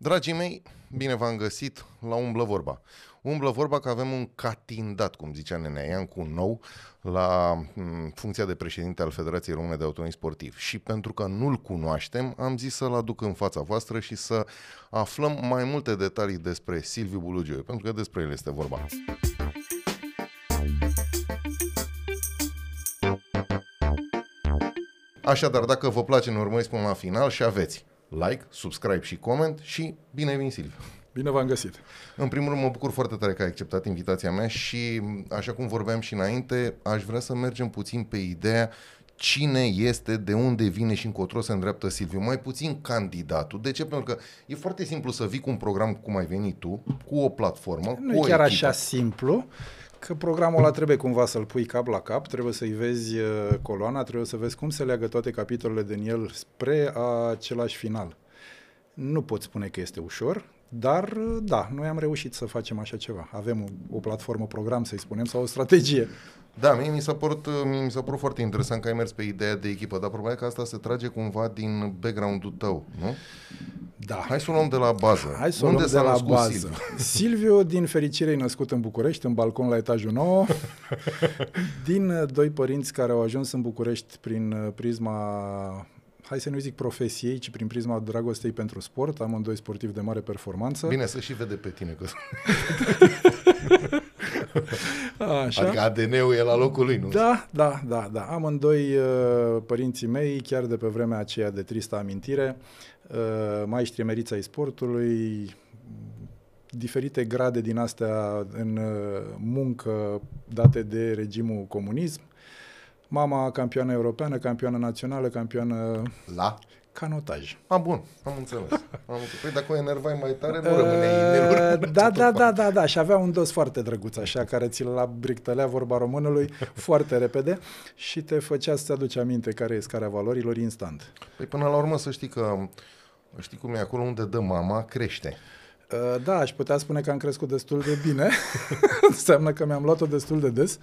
Dragii mei, bine v-am găsit la Umblă Vorba. Umblă Vorba că avem un catindat, cum zicea Nenea Iancu, nou la m, funcția de președinte al Federației Române de Autonomism Sportiv. Și pentru că nu-l cunoaștem, am zis să-l aduc în fața voastră și să aflăm mai multe detalii despre Silviu Bulugiu, pentru că despre el este vorba. Așadar, dacă vă place, ne urmăriți până la final și aveți like, subscribe și comment și bine vin Silviu. Bine v-am găsit. În primul rând, mă bucur foarte tare că ai acceptat invitația mea și, așa cum vorbeam și înainte, aș vrea să mergem puțin pe ideea cine este, de unde vine și încotro se îndreaptă Silviu. Mai puțin candidatul. De ce? Pentru că e foarte simplu să vii cu un program cum ai venit tu, cu o platformă, Nu cu e o chiar echipă. așa simplu, că programul ăla trebuie cumva să-l pui cap la cap, trebuie să-i vezi uh, coloana, trebuie să vezi cum se leagă toate capitolele din el spre același final. Nu pot spune că este ușor, dar uh, da, noi am reușit să facem așa ceva. Avem o, o platformă, program, să-i spunem, sau o strategie. Da, mie mi s-a, părut, mie mi s-a părut foarte interesant că ai mers pe ideea de echipă, dar probabil că asta se trage cumva din background-ul tău, nu? Da. Hai să o luăm de la bază. Hai să o Unde luăm de s-a la născut bază. Silviu? Silviu, din fericire, e născut în București, în balcon la etajul 9, din uh, doi părinți care au ajuns în București prin uh, prisma, hai să nu zic profesiei, ci prin prisma dragostei pentru sport, amândoi sportivi de mare performanță. Bine, să și vede pe tine, că Așa. adică ADN-ul e la locul lui, nu? Da, da, da, da. Amândoi uh, părinții mei, chiar de pe vremea aceea de tristă amintire, uh, maestri emeriți ai sportului, diferite grade din astea în uh, muncă date de regimul comunism. Mama campioană europeană, campioană națională, campioană La? Canotaj. A, bun, am înțeles. Am înțeles. Păi dacă o enervai mai tare, nu rămâne e Uh, da, da, da, da, da, și avea un dos foarte drăguț, așa, care ți-l la brictălea vorba românului foarte repede și te făcea să-ți aduci aminte care e scara valorilor instant. Păi până la urmă să știi că știi cum e acolo unde dă mama, crește. Uh, Da, aș putea spune că am crescut destul de bine. Înseamnă că mi-am luat-o destul de des. Uh,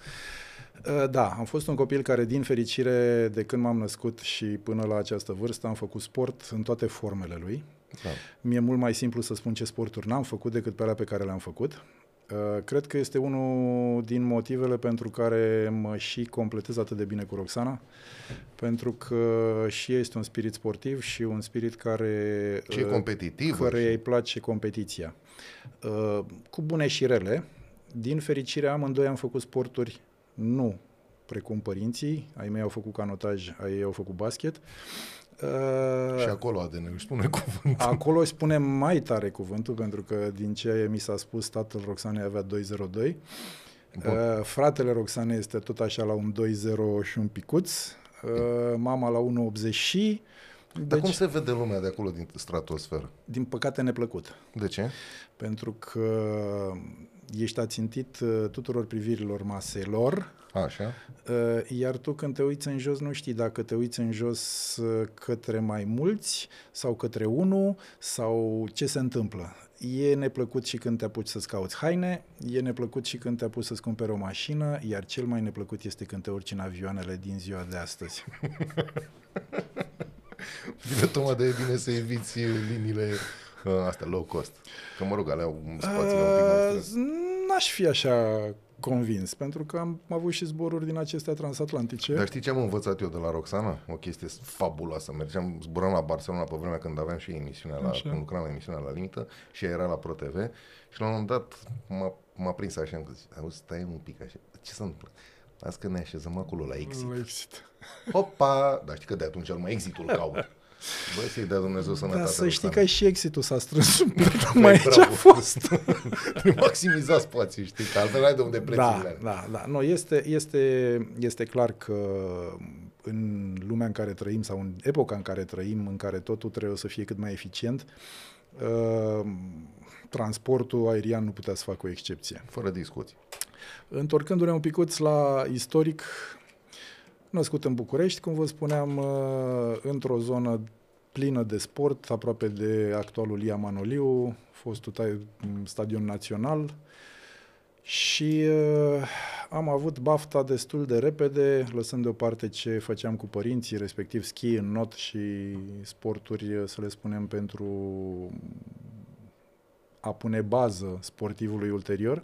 Da, am fost un copil care, din fericire, de când m-am născut și până la această vârstă, am făcut sport în toate formele lui. Da. Mi-e mult mai simplu să spun ce sporturi n-am făcut decât pe alea pe care le-am făcut. Uh, Cred că este unul din motivele pentru care mă și completez atât de bine cu Roxana, pentru că și ea este un spirit sportiv și un spirit care... Și e uh, competitivă. Căreia și- îi place competiția. Uh, Cu bune și rele, din fericire amândoi am făcut sporturi nu precum părinții, ai mei au făcut canotaj, ai ei au făcut basket. Uh, Și acolo ADN își spune cuvânt. Acolo îi spune mai tare cuvântul, pentru că din ce mi s-a spus, tatăl Roxanei avea 202. Bun. Uh, fratele Roxanei este tot așa la un 2,0 și un picuț. Uh, mama la 1,80 și... Dar Deci, cum se vede lumea de acolo din stratosferă? din păcate, neplăcut. De ce? Pentru că ești ațintit uh, tuturor privirilor maselor, Așa. uh, iar tu când te uiți în jos nu știi dacă te uiți în jos uh, către mai mulți sau către unul sau ce se întâmplă. E neplăcut și când te apuci să-ți cauți haine, e neplăcut și când te apuci să-ți cumperi o mașină, iar cel mai neplăcut este când te urci în avioanele din ziua de astăzi. Bine, tocmai de e bine să eviți liniile uh, astea low cost. Că mă rog, alea au spațiile un pic mai Uh, strâns. N-aș fi așa convins, pentru că am avut și zboruri din acestea transatlantice. Dar știi ce am învățat eu de la Roxana? O chestie fabuloasă. Mergeam, zburam la Barcelona pe vremea când aveam și emisiunea la, Așa. când lucram la emisiunea la limită și ea era la ProTV și la un moment dat m-a, m-a prins așa, am zis, auzi, stai un pic așa, ce se întâmplă? Las că ne așezăm acolo la exit. La exit. Hopa! Dar știi că de atunci mai exitul caut. Băi, să-i dea Dumnezeu sănătate. Dar să știi Roxana. că și exitul s-a strâns un pic, numai aici a bravo. fost. Trebuie maximiza spațiul, știi, că altfel ai de unde pleci Da, zilele. da, da. No, este, este, este clar că în lumea în care trăim sau în epoca în care trăim, în care totul trebuie să fie cât mai eficient, uh, transportul aerian nu putea să facă o excepție. Fără discuții. Întorcându-ne un picuț la istoric, născut în București, cum vă spuneam, uh, într-o zonă plină de sport, aproape de actualul Ia Manoliu, fostul ta- stadion național, și uh, am avut bafta destul de repede, lăsând deoparte ce făceam cu părinții, respectiv schi în not și sporturi, uh, să le spunem, pentru a pune bază sportivului ulterior.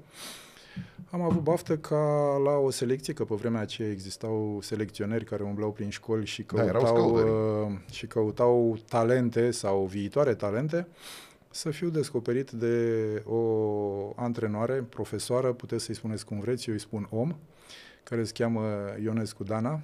Am avut baftă ca la o selecție, că pe vremea aceea existau selecționeri care umblau prin școli și Da, erau căutau, scouteri. uh, și căutau talente sau viitoare talente, să fiu descoperit de o antrenoare, profesoară, puteți să-i spuneți cum vreți, eu îi spun om, care se cheamă Ionescu Dana.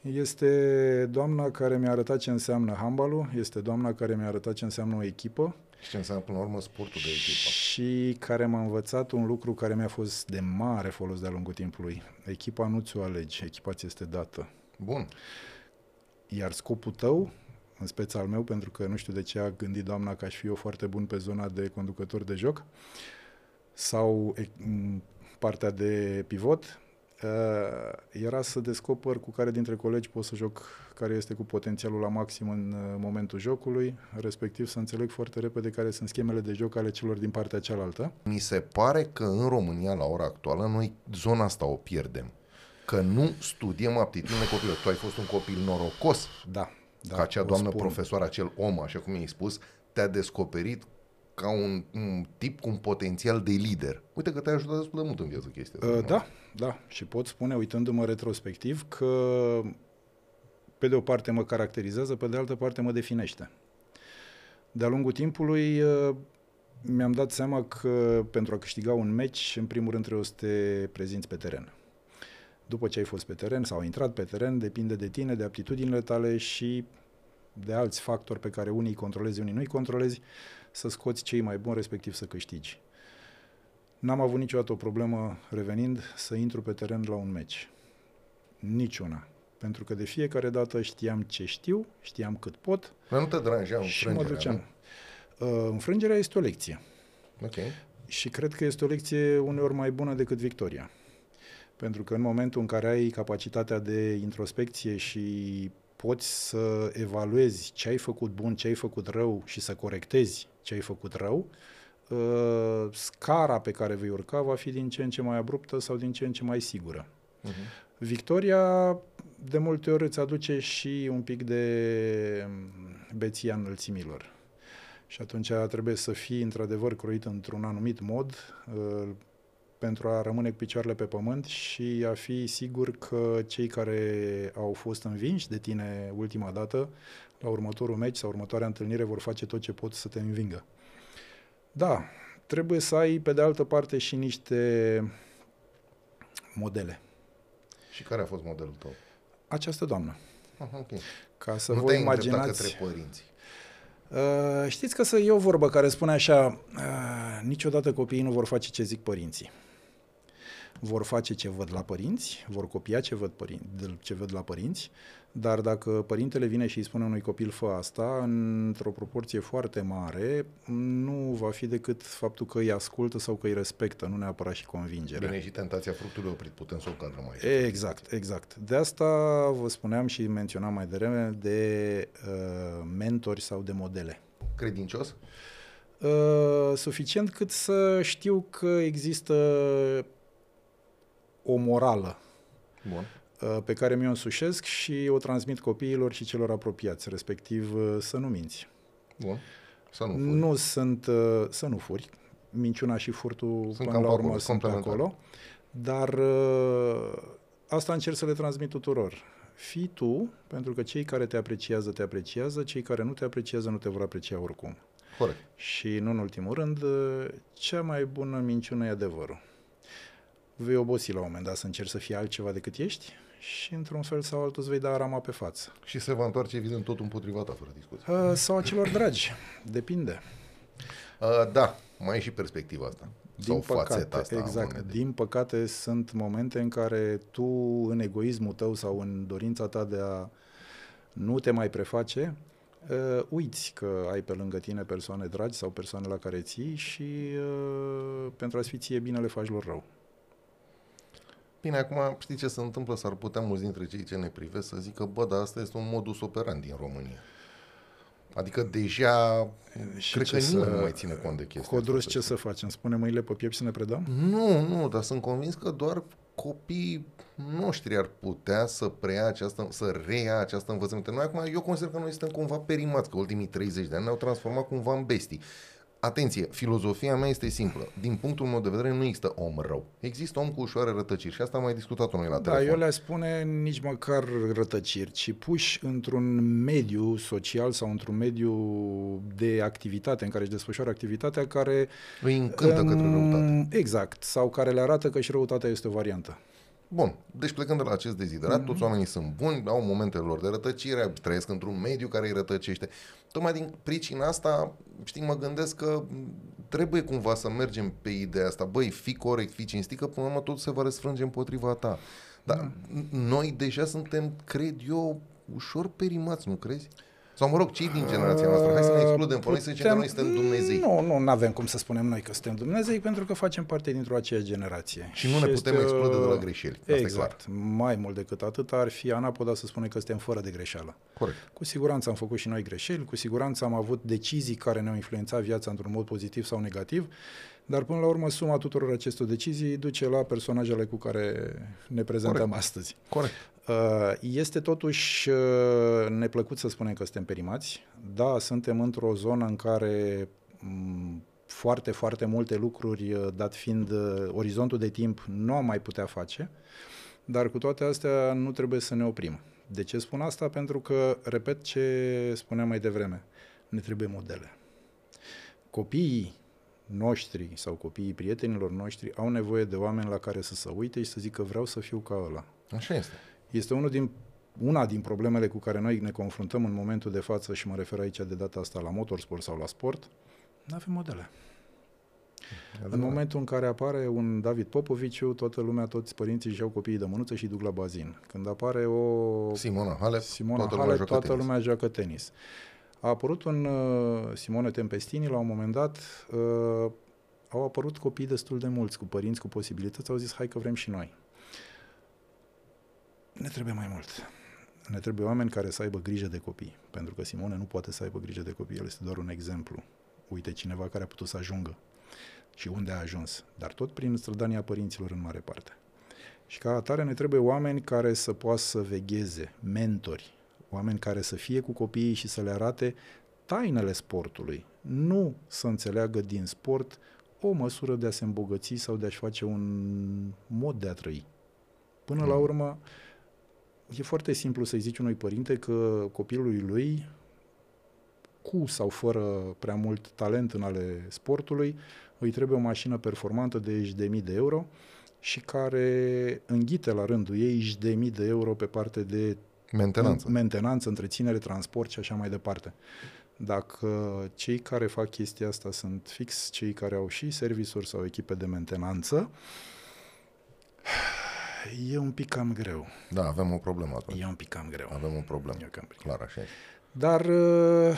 Este doamna care mi-a arătat ce înseamnă handbalul, este doamna care mi-a arătat ce înseamnă o echipă, Și ce înseamnă până la urmă sportul de echipă. și care m-a învățat un lucru care mi-a fost de mare folos de-a lungul timpului. Echipa nu ți-o alegi, echipa ți este dată. Bun. Iar scopul tău, în speța al meu, pentru că nu știu de ce a gândit doamna că aș fi eu foarte bun pe zona de conducător de joc sau e, m, partea de pivot, uh, era să descoper cu care dintre colegi pot să joc care este cu potențialul la maxim în uh, momentul jocului, respectiv să înțeleg foarte repede care sunt schemele de joc ale celor din partea cealaltă. Mi se pare că în România, la ora actuală, noi zona asta o pierdem. Că nu studiem aptitudine copilului. Tu ai fost un copil norocos, Da, da. că acea o doamnă spun. profesoară, acel om, așa cum i-ai spus, te-a descoperit ca un, un tip cu un potențial de lider. Uite că te-a ajutat destul de mult în viață chestia asta. Uh, nu? da, da. Și pot spune, uitându-mă retrospectiv, că pe de o parte mă caracterizează, pe de altă parte mă definește. De-a lungul timpului uh, mi-am dat seama că pentru a câștiga un meci, în primul rând trebuie să te prezinți pe teren. După ce ai fost pe teren sau ai intrat pe teren, depinde de tine, de aptitudinile tale și de alți factori pe care unii îi controlezi, unii nu îi controlezi, să scoți cei mai buni, respectiv să câștigi. N-am avut niciodată o problemă, revenind, să intru pe teren la un meci. Niciuna. Pentru că de fiecare dată știam ce știu, știam cât pot Dar nu te deranja și mă înfrângerea, duceam. nu? Uh, Înfrângerea este o lecție. Ok. Și cred că este o lecție uneori mai bună decât victoria. Pentru că în momentul în care ai capacitatea de introspecție și poți să evaluezi ce ai făcut bun, ce ai făcut rău și să corectezi ce ai făcut rău, uh, scara pe care vei urca va fi din ce în ce mai abruptă sau din ce în ce mai sigură. Uh-huh. Victoria de multe ori îți aduce și un pic de mm, beția înălțimilor. Și atunci trebuie să fii într-adevăr croit într-un anumit mod uh, pentru a rămâne cu picioarele pe pământ și a fi sigur că cei care au fost învinși de tine ultima dată, la următorul meci sau următoarea întâlnire vor face tot ce pot să te învingă. Da, trebuie să ai pe de altă parte și niște modele. Și care a fost modelul tău? Această doamnă. Ah, ok. Ca să nu vă te-ai îndreptat imaginați... către părinți. Uh, știți că să e o vorbă care spune așa, uh, niciodată copiii nu vor face ce zic părinții. Vor face ce văd la părinți, vor copia ce văd, părin- ce văd la părinți, dar dacă părintele vine și îi spune unui copil fă asta, într-o proporție foarte mare, nu va fi decât faptul că îi ascultă sau că îi respectă, nu neapărat și convingerea. Bine, și tentația fructului oprit, putem să o cadrăm aici. Exact, exact. De asta vă spuneam și menționam mai devreme de uh, mentori sau de modele. Credincios? Uh, suficient cât să știu că există o morală Bun. uh, pe care mi-o însușesc și o transmit copiilor și celor apropiați, respectiv uh, să nu minți. Bun. Să nu furi. Nu sunt, uh, să nu furi, minciuna și furtul Sunt până cam la pe urmă acolo, sunt complementare. acolo, dar uh, asta încerc să le transmit tuturor. Fii tu, pentru că cei care te apreciază, te apreciază, cei care nu te apreciază, nu te vor aprecia oricum. Corect. Și nu în ultimul rând, uh, cea mai bună minciună e adevărul. Vei obosi la un moment dat să încerci să fii altceva decât ești și într-un fel sau altul îți vei da rama pe față. Și se va întoarce evident tot împotriva ta, fără discuție. Uh, Sau a celor dragi, depinde. Uh, da, mai e și perspectiva asta. Din Sau fațeta păcate, asta a exact. monedei. Din păcate sunt momente în care tu, în egoismul tău sau în dorința ta de a nu te mai preface, uh, uiți că ai pe lângă tine persoane dragi sau persoane la care ții și uh, pentru a-ți fi ție bine le faci lor rău. Bine, acum știi ce se întâmplă? S-ar putea mulți dintre cei ce ne privesc să zică, bă, dar asta este un modus operandi din România. Adică deja, Și cred ce că să- nimeni nu mai ține cont de chestia Codrus, asta. ce să facem? Spune mâinile pe piept și să ne predăm? Nu, nu, dar sunt convins că doar copiii noștri ar putea să preia această, să reia această învățăminte. Noi acum, eu consider că noi suntem cumva perimați, că ultimii 30 de ani ne-au transformat cumva în bestii. Atenție, filozofia mea este simplă. Din punctul meu de vedere nu există om rău. Există om cu ușoare rătăciri și asta am mai discutat noi la Da, telefon. eu le spune nici măcar rătăciri, ci puși într-un mediu social sau într-un mediu de activitate în care își desfășoară activitatea care... Îi încântă în- către răutate. Exact, sau care le arată că și răutatea este o variantă. Bun, deci plecând de la acest deziderat, Mhm. toți oamenii sunt buni, au momentele lor de rătăcire, trăiesc într-un mediu care îi rătăcește. Tocmai din pricina asta, știi, mă gândesc că m, trebuie cumva să mergem pe ideea asta. Băi, fii corect, fii cinstit, că până la urmă tot se va răsfrânge împotriva ta. Dar Da. n- noi deja suntem, cred eu, ușor perimați, nu crezi? Sau mă rog, cei din generația noastră, hai să ne excludem pe noi să zicem că noi suntem Dumnezei. Nu, nu avem cum să spunem noi că suntem Dumnezei, pentru că facem parte dintr-o aceeași generație. Și nu ne putem este, exclude de la uh, greșeli. Asta e Exact. Mai mult decât atât ar fi anapoda să spune că suntem fără de greșeală. Corect. Cu siguranță am făcut și noi greșeli, cu siguranță am avut decizii care ne-au influențat viața într-un mod pozitiv sau negativ, dar până la urmă suma tuturor acestor decizii duce la personajele cu care ne prezentăm Corect. astăzi. Corect. Uh, Este totuși uh, neplăcut să spunem că suntem perimați. Da, suntem într-o zonă în care m, foarte, foarte multe lucruri, uh, dat fiind uh, orizontul de timp, nu am mai putea face, dar cu toate astea nu trebuie să ne oprim. De ce spun asta? Pentru că, repet ce spuneam mai devreme, ne trebuie modele. Copiii noștri sau copiii prietenilor noștri au nevoie de oameni la care să se uite și să zică vreau să fiu ca ăla. Așa este. Este unul din, una din problemele cu care noi ne confruntăm în momentul de față și mă refer aici de data asta la motorsport sau la sport, nu avem modele. În momentul în care apare un David Popoviciu, toată lumea, toți părinții își iau copiii de mânuță și duc la bazin. Când apare o Simona Halep, Simona toată lumea Halep, joacă toată tenis. lumea joacă tenis. A apărut un uh, Simone Tempestini, la un moment dat, uh, au apărut copii destul de mulți, cu părinți, cu posibilități, au zis, hai că vrem și noi. Ne trebuie mai mult. Ne trebuie oameni care să aibă grijă de copii, pentru că Simone nu poate să aibă grijă de copii, el este doar un exemplu. Uite, cineva care a putut să ajungă și unde a ajuns, dar tot prin strădania părinților în mare parte. Și ca atare ne trebuie oameni care să poată să vegheze, mentori, oameni care să fie cu copiii și să le arate tainele sportului, nu să înțeleagă din sport o măsură de a se îmbogăți sau de a-și face un mod de a trăi. Până la Mm. urmă, e foarte simplu să-i zici unui părinte că copilului lui, cu sau fără prea mult talent în ale sportului, îi trebuie o mașină performantă de zeci de mii de euro și care înghite la rândul ei zeci de mii de euro pe parte de Mentenanță. mentenanță, întreținere, transport și așa mai departe. Dacă cei care fac chestia asta sunt fix cei care au și servisuri sau echipe de mentenanță, e un pic cam greu. Da, avem o problemă atunci. E un pic cam greu. Avem o problemă. E cam greu. Clar, așa e. Dar uh,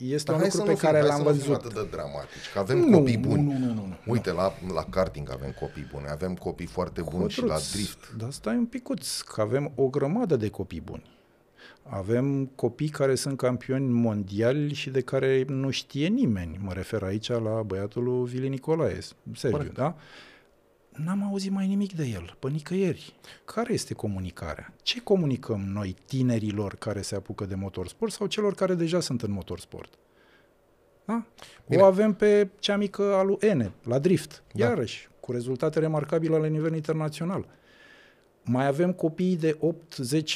este Dar un hai lucru să pe nu fim, care hai l-am să nu fim văzut. atât de dramatici, că avem Nu, copii buni. Nu, nu, nu, nu. nu. Uite, la, la karting avem copii buni, avem copii foarte buni și la Codruț, drift. Dar stai un picuț, că avem o grămadă de copii buni. Avem copii care sunt campioni mondiali și de care nu știe nimeni. Mă refer aici la băiatul lui Vili Nicolae, Sergiu, Corect. da? N-am auzit mai nimic de el, pe nicăieri. Care este comunicarea? Ce comunicăm noi tinerilor care se apucă de motorsport sau celor care deja sunt în motorsport? Da? Bine. O avem pe cea mică a lui Ene, la drift, Da. iarăși, cu rezultate remarcabile la nivel internațional. Mai avem copii de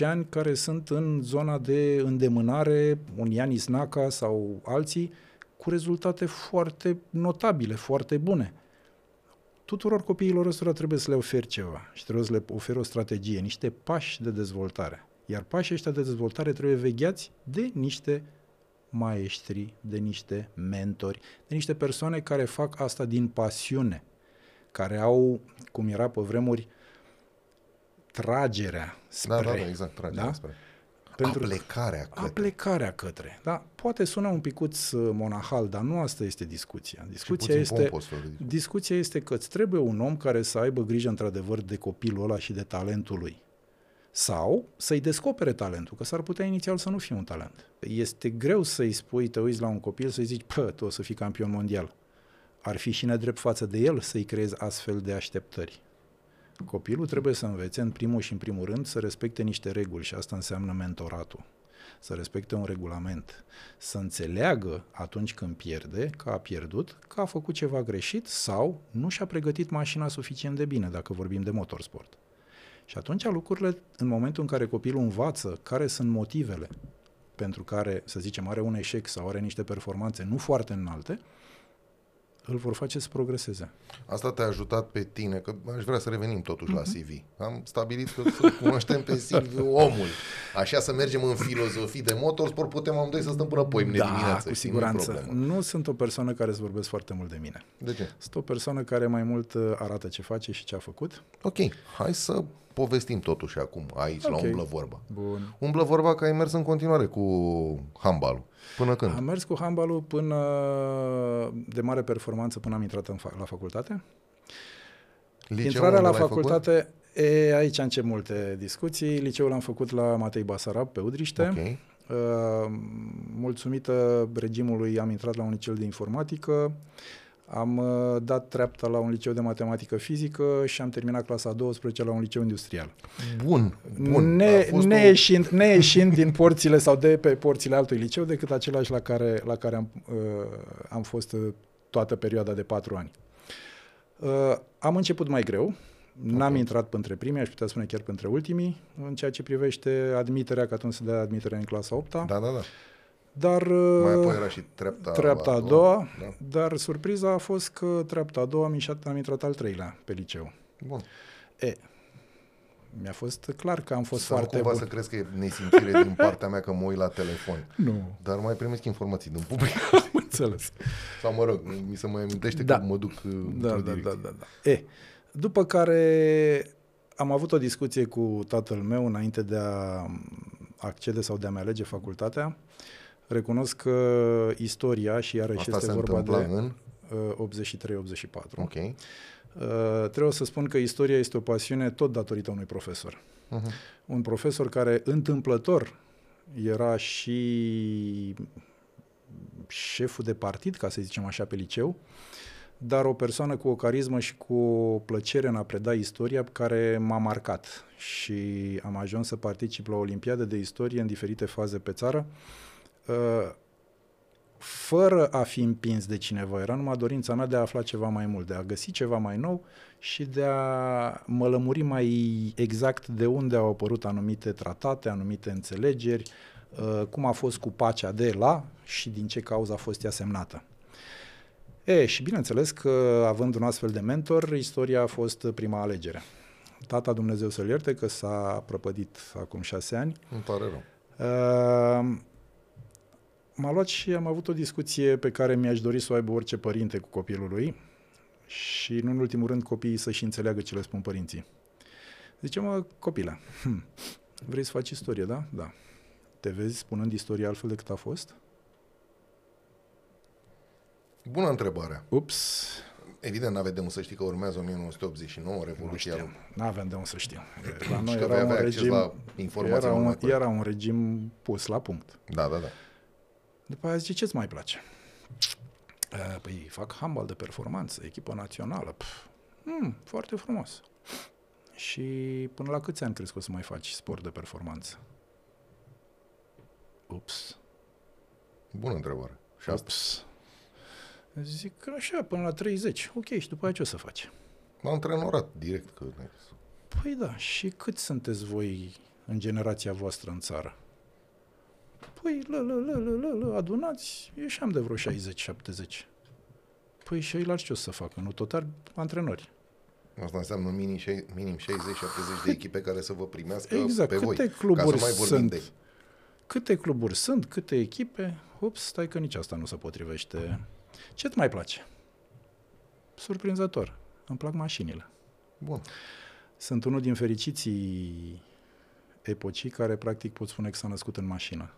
8-10 ani care sunt în zona de îndemânare, un Ianis Naca sau alții, cu rezultate foarte notabile, foarte bune. Tuturor copiilor ăstora trebuie să le oferi ceva și trebuie să le oferi o strategie, niște pași de dezvoltare. Iar pașii ăștia de dezvoltare trebuie vegheați de niște maestri, de niște mentori, de niște persoane care fac asta din pasiune, care au, cum era pe vremuri, tragerea spre... Da, da, da, exact, trage Da? spre. Pentru- Aplecarea A către. plecarea către. Da, poate suna un picuț uh, monahal, dar nu asta este discuția. Și Discuția puțin este, pompos, fel de- discuția este că îți trebuie un om care să aibă grijă într-adevăr de copilul ăla și de talentul lui. Sau să-i descopere talentul, că s-ar putea inițial să nu fie un talent. Este greu să-i spui, te uiți la un copil, să-i zici, pă, tu o să fii campion mondial. Ar fi și nedrept față de el să-i creezi astfel de așteptări. Copilul trebuie să învețe, în primul și în primul rând, să respecte niște reguli și asta înseamnă mentoratul. să respecte un regulament, să înțeleagă atunci când pierde, că a pierdut, că a făcut ceva greșit sau nu și-a pregătit mașina suficient de bine, dacă vorbim de motorsport. Și atunci lucrurile, în momentul în care copilul învață care sunt motivele pentru care, să zicem, are un eșec sau are niște performanțe nu foarte înalte, îl vor face să progreseze. Asta te-a ajutat pe tine, că aș vrea să revenim totuși mm-hmm. la mhm. CV. Am stabilit că să cunoaștem pe CV omul. Așa să mergem în filozofii de motorsport, putem amândoi să stăm până poimine da, dimineață. cu siguranță. Nu, nu sunt o persoană care să vorbesc foarte mult de mine. De ce? Sunt o persoană care mai mult uh, arată ce face și ce a făcut. Ok, hai să povestim totuși acum aici, okay. la Umblă Vorba. Bun. Umblă Vorba că ai mers în continuare cu handbalul. Până când? Am mers cu handbalul până de mare performanță până am intrat în fa- la facultate. Liceul Intrarea la facultate, e, aici încep multe discuții. Liceul am făcut la Matei Basarab, pe Udriște. Okay. Uh, mulțumită regimului am intrat la un liceu de informatică. Uh, am uh, dat treapta la un liceu de matematică fizică și am terminat clasa 12 la un liceu industrial. Bun, bun. Ne, neieșind, o... neieșind din porțile sau de pe porțile altui liceu decât același la care, la care am, uh, am fost uh, toată perioada de patru ani. Uh, am început mai greu, N-am okay. intrat între primii, aș putea spune chiar între ultimii, în ceea ce privește admiterea, că atunci se dea admiterea în clasa 8 Da, da, da. Dar, Mai apoi era și treapta, treapta a doua, doua da. dar surpriza a fost că treapta a doua am intrat, am intrat al treilea pe liceu. Bun. E, mi-a fost clar că am fost Sau foarte cumva bun. să crezi că e nesimțire din partea mea că mă uit la telefon. Nu. Dar mai primesc informații din public. am înțeles. Sau mă rog, mi se mai amintește da. că mă duc uh, da, da, da, da, da. E, după care am avut o discuție cu tatăl meu înainte de a accede sau de a-mi alege facultatea Recunosc că istoria, și iarăși Asta este vorba de în? 83-84. Ok. Uh, trebuie să spun că istoria este o pasiune tot datorită unui profesor. Uh-huh. Un profesor care întâmplător era și șeful de partid, ca să zicem așa, pe liceu, dar o persoană cu o carismă și cu o plăcere în a preda istoria care m-a marcat și am ajuns să particip la o olimpiadă de istorie în diferite faze pe țară. Uh, Uh, fără a fi împins de cineva. Era numai dorința mea de a afla ceva mai mult, de a găsi ceva mai nou și de a mă lămuri mai exact de unde au apărut anumite tratate, anumite înțelegeri, uh, cum a fost cu pacea de la și din ce cauză a fost ea semnată. E, și bineînțeles că, având un astfel de mentor, istoria a fost prima alegere. Tata Dumnezeu să-l ierte că s-a prăpădit acum șase ani. Îmi pare rău. Uh, m-a luat și am avut o discuție pe care mi-aș dori să o aibă orice părinte cu copilul lui și, nu în ultimul rând, copiii să-și înțeleagă ce le spun părinții. Zice, mă, copile, hm, vrei să faci istorie, da? Da. Te vezi spunând istoria altfel decât a fost? Bună întrebare. Ups. Evident, n-avem de unde să știi că urmează 1989, Revoluția. Nu n-aveam de unde să știu. La noi era un regim, la era, un, era un regim pus la punct. Da, da, da. După aia zice, ce-ți mai place? Păi fac handbal de performanță, echipă națională. Pf, hmm, foarte frumos. Și până la câți ani crezi că o să mai faci sport de performanță? Ups. Bună întrebare. Și asta? Ups. Zic așa, până la 30. Ok, și după aia ce o să faci? M-am antrenorat direct. Că... Păi da, și cât sunteți voi în generația voastră în țară? Păi, lă, lă, lă, lă, lă, lă, adunați, ieșeam de vreo 60-70. Păi și ceilalți ce o să facă? Nu total antrenori. Asta înseamnă minim, minim 60-70 de echipe care să vă primească exact. pe Câte voi. cluburi ca să mai sunt? de... Câte cluburi sunt? Câte echipe? Ups, stai că nici asta nu se potrivește. Ce-ți mai place? Surprinzător. Îmi plac mașinile. Bun. Sunt unul din fericiții epocii care practic pot spune că s-a născut în mașină.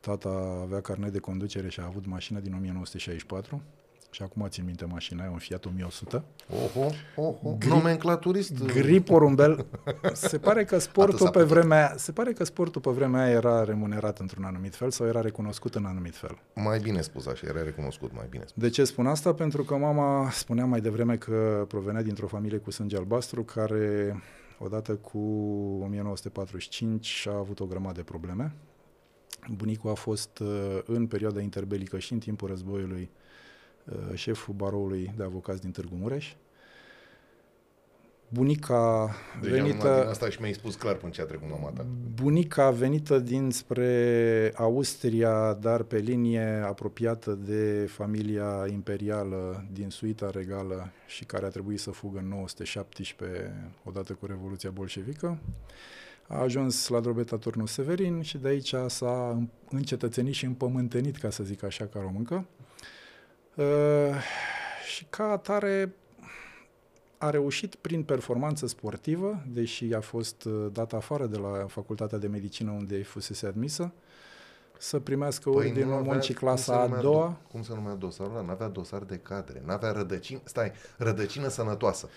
Tata avea carnet de conducere și a avut mașină din 1964 și acum țin minte mașina, e un Fiat 1100. Oho, oho, Gri- nomenclaturist. Gri porumbel. Se pare că sportul pe vremea se pare că sportul pe vremea aia era remunerat într-un anumit fel sau era recunoscut în anumit fel. Mai bine spus așa, era recunoscut mai bine spus. De ce spun asta? Pentru că mama spunea mai devreme că provenea dintr-o familie cu sânge albastru care odată cu 1945 a avut o grămadă de probleme Bunicul a fost uh, în perioada interbelică și în timpul războiului uh, șeful baroului de avocați din Târgu Mureș. Bunica deci venită... din asta și mi-ai spus clar până ce a trecut mama ta. Bunica venită dinspre Austria, dar pe linie apropiată de familia imperială din suita regală și care a trebuit să fugă în 917 odată cu Revoluția Bolșevică. A ajuns la drobeta Turnul Severin și de aici s-a încetățenit și împământenit, ca să zic așa, ca româncă. Uh, și ca atare a reușit prin performanță sportivă, deși a fost uh, dat afară de la Facultatea de Medicină unde fusese admisă, să primească păi ordinul muncii clasa a doua. Cum se numea dosarul ăla? N-avea dosar de cadre, n-avea rădăcină, stai, rădăcină sănătoasă.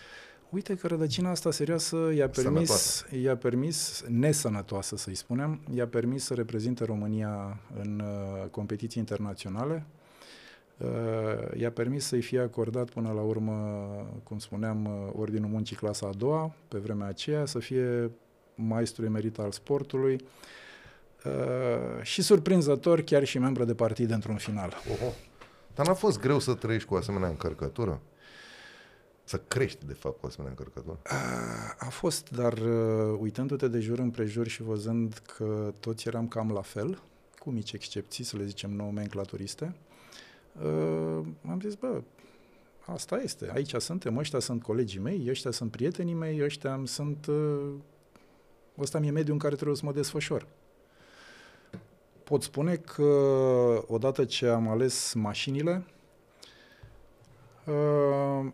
Uite că rădăcina asta serioasă i-a permis, i-a permis, nesănătoasă să-i spunem, i-a permis să reprezinte România în uh, competiții internaționale, Uh, i-a permis să-i fie acordat până la urmă, cum spuneam, uh, Ordinul Muncii clasa a doua, pe vremea aceea, să fie maestru emerit al sportului uh, și surprinzător chiar și membru de partid într-un final. Oho. Dar n-a fost greu să trăiești cu o asemenea încărcătură? Să crești, de fapt, cu o asemenea încărcătură? A fost, dar uitându-te de jur împrejur și văzând că toți eram cam la fel, cu mici excepții, să le zicem nomenclaturiste, uh, uh, am zis, bă, asta este, aici suntem, ăștia sunt colegii mei, ăștia sunt prietenii mei, ăștia sunt... Uh, ăsta mi-e mediul în care trebuie să mă desfășor. Pot spune că odată ce am ales mașinile, uh,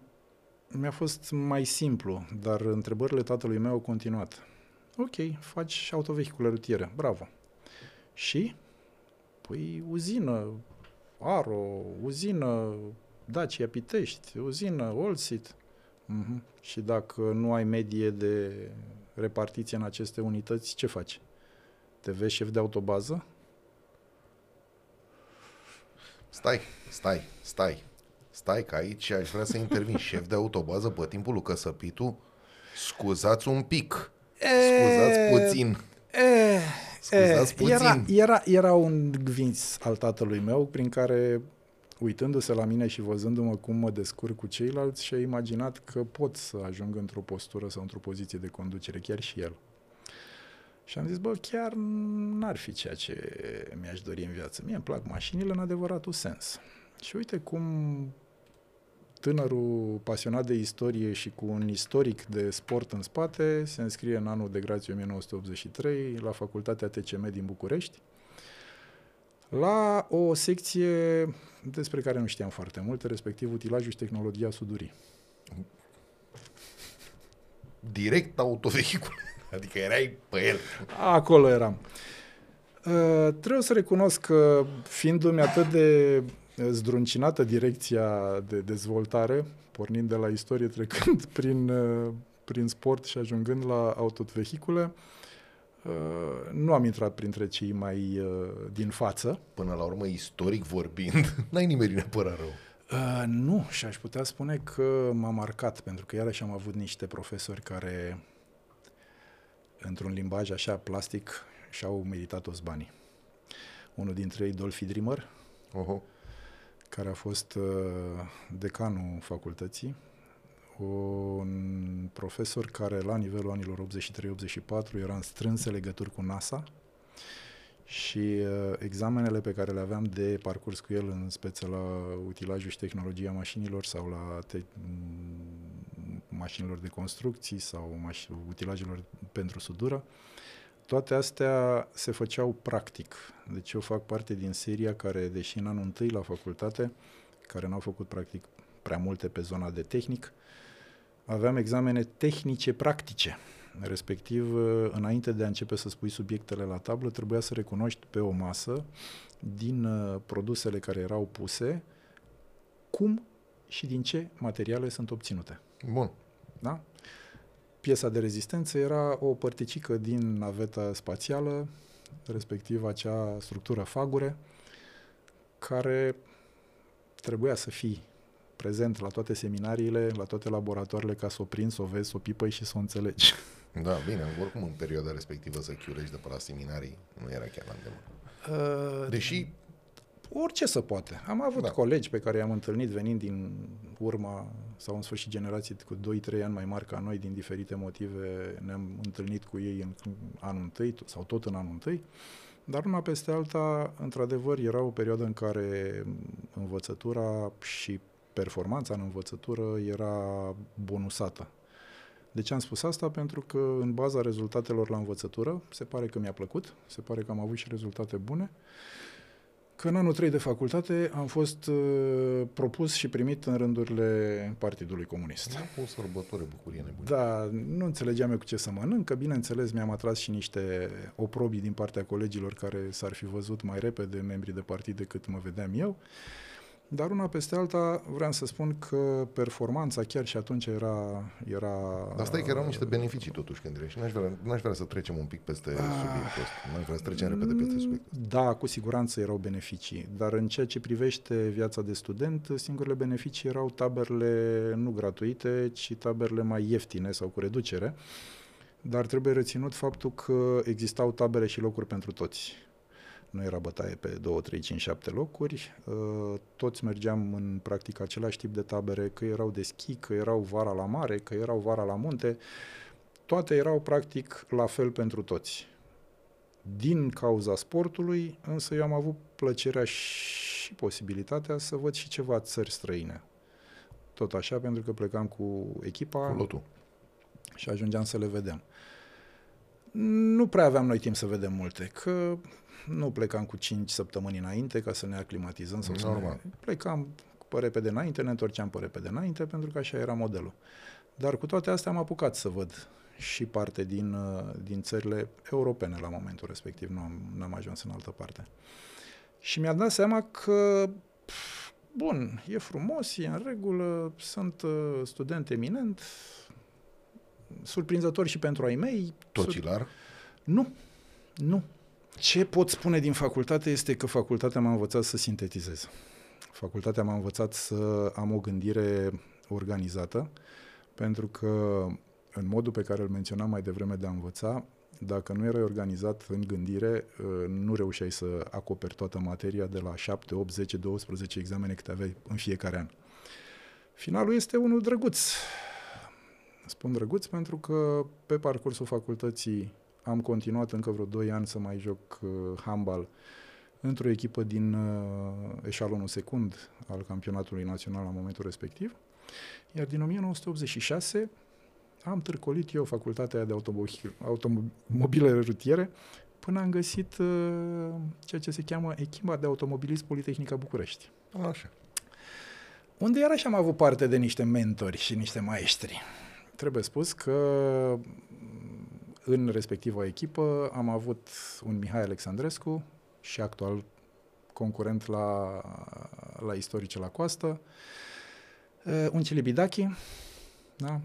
mi-a fost mai simplu, dar întrebările tatălui meu au continuat. Ok, faci autovehicule rutiere, bravo. Și? Păi uzină, Aro, uzină Dacia Pitești, uzină Olsit. Uh-huh. Și dacă nu ai medie de repartiție în aceste unități, ce faci? Te vezi șef de autobază? Stai, stai, stai. Stai că aici aș vrea să intervin. Șef de autobază pe timpul lui Căsăpitu, scuzați un pic. Scuzați puțin. E, Scuzați puțin. Era, era, era un gvins al tatălui meu prin care, uitându-se la mine și văzându-mă cum mă descurc cu ceilalți, și-a imaginat că pot să ajung într-o postură sau într-o poziție de conducere, chiar și el. Și am zis, bă, chiar n-ar fi ceea ce mi-aș dori în viață. Mie îmi plac mașinile în adevăratul sens. Și uite cum tânărul pasionat de istorie și cu un istoric de sport în spate se înscrie în anul de grație 1983 la Facultatea TCM din București la o secție despre care nu știam foarte multe, respectiv utilajul și tehnologia sudurii. Direct autovehicul. Adică erai pe el. Acolo eram. Uh, trebuie să recunosc că, fiindu-mi atât de zdruncinată direcția de dezvoltare, pornind de la istorie, trecând prin, uh, prin sport și ajungând la autovehicule. Uh, nu am intrat printre cei mai uh, din față. Până la urmă, istoric vorbind, n-ai nimeni neapărat rău. Uh, nu, și aș putea spune că m-a marcat, pentru că iarăși am avut niște profesori care, într-un limbaj așa plastic, și-au meritat toți banii. Unul dintre ei, Dolphy Dreamer, uh-huh care a fost uh, decanul facultății, un profesor care la nivelul anilor 83-84 era în strânse legături cu NASA și uh, examenele pe care le aveam de parcurs cu el în speță la utilajul și tehnologia mașinilor sau la te- mașinilor de construcții sau maș- utilajelor pentru sudură, uh, toate astea se făceau practic. Deci eu fac parte din seria care, deși în anul întâi la facultate, care n-au făcut practic prea multe pe zona de tehnic, aveam examene tehnice practice. Respectiv, înainte de a începe să spui subiectele la tablă, trebuia să recunoști pe o masă, din uh, produsele care erau puse, cum și din ce materiale sunt obținute. Bun. Da? Piesa de rezistență era o părticică din naveta spațială, respectiv acea structură fagure, care trebuia să fii prezent la toate seminariile, la toate laboratoarele, ca să o prinzi, să o vezi, să o pipăi și să o înțelegi. Da, bine, oricum în perioada respectivă să chiulești de pe la seminarii nu era chiar la îndemână. Uh, Deși orice să poate. Am avut da. colegi pe care i-am întâlnit venind din urma sau în sfârșit generații cu 2-3 ani mai mari ca noi, din diferite motive, ne-am întâlnit cu ei în anul întâi sau tot în anul întâi. Dar una peste alta, într-adevăr, era o perioadă în care învățătura și performanța în învățătură era bonusată. De ce am spus asta? Pentru că în baza rezultatelor la învățătură, se pare că mi-a plăcut, se pare că am avut și rezultate bune, că în anul 3 de facultate am fost uh, propus și primit în rândurile Partidului Comunist. Da, o sărbătoare, bucurie nebună. Da, nu înțelegeam eu cu ce să mănânc, că bineînțeles mi-am atras și niște oprobii din partea colegilor care s-ar fi văzut mai repede membrii de partid decât mă vedeam eu. Dar una peste alta vreau să spun că performanța chiar și atunci era... era Dar asta e că erau niște beneficii totuși când ești. N-aș vrea, n-aș vrea să trecem un pic peste ah, subiectul ăsta. N-aș vrea să trecem repede peste subiectul Da, cu siguranță erau beneficii. Dar în ceea ce privește viața de student, singurele beneficii erau taberele nu gratuite, ci taberele mai ieftine sau cu reducere. Dar trebuie reținut faptul că existau tabere și locuri pentru toți nu era bătaie pe 2, 3, 5, 7 locuri. Uh, toți mergeam în practic același tip de tabere, că erau de schi, că erau vara la mare, că erau vara la munte. Toate erau practic la fel pentru toți. Din cauza sportului, însă eu am avut plăcerea și posibilitatea să văd și ceva țări străine. Tot așa, pentru că plecam cu echipa cu și ajungeam să le vedem. Nu prea aveam noi timp să vedem multe, că nu plecam cu 5 săptămâni înainte ca să ne aclimatizăm sau Normal. să ne... Plecam pe repede înainte, ne întorceam pe repede înainte, pentru că așa era modelul. Dar cu toate astea am apucat să văd și parte din, uh, din țările europene la momentul respectiv, nu am, n-am ajuns în altă parte. Și mi-a dat seama că, bun, e frumos, e în regulă, sunt uh, student eminent, surprinzător și pentru ai mei. Tocilar? Sur... Nu, nu. Ce pot spune din facultate este că facultatea m-a învățat să sintetizez. Facultatea m-a învățat să am o gândire organizată, pentru că în modul pe care îl menționam mai devreme de a învăța, dacă nu erai organizat în gândire, uh, nu reușeai să acoperi toată materia de la 7, 8, 10, 12 examene câte aveai în fiecare an. Finalul este unul drăguț. Spun drăguț pentru că pe parcursul facultății am continuat încă vreo 2 ani să mai joc uh, handbal într-o echipă din uh, eșalonul secund al campionatului național la momentul respectiv. Iar din 1986 am târcolit eu facultatea de automobile rutiere până am găsit uh, ceea ce se cheamă echipa de automobilism Politehnica București. Așa. Unde iarăși am avut parte de niște mentori și niște maestri. Trebuie spus că în respectiva echipă am avut un Mihai Alexandrescu și actual concurent la, la istorice la coastă, uh, un Cilibidachi, da?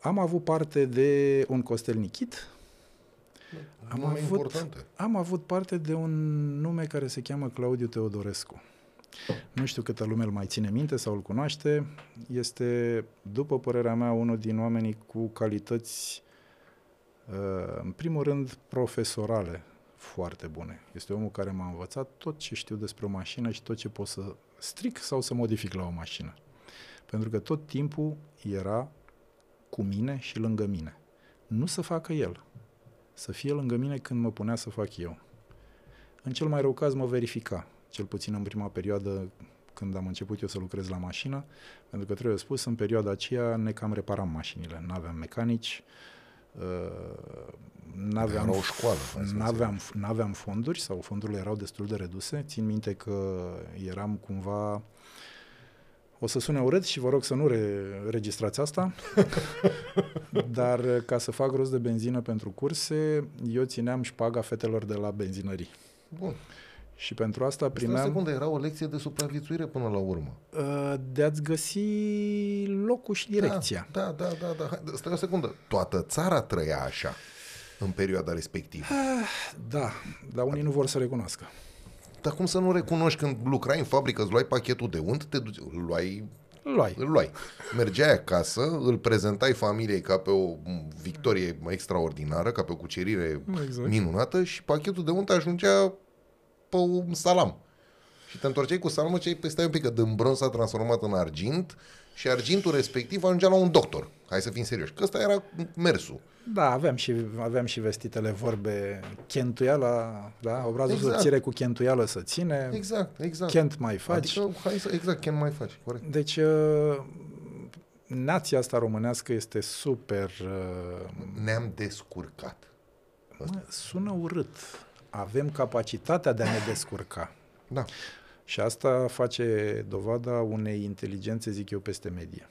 am avut parte de un Costel Nichit, am avut, importante. am avut parte de un nume care se cheamă Claudiu Teodorescu. Nu știu câtă lume îl mai ține minte sau îl cunoaște. Este, după părerea mea, unul din oamenii cu calități Uh, în primul rând, profesorale foarte bune. Este omul care m-a învățat tot ce știu despre o mașină și tot ce pot să stric sau să modific la o mașină. Pentru că tot timpul era cu mine și lângă mine. Nu să facă el, să fie lângă mine când mă punea să fac eu. În cel mai rău caz mă verifica, cel puțin în prima perioadă când am început eu să lucrez la mașină, pentru că trebuie spus, în perioada aceea ne cam reparam mașinile, nu aveam mecanici, uh, Uh, n-aveam, o școală, n-aveam, n-aveam fonduri sau fondurile erau destul de reduse. Țin minte că eram cumva o să sune urât și vă rog să nu re- registrați asta, dar ca să fac rost de benzină pentru curse, eu țineam șpaga fetelor de la benzinării. Bun. Și pentru asta primeam... Asta secundă, era o lecție de supraviețuire până la urmă. Uh, de a-ți găsi locul și direcția. Da, da, da, da. da. Stai o secundă. Toată țara trăia așa în perioada respectivă. Uh, da, dar unii nu vor să recunoască. Dar cum să nu recunoști când lucrai în fabrică, îți luai pachetul de unt, te duci, îl luai luai. Îl luai. Mergeai acasă, îl prezentai familiei ca pe o victorie extraordinară, ca pe o cucerire exact. minunată și pachetul de unt ajungea pe un salam. Și te întorceai cu salamul și păi stai un pic, că din bronz s-a transformat în argint și argintul respectiv ajungea la un doctor. Hai să fim serioși, că ăsta era mersul. Da, aveam și, aveam și vestitele vorbe chentuiala, da? Obrazul Exact. să ține cu chentuială să ține, Exact, exact. chent mai faci. Adică, hai să, exact, Ken mai faci, corect. Deci, uh, nația asta românească este super... uh, Ne-am descurcat. Mă, sună urât. Avem capacitatea de a ne descurca. Da. Și asta face dovada unei inteligențe, zic eu, peste medie.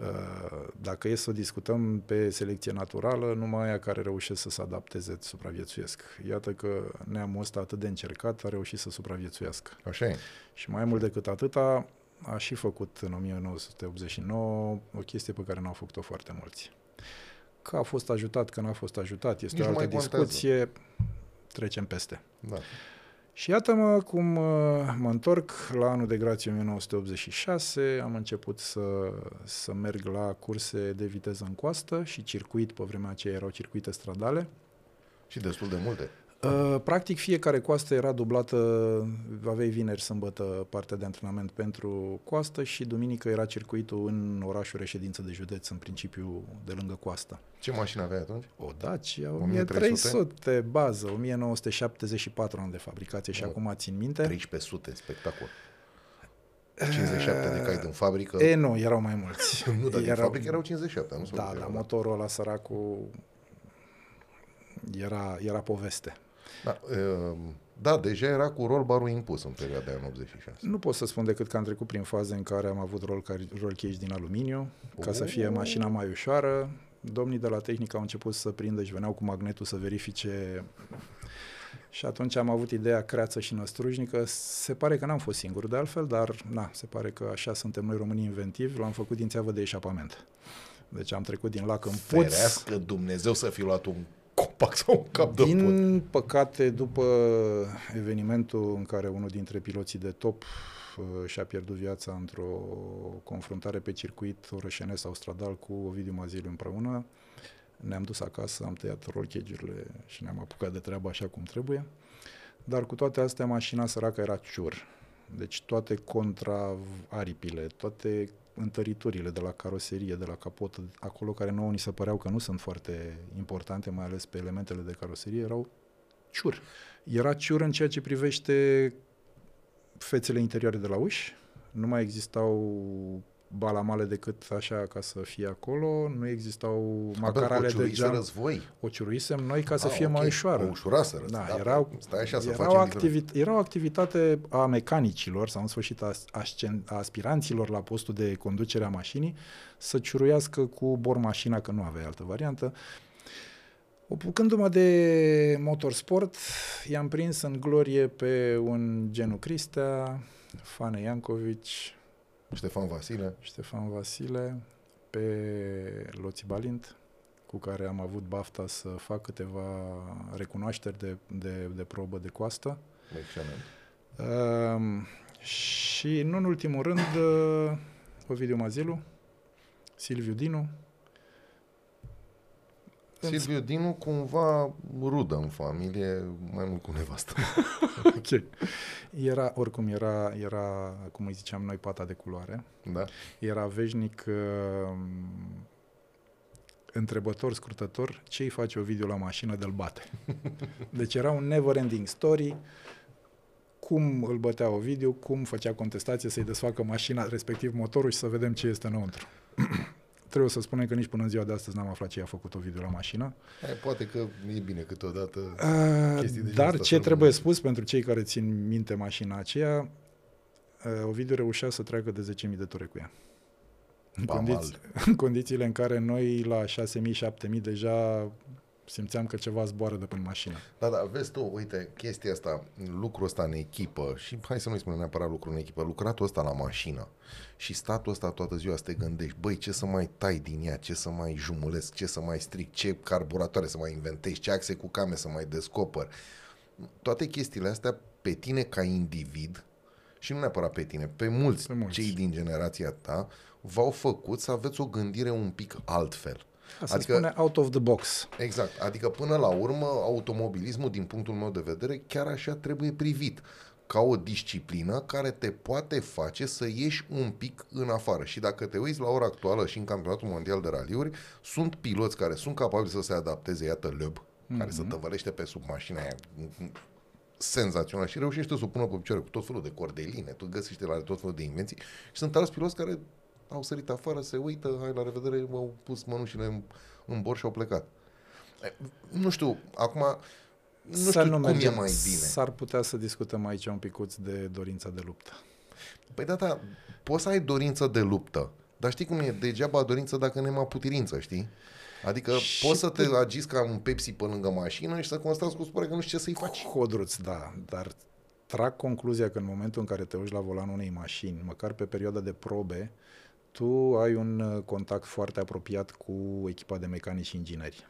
Uh, Dacă e să o discutăm pe selecție naturală, numai aia care reușesc să se adapteze supraviețuiesc. Iată că neamul ăsta atât de încercat a reușit să supraviețuiască. Așa e. Și mai mult decât atâta, a și făcut în 1989 o chestie pe care n-au făcut-o foarte mulți. Că a fost ajutat, că n-a fost ajutat, este Nici o nu altă mai contează. Discuție, trecem peste. Da. Și iată-mă cum uh, mă întorc la anul de grație 1986, am început să, să merg la curse de viteză în coastă și circuit, pe vremea aceea erau circuite stradale. Și destul de multe. Uh, Practic fiecare coastă era dublată, aveai vineri, sâmbătă partea de antrenament pentru coastă și duminică era circuitul în orașul reședință de județ, în principiu de lângă coastă. Ce mașină aveai atunci? O Dacia 1300? 1300 bază, 1974 an de fabricație și O, acum țin minte. 1300, spectacol. 57 de cai din fabrică. E, nu, erau mai mulți. nu, dar din Erau- fabrică erau 57, nu Da, dar motorul ăla săracul era, era poveste. Da, uh, da, deja era cu rollbar-ul impus în perioada aia în 86. Nu pot să spun decât că am trecut prin faze în care am avut roll, car- roll cage din aluminiu, ca să fie Oh. mașina mai ușoară. Domnii de la tehnică au început să prindă și veneau cu magnetul să verifice și atunci am avut ideea creață și năstrujnică. Se pare că n-am fost singur de altfel, dar na, se pare că așa suntem noi românii inventivi. L-am făcut din țeavă de eșapament. Deci am trecut din lac în puț. Ferească Dumnezeu să fi luat un copac sau un cap de put. Din păcate, după evenimentul în care unul dintre piloții de top uh, și-a pierdut viața într-o confruntare pe circuit orășenesc sau stradal cu Ovidiu Maziliu împreună, ne-am dus acasă, am tăiat roll cage-urile și ne-am apucat de treabă așa cum trebuie. Dar cu toate astea, mașina săracă era ciur. Deci toate contraaripile, toate întăriturile de la caroserie, de la capotă, acolo care nouă ni se păreau că nu sunt foarte importante, mai ales pe elementele de caroserie, erau ciur. Era ciur în ceea ce privește fețele interioare de la uși, nu mai existau balamale decât așa ca să fie acolo, nu existau macarale de geam. răzvoi. O ciuruisem noi ca să Ah, fie ok. mai ușoară. O ușurase război. Da, Da, erau, păi, Stai așa să era, o facem activi- era o activitate a mecanicilor sau în sfârșit a, ascen- a aspiranților la postul de conducere a mașinii să ciuruiască cu bor mașina, că nu avea altă variantă. Opucându-mă de motorsport, i-am prins în glorie pe un Genu Cristea, Fane Iancovici, Ștefan Vasile. Ștefan Vasile, pe Loți Balint, cu care am avut bafta să fac câteva recunoașteri de, de, de probă de coastă. Excelent. Um, și, nu în ultimul rând, uh, Ovidiu Mazilu, Silviu Dinu. Silviu Dinu cumva rudă în familie, mai mult cu nevastă. ok. Era, oricum, era, era, cum îi ziceam noi, pata de culoare. Da? Era veșnic uh, întrebător, scurtător, ce îi face o video la mașină de-l bate. Deci era un never-ending story, cum îl bătea o video, cum făcea contestație să-i desfacă mașina, respectiv motorul și să vedem ce este înăuntru. Trebuie să spunem că nici până în ziua de astăzi n-am aflat ce a făcut o video la mașină. Hai, poate că e bine câteodată. Uh, Chestii de genul dar ăsta ce să trebuie rămână. spus pentru cei care țin minte mașina aceea, uh, Ovidiu reușea să treacă de 10.000 de ture cu ea. În, Ba, condiții, în condițiile în care noi la 6.000-7.000 deja simțeam că ceva zboară de pe mașină. Da, da, vezi tu, uite, chestia asta, lucrul ăsta în echipă și hai să nu-i spunem neapărat lucru în echipă, lucratul ăsta la mașină și statul ăsta toată ziua să te gândești, băi, ce să mai tai din ea, ce să mai jumulesc, ce să mai stric, ce carburatoare să mai inventezi, ce axe cu came să mai descoper. Toate chestiile astea pe tine ca individ și nu neapărat pe tine, pe mulți, Pe mulți. cei din generația ta, v-au făcut să aveți o gândire un pic altfel. Asta adică, spune out of the box. Exact. Adică până la urmă, automobilismul, din punctul meu de vedere, chiar așa trebuie privit ca o disciplină care te poate face să ieși un pic în afară. Și dacă te uiți la ora actuală și în campionatul mondial de raliuri, sunt piloți care sunt capabili să se adapteze, iată Löb, mm-hmm. care se tăvălește pe sub mașina aia senzațional și reușește să o pună pe picioare cu tot felul de cordeline, tu găsești la tot felul de invenții și sunt alți piloți care au sărit afară, se uită, hai la revedere, au pus mănușile în, în bor și au plecat. Nu știu, acum nu să știu nu cum mergem. e mai bine. S-ar putea să discutăm aici un picuț de dorința de luptă. Păi da, da, poți să ai dorință de luptă, dar știi cum e? Degeaba dorință dacă nu e mai putirință, știi? Adică și poți să te pu- agiți ca un Pepsi pe lângă mașină și să constați cu supărare că nu știi ce să-i faci. Hodruț, da, dar trag concluzia că în momentul în care te uiți la volanul unei mașini, măcar pe perioada de probe, tu ai un uh, contact foarte apropiat cu echipa de mecanici și ingineri.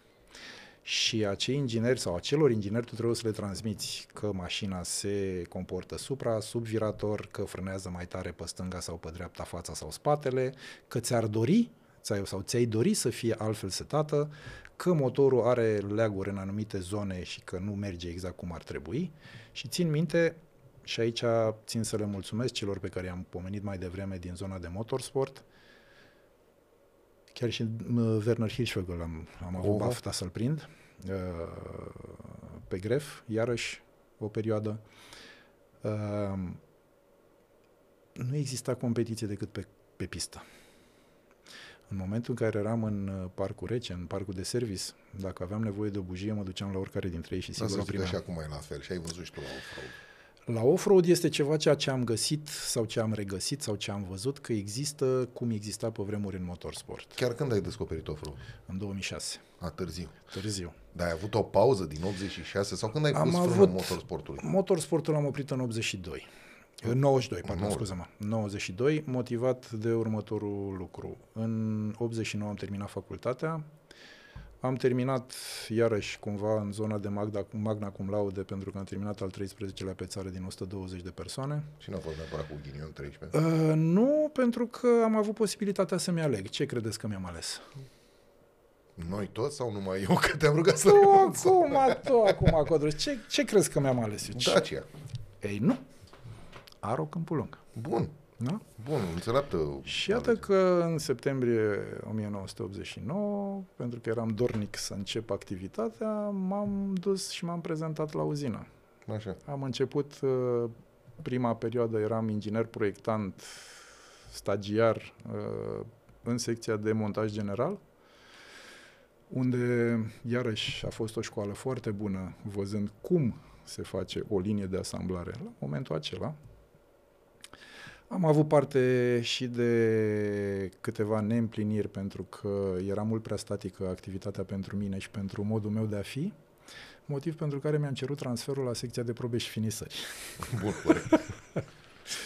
Și acei ingineri sau acelor ingineri tu trebuie să le transmiți că mașina se comportă supra, sub virator, că frânează mai tare pe stânga sau pe dreapta fața sau spatele, că ți-ar dori ți-ai, sau ți-ai dori să fie altfel setată, că motorul are leaguri în anumite zone și că nu merge exact cum ar trebui. Și țin minte, și aici țin să le mulțumesc celor pe care i-am pomenit mai devreme din zona de motorsport, chiar și Werner Hirschfegel am, am avut uh-huh. bafta să-l prind, uh, pe gref, iarăși o perioadă. Uh, nu exista competiție decât pe, pe pistă. În momentul în care eram în uh, parcul rece, în parcul de service, dacă aveam nevoie de o bujie, mă duceam la oricare dintre ei și sigur o primeam. și acum e la fel și ai văzut și tu la off-road. La off-road este ceva ceea ce am găsit sau ce am regăsit sau ce am văzut că există cum exista pe vremuri în motorsport. Chiar când ai descoperit off-road? În 2006. A, târziu. Târziu. Dar ai avut o pauză din 86 sau când ai am pus avut motorsportului? Motorsportul am oprit în 82. În 92, pardon, scuze-mă. 92, motivat de următorul lucru. În 89 am terminat facultatea, am terminat iarăși cumva în zona de magna, magna cum laude pentru că am terminat al 13-lea pe țară din 120 de persoane. Și nu a fost neapărat cu ghinion 13? Uh, nu, pentru că am avut posibilitatea să-mi aleg. Ce credeți că mi-am ales? Noi toți sau numai eu că te-am rugat să Tu acum, tu acum, Codru. Ce, ce crezi că mi-am ales eu? Dacia. Ei, nu. Aro Câmpul Lung. Bun. Da? Bun, înțeleaptă. Și iată că în septembrie 1989, pentru că eram dornic să încep activitatea, m-am dus și m-am prezentat la uzină. Așa. Am început, uh, prima perioadă eram inginer proiectant, stagiar uh, în secția de montaj general, unde iarăși a fost o școală foarte bună, văzând cum se face o linie de asamblare la momentul acela. Am avut parte și de câteva neîmpliniri pentru că era mult prea statică activitatea pentru mine și pentru modul meu de a fi, motiv pentru care mi-am cerut transferul la secția de probe și finisări. Bun, corect.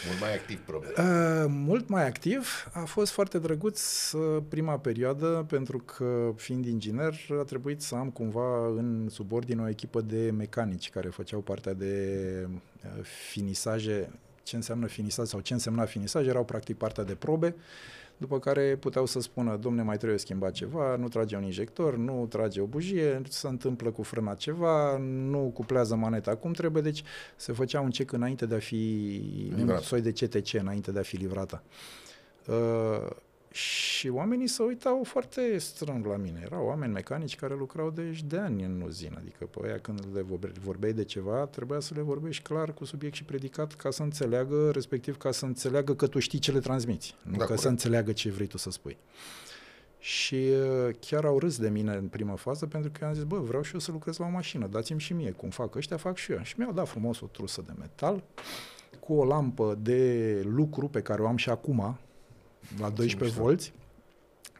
Mult mai activ, probabil. Uh, mult mai activ. A fost foarte drăguț uh, prima perioadă, pentru că, fiind inginer, a trebuit să am cumva în subordine o echipă de mecanici care făceau partea de uh, finisaje ce înseamnă finisaj sau ce însemna finisaj, erau practic partea de probe, după care puteau să spună, domne, mai trebuie schimbat ceva, nu trage un injector, nu trage o bujie, se întâmplă cu frâna ceva, nu cuplează maneta cum trebuie, deci se făcea un check înainte de a fi, Livrat. un soi de CTC înainte de a fi livrată. Uh, și oamenii se uitau foarte strâng la mine. Erau oameni mecanici care lucrau de, de ani în uzină. Adică pe aia când le vorbeai de ceva, trebuia să le vorbești clar cu subiect și predicat ca să înțeleagă, respectiv ca să înțeleagă că tu știi ce le transmiți. Nu da, ca corect. să înțeleagă ce vrei tu să spui. Și uh, chiar au râs de mine în prima fază pentru că am zis, bă, vreau și eu să lucrez la o mașină, dați-mi și mie, cum fac ăștia, fac și eu. Și mi-au dat frumos o trusă de metal cu o lampă de lucru pe care o am și acum, la 12 volți,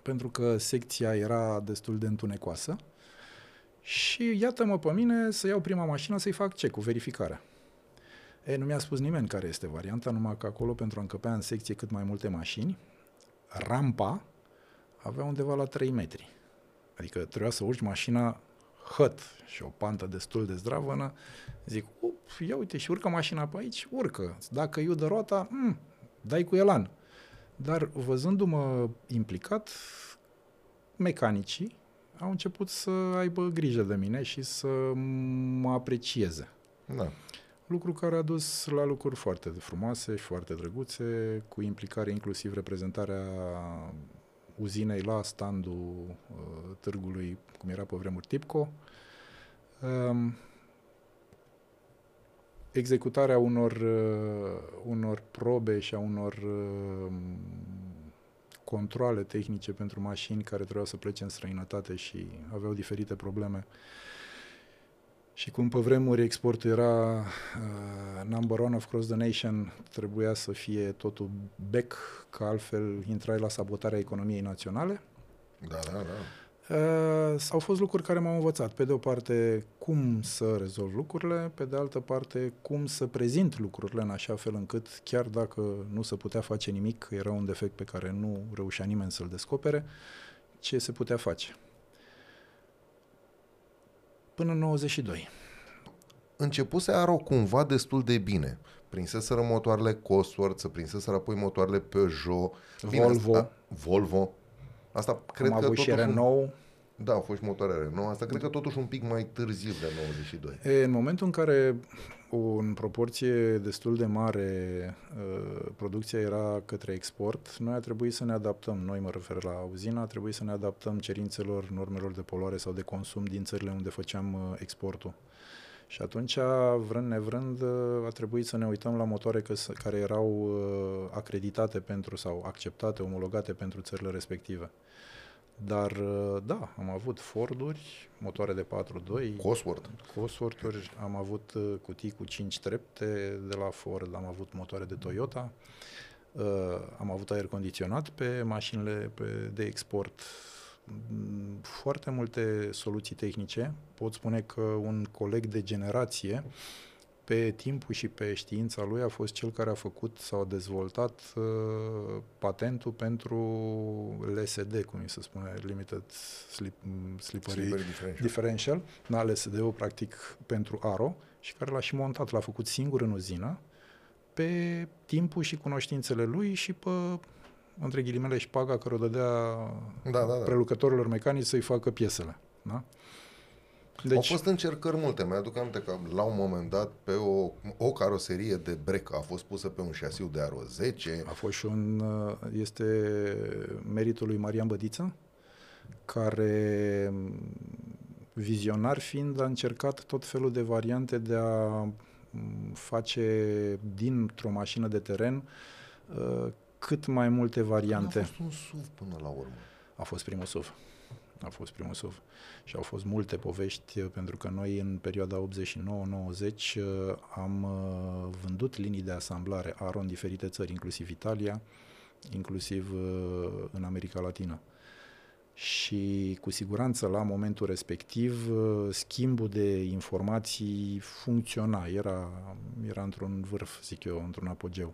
pentru că secția era destul de întunecoasă. Și iată-mă pe mine să iau prima mașină să-i fac ce cu verificarea. E, nu mi-a spus nimeni care este varianta, numai că acolo pentru a încăpea în secție cât mai multe mașini, rampa avea undeva la 3 metri. Adică trebuia să urci mașina hăt și o pantă destul de zdravănă. Zic, up, ia uite și urcă mașina pe aici, urcă. Dacă iudă roata, mm, dai cu elan. Dar văzându-mă implicat, mecanicii au început să aibă grijă de mine și să mă aprecieze. Da. Lucru care a dus la lucruri foarte frumoase și foarte drăguțe, cu implicare inclusiv reprezentarea uzinei la standul uh, târgului, cum era pe vremuri Tipco, um, executarea unor, uh, unor probe și a unor uh, controle tehnice pentru mașini care trebuiau să plece în străinătate și aveau diferite probleme. Și cum pe vremuri exportul era uh, number one of cross the nation, trebuia să fie totul back, că altfel intrai la sabotarea economiei naționale. Da, da, da. Uh, au fost lucruri care m-au învățat. Pe de o parte, cum să rezolv lucrurile, pe de altă parte, cum să prezint lucrurile în așa fel încât, chiar dacă nu se putea face nimic, era un defect pe care nu reușea nimeni să-l descopere, ce se putea face. Până în 92. Începuse Aro cumva destul de bine. Prinseseră motoarele Cosworth, să prinseseră apoi motoarele Peugeot. Bine, Volvo. Asta, Volvo. Asta cred Am că avut și totuși un- Renault. Da, au fost și motoare Renault. Asta cred că totuși un pic mai târziu de 92. E, în momentul în care o, în proporție destul de mare uh, producția era către export, noi a trebuit să ne adaptăm, noi mă refer la uzina, a trebuit să ne adaptăm cerințelor, normelor de poluare sau de consum din țările unde făceam uh, exportul. Și atunci, vrând nevrând, uh, a trebuit să ne uităm la motoare că, care erau uh, acreditate pentru sau acceptate, omologate pentru țările respective. Dar, uh, da, am avut Forduri, motoare de 4.2, Cosworth. Cosworth-uri, am avut uh, cutii cu 5 trepte de la Ford, am avut motoare de Toyota, uh, am avut aer condiționat pe mașinile pe, de export, Mm, foarte multe soluții tehnice. Pot spune că un coleg de generație pe timpul și pe știința lui a fost cel care a făcut sau a dezvoltat uh, patentul pentru LSD, cum îi se spune, Limited Slip, Slippery Slippery differential. differential, da, LSD-ul practic pentru Aro și care l-a și montat, l-a făcut singur în uzină pe timpul și cunoștințele lui și pe între ghilimele șpaga care o dădea Da, da, da. prelucătorilor mecanici să-i facă piesele. Da? Deci... Au fost încercări multe. Mi-aduc aminte că la un moment dat pe o, o caroserie de brec a fost pusă pe un șasiu de Aro 10. A fost și un... uh, este meritul lui Marian Bădiță, care vizionar fiind a încercat tot felul de variante de a m, face dintr-o mașină de teren uh, cât mai multe variante. A fost un SUV până la urmă. A fost primul SUV. A fost primul SUV. Și au fost multe povești, uh, pentru că noi în perioada 89-90 uh, am uh, vândut linii de asamblare Aro în diferite țări, inclusiv Italia, inclusiv uh, în America Latină. Și cu siguranță la momentul respectiv uh, schimbul de informații funcționa, era, era într-un vârf, zic eu, într-un apogeu.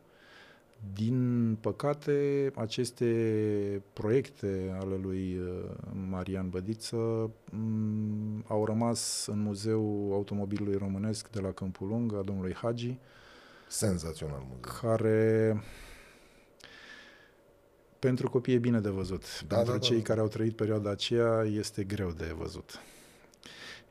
Din păcate, aceste proiecte ale lui uh, Marian Bădiță m, au rămas în Muzeul Automobilului Românesc de la Câmpul Lung, a domnului Hagi, Senzațional muzeu. care pentru copii e bine de văzut. Da, pentru da, da, cei da. care au trăit perioada aceea este greu de văzut.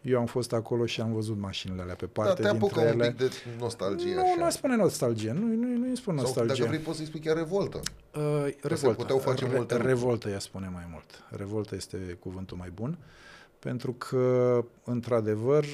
Eu am fost acolo și am văzut mașinile alea pe Da, parte te apucă dintre un ele. pic de nostalgie nu, așa. nu aș spune nostalgie, nu, nu, nu îi spun Sau nostalgie. dacă vrei poți să-i spui chiar revoltă. Uh, se revoltă. puteau face multe lucruri. Revoltă, ea spune mai mult. Revoltă este cuvântul mai bun, pentru că, într-adevăr,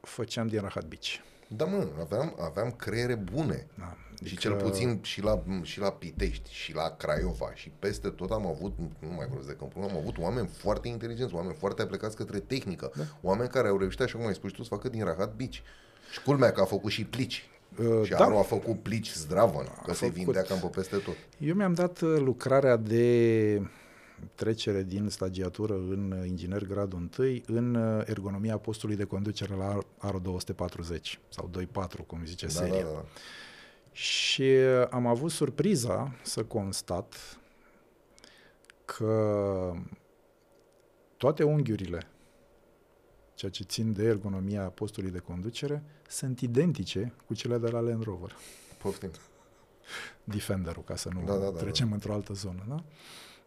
făceam din Rahat Beach. Da, mă, aveam, aveam creiere bune. Da. Și cel puțin și la, și la Pitești, și la Craiova, și peste tot am avut, nu mai vreau să de câmpul, am avut oameni foarte inteligenți, oameni foarte plecați către tehnică, da. oameni care au reușit, așa cum ai spus tu, să facă din Rahat Beach. Și culmea că a făcut și plici. Uh, și da. Aru a făcut plici zdravăn, că se făcut. vindea cam pe peste tot. Eu mi-am dat uh, lucrarea de trecere din stagiatură în inginer gradul 1 în uh, ergonomia postului de conducere la Aro 240 sau 24, cum zice Da, seria. da, da. Și uh, am avut surpriza să constat că toate unghiurile, ceea ce țin de ergonomia postului de conducere, sunt identice cu cele de la Land Rover. Poftim. Defender-ul, ca să nu Da, da, da, trecem într-o altă zonă. Da?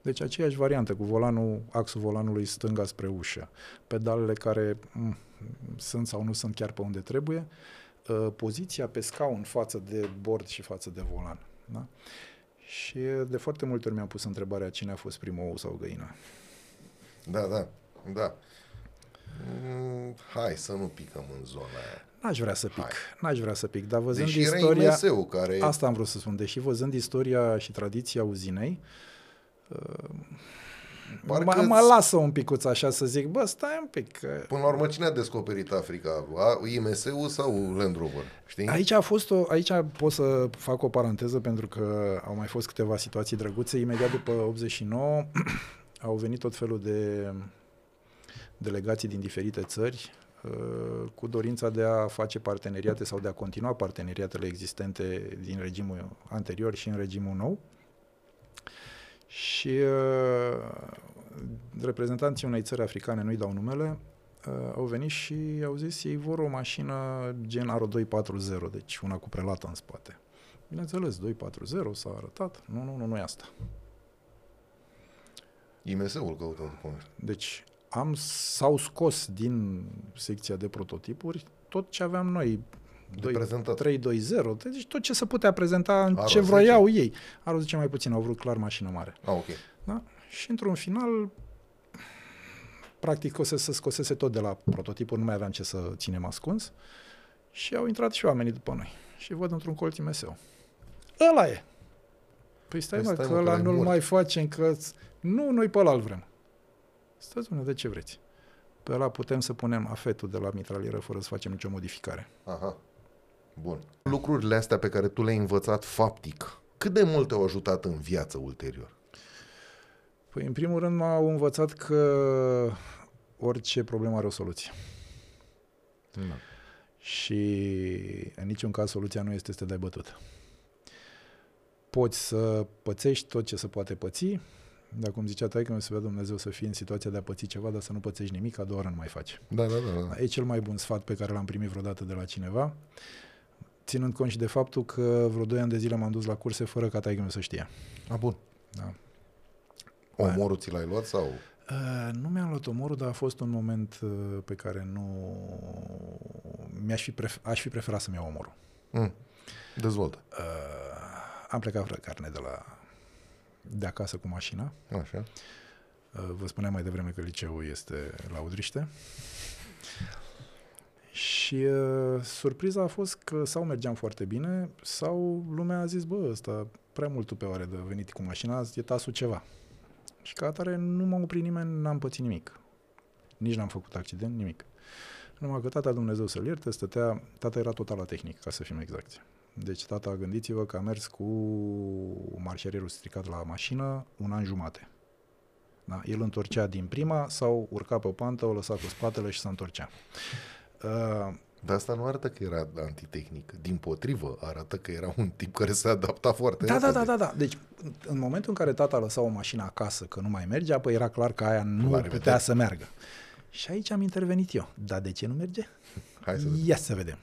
Deci aceeași variantă cu volanul, axul volanului stânga spre ușă, pedalele care m- sunt sau nu sunt chiar pe unde trebuie, uh, poziția pe scaun față de bord și față de volan. Da? Și de foarte multe ori mi-am pus întrebarea cine a fost primul ou sau găina. Da, da, da. Mm, hai să nu picăm în zona aia. N-aș vrea să pic, Hai. n-aș vrea să pic, dar văzând Deși era istoria... IMS-ul care... Asta am vrut să spun, deși văzând istoria și tradiția uzinei, Parcă mă, mă lasă un picuț așa să zic, bă, stai un pic. Că... Până la urmă, cine a descoperit Africa? A, IMS-ul sau Land Rover? Știi? Aici a fost o, aici pot să fac o paranteză pentru că au mai fost câteva situații drăguțe. Imediat după 89 au venit tot felul de delegații din diferite țări uh, cu dorința de a face parteneriate sau de a continua parteneriatele existente din regimul anterior și în regimul nou. Și uh, reprezentanții unei țări africane, nu-i dau numele, uh, au venit și au zis ei vor o mașină gen Aro 240, deci una cu prelată în spate. Bineînțeles, 240 s-a arătat. Nu, nu, nu, nu e asta. IMS-ul căută după mine. Deci am, s-au scos din secția de prototipuri tot ce aveam noi. De prezentat. 320, deci tot ce se putea prezenta în Aro ce 10. vroiau ei. Aro 10 mai puțin, au vrut clar mașină mare. Ah, ok. Da? Și într-un final, practic o să se scosese tot de la prototipuri, nu mai aveam ce să ținem ascuns și au intrat și oamenii după noi. Și văd într-un colț IMS-ul. Ăla e! Păi stai, Păi mă, stai, că mă, că ăla l-ai nu-l mort. mai facem, că... Nu, noi pe ăla vrem. Stați, mă, de ce vreți? Pe ăla putem să punem afetul de la mitralieră fără să facem nicio modificare. Aha. Bun. Lucrurile astea pe care tu le-ai învățat faptic, cât de mult te-au ajutat în viață ulterior? Păi, în primul rând, m-au învățat că orice problemă are o soluție. Da. Și în niciun caz soluția nu este să te dai bătut. Poți să pățești tot ce se poate păți, dar cum zicea taică să vrea Dumnezeu să fii în situația de a păți ceva, dar să nu pățești nimic, a doua oară nu mai faci. Da, da, da. da. E cel mai bun sfat pe care l-am primit vreodată de la cineva, ținând cont și de faptul că vreo 2 ani de zile m-am dus la curse fără ca taică să știe. A, bun. Da. Omorul ți l-ai luat sau? Uh, nu mi-am luat omorul, dar a fost un moment uh, pe care nu... Mi-aș fi, pref- aș fi preferat să-mi iau omorul. Mm. Dezvoltă. Uh, am plecat fără carne de la de acasă cu mașina. Așa. Uh, vă spuneam mai devreme că liceul este la Udriște. Și uh, surpriza a fost că sau mergeam foarte bine, sau lumea a zis, bă, ăsta prea mult pe oare de venit cu mașina, e tasul ceva. Și ca atare nu m-a oprit nimeni, n-am pățit nimic. Nici n-am făcut accident, nimic. Numai că tata Dumnezeu să-l ierte, stătea, tata era total la tehnic, ca să fim exacti. Deci tata, gândiți-vă că a mers cu marșierierul stricat la mașină un an jumate. Da? El întorcea din prima sau urca pe o pantă, o lăsa cu spatele și se întorcea. Uh, Dar asta nu arată că era antitehnic. Din potrivă, arată că era un tip care se adapta foarte da, da, repede. da, da, da. Deci, în momentul în care tata lăsa o mașină acasă că nu mai mergea, păi era clar că aia nu La putea revedere. să meargă. Și aici am intervenit eu. Dar de ce nu merge? Hai să vedem. Ia să vedem.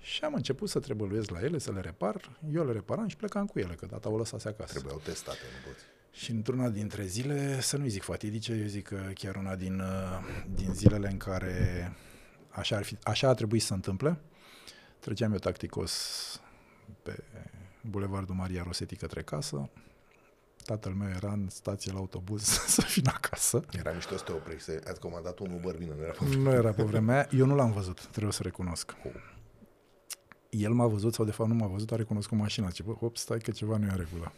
Și am început să trebăluiesc la ele, să le repar. Eu le reparam și plecam cu ele, că tata o lăsase acasă. Trebuiau testate, nu poți. Și într-una dintre zile, să nu-i zic fatidice, eu zic că chiar una din, uh, din zilele în care așa, ar fi, așa a trebuit să se întâmple, treceam eu tacticos pe Bulevardul Maria Rosetti către casă, tatăl meu era în stație la autobuz să vină acasă. Era mișto să te oprești, să ați comandat un Uber, bine, nu era Nu era pe vremea aia. Eu nu l-am văzut, trebuie să recunosc. El m-a văzut sau de fapt nu m-a văzut, a recunoscut mașina. Ce, bă, hop, stai că ceva nu e în regulă.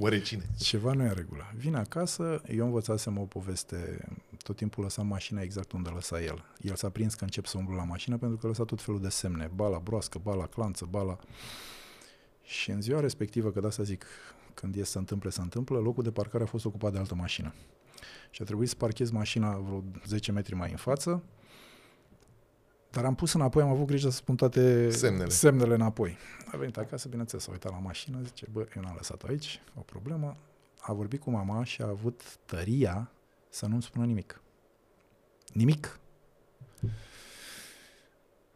Oare cine? Ceva nu e în regulă. Vine acasă, eu învățasem o poveste, tot timpul lăsam mașina exact unde lăsa el. El s-a prins că încep să umblu la mașină pentru că lăsa tot felul de semne, bala broască, bala clanță, bala... Și în ziua respectivă, că de asta zic, când e să se întâmple, se întâmplă, locul de parcare a fost ocupat de altă mașină. Și a trebuit să parchez mașina vreo 10 metri mai în față, dar am pus înapoi, am avut grijă să spun toate Semnele. semnele înapoi. A venit acasă, bineînțeles, s-a uitat la mașină, zice, bă, eu n-am lăsat-o aici, o problemă. A vorbit cu mama și a avut tăria să nu-mi spună nimic. Nimic.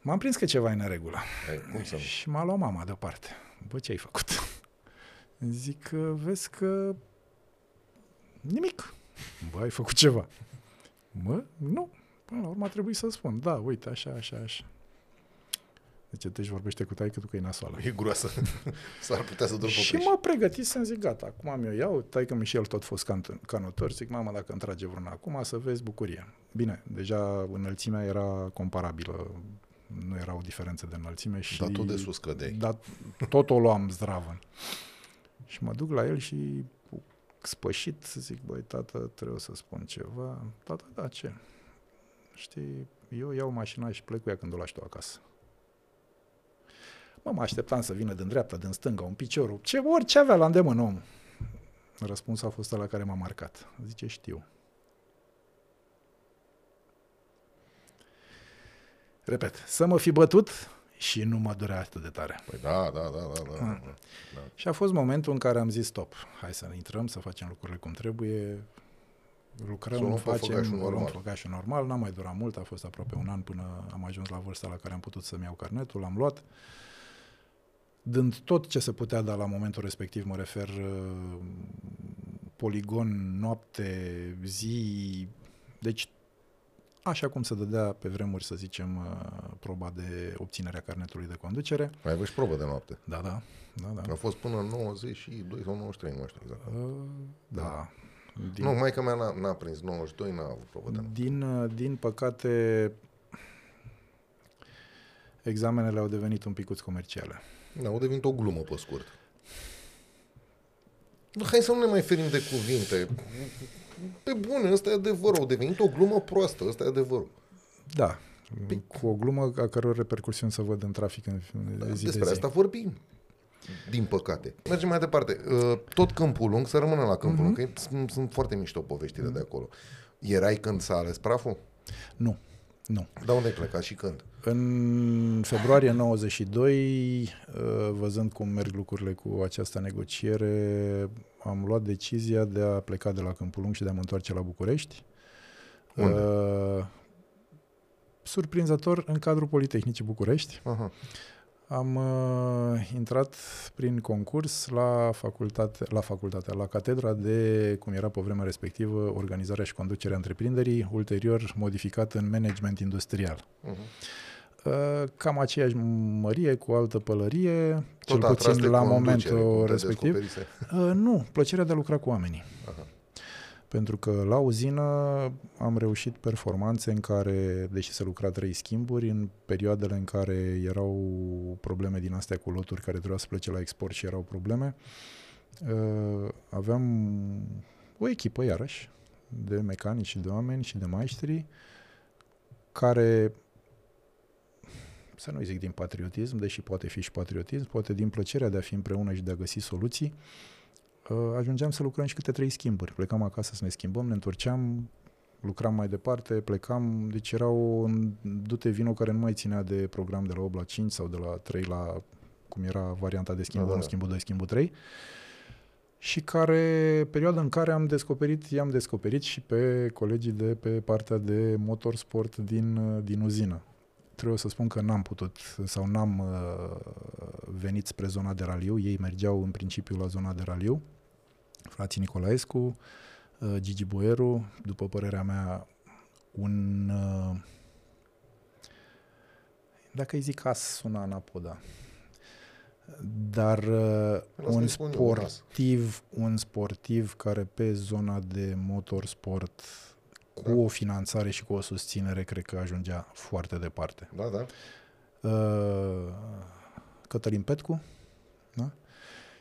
M-am prins că ceva e în regulă. Hai, cum să nu? Și m-a luat mama deoparte. Bă, ce ai făcut? Zic că vezi că Nimic. Bă, ai făcut ceva. Mă, nu. Până la urmă a trebuit să spun, da, uite, așa, așa, așa. Deci te vorbește cu taică tu că e nasoală. E groasă. S-ar putea să dorm Și mă pregătit să-mi zic, gata, acum mi-o iau, taică mi și el tot fost can- canotor, zic, mama, dacă îmi trage vreuna acum, să vezi bucurie. Bine, deja înălțimea era comparabilă, nu era o diferență de înălțime și... Dar tot de sus cădeai. Dar tot o luam zdravă. Și mă duc la el și spășit, zic, băi, tată, trebuie să spun ceva. Tată, da, ce? Știi, eu iau mașina și plec cu ea când o lași tu acasă. Mă, mă așteptam să vină din dreapta, din stânga, un piciorul, ce, orice avea la îndemână om. Răspunsul a fost la care m-a marcat. Zice, știu. Repet, să mă fi bătut și nu mă durea atât de tare. Păi da, da, da, da, da, da. da. Și a fost momentul în care am zis, stop, hai să ne intrăm, să facem lucrurile cum trebuie, lucrăm, să facem, făgașul normal. făgașul normal. N-a mai durat mult, a fost aproape un an până am ajuns la vârsta la care am putut să-mi iau carnetul, l-am luat. Dând tot ce se putea da la momentul respectiv, mă refer uh, poligon, noapte, zi, deci așa cum se dădea pe vremuri, să zicem, uh, proba de obținerea carnetului de conducere. Mai aveți probă de noapte? Da, da. da, da. A fost până 92 sau 93, nu știu exact. Uh, da. Din... Nu, mai că mea n-a, n-a prins 92, n-a avut probă de noapte. Din, uh, din păcate, examenele au devenit un picuț comerciale. Da, au devenit o glumă pe scurt. Hai să nu ne mai ferim de cuvinte. Pe bune, ăsta e adevărul. Au devenit o glumă proastă, ăsta e adevărul. Da, pe... cu o glumă a căror repercursiuni să văd în trafic în da, zi Despre de zi. asta vorbim. Din păcate. Mergem mai departe. Uh, tot Câmpul Lung, să rămână la Câmpul uh-huh. Lung, că sunt, sunt foarte mișto poveștile uh-huh. de acolo. Erai când s-a ales praful? Nu. Nu. Dar unde ai plecat și când? În februarie 92, uh, văzând cum merg lucrurile cu această negociere, am luat decizia de a pleca de la Câmpul Lung și de a mă întoarce la București. Unde? Uh, surprinzător, în cadrul Politehnicii București. Aha. Am uh, intrat prin concurs la facultate, la facultatea, la catedra de, cum era pe vremea respectivă, organizarea și conducerea întreprinderii, ulterior modificat în management industrial. Uh-huh. Uh, cam aceeași mărie, cu altă pălărie, Tot cel puțin la momentul respectiv. Uh, nu, plăcerea de a lucra cu oamenii. Aha. Pentru că la uzină am reușit performanțe în care, deși se lucra trei schimburi, în perioadele în care erau probleme din astea cu loturi care trebuiau să plece la export și erau probleme, uh, aveam o echipă, iarăși, de mecanici și de oameni și de maestri care să nu zic din patriotism, deși poate fi și patriotism, poate din plăcerea de a fi împreună și de a găsi soluții, uh, ajungeam să lucrăm și câte trei schimburi. Plecam acasă să ne schimbăm, ne întorceam, lucram mai departe, plecam, deci era o dute vino care nu mai ținea de program de la 8 la 5 sau de la 3 la, cum era varianta de schimb 1, da, da. schimbul 2, schimbul 3 și care, perioada în care am descoperit, i-am descoperit și pe colegii de pe partea de motorsport din, din uzină trebuie să spun că n-am putut sau n-am uh, venit spre zona de raliu. Ei mergeau în principiu la zona de raliu. Frații Nicolaescu, uh, Gigi Boeru, după părerea mea, un... Uh, dacă îi zic as, sună anapoda. Dar uh, un sportiv, un sportiv care pe zona de motorsport cu da. o finanțare și cu o susținere, cred că ajungea foarte departe. Da, da. Uh, Cătălin Petcu, da?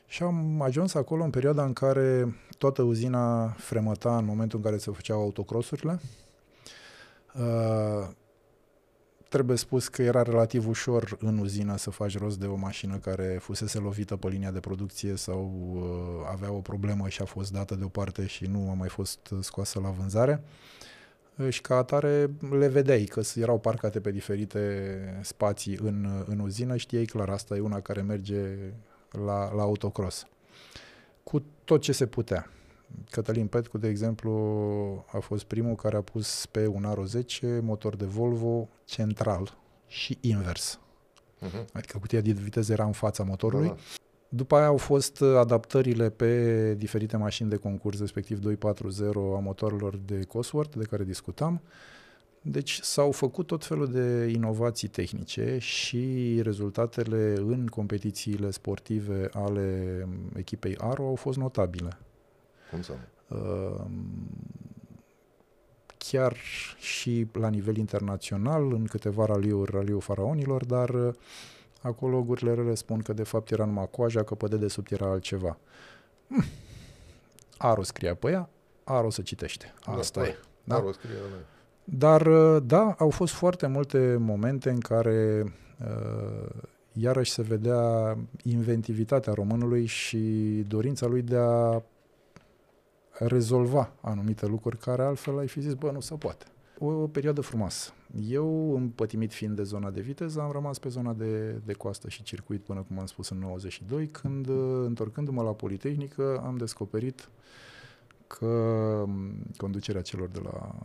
Și am ajuns acolo în perioada în care toată uzina fremăta în momentul în care se făceau autocrosurile. Uh, trebuie spus că era relativ ușor în uzină să faci rost de o mașină care fusese lovită pe linia de producție sau uh, avea o problemă și a fost dată deoparte și nu a mai fost scoasă la vânzare. Uh, și ca atare le vedeai că erau parcate pe diferite spații în, în uzină, știai clar, asta e una care merge la, la autocross. Cu tot ce se putea. Cătălin Petcu, de exemplu, a fost primul care a pus pe un Aro 10 motor de Volvo central și invers. Uh-huh. Adică cutia de viteză era în fața motorului. Uh-huh. După aia au fost adaptările pe diferite mașini de concurs, respectiv 240 a motoarelor de Cosworth, de care discutam. Deci s-au făcut tot felul de inovații tehnice și rezultatele în competițiile sportive ale echipei Aro au fost notabile. Cum să uh, chiar și la nivel internațional, în câteva raliuri, raliul faraonilor, dar uh, acolo gurile rele spun că de fapt era numai coaja, că pe dedesubt era altceva. Hm. Aro scria pe ea, Aro se citește. Da, Asta da, e. Da? Aro scrie la dar, uh, da, au fost foarte multe momente în care uh, iarăși se vedea inventivitatea românului și dorința lui de a rezolva anumite lucruri care altfel ai fi zis, bă, nu se poate. O, o perioadă frumoasă. Eu, împătimit fiind de zona de viteză, am rămas pe zona de, de coastă și circuit până, cum am spus, în 92, când, uh, întorcându-mă la Politehnică, am descoperit că um, conducerea celor de la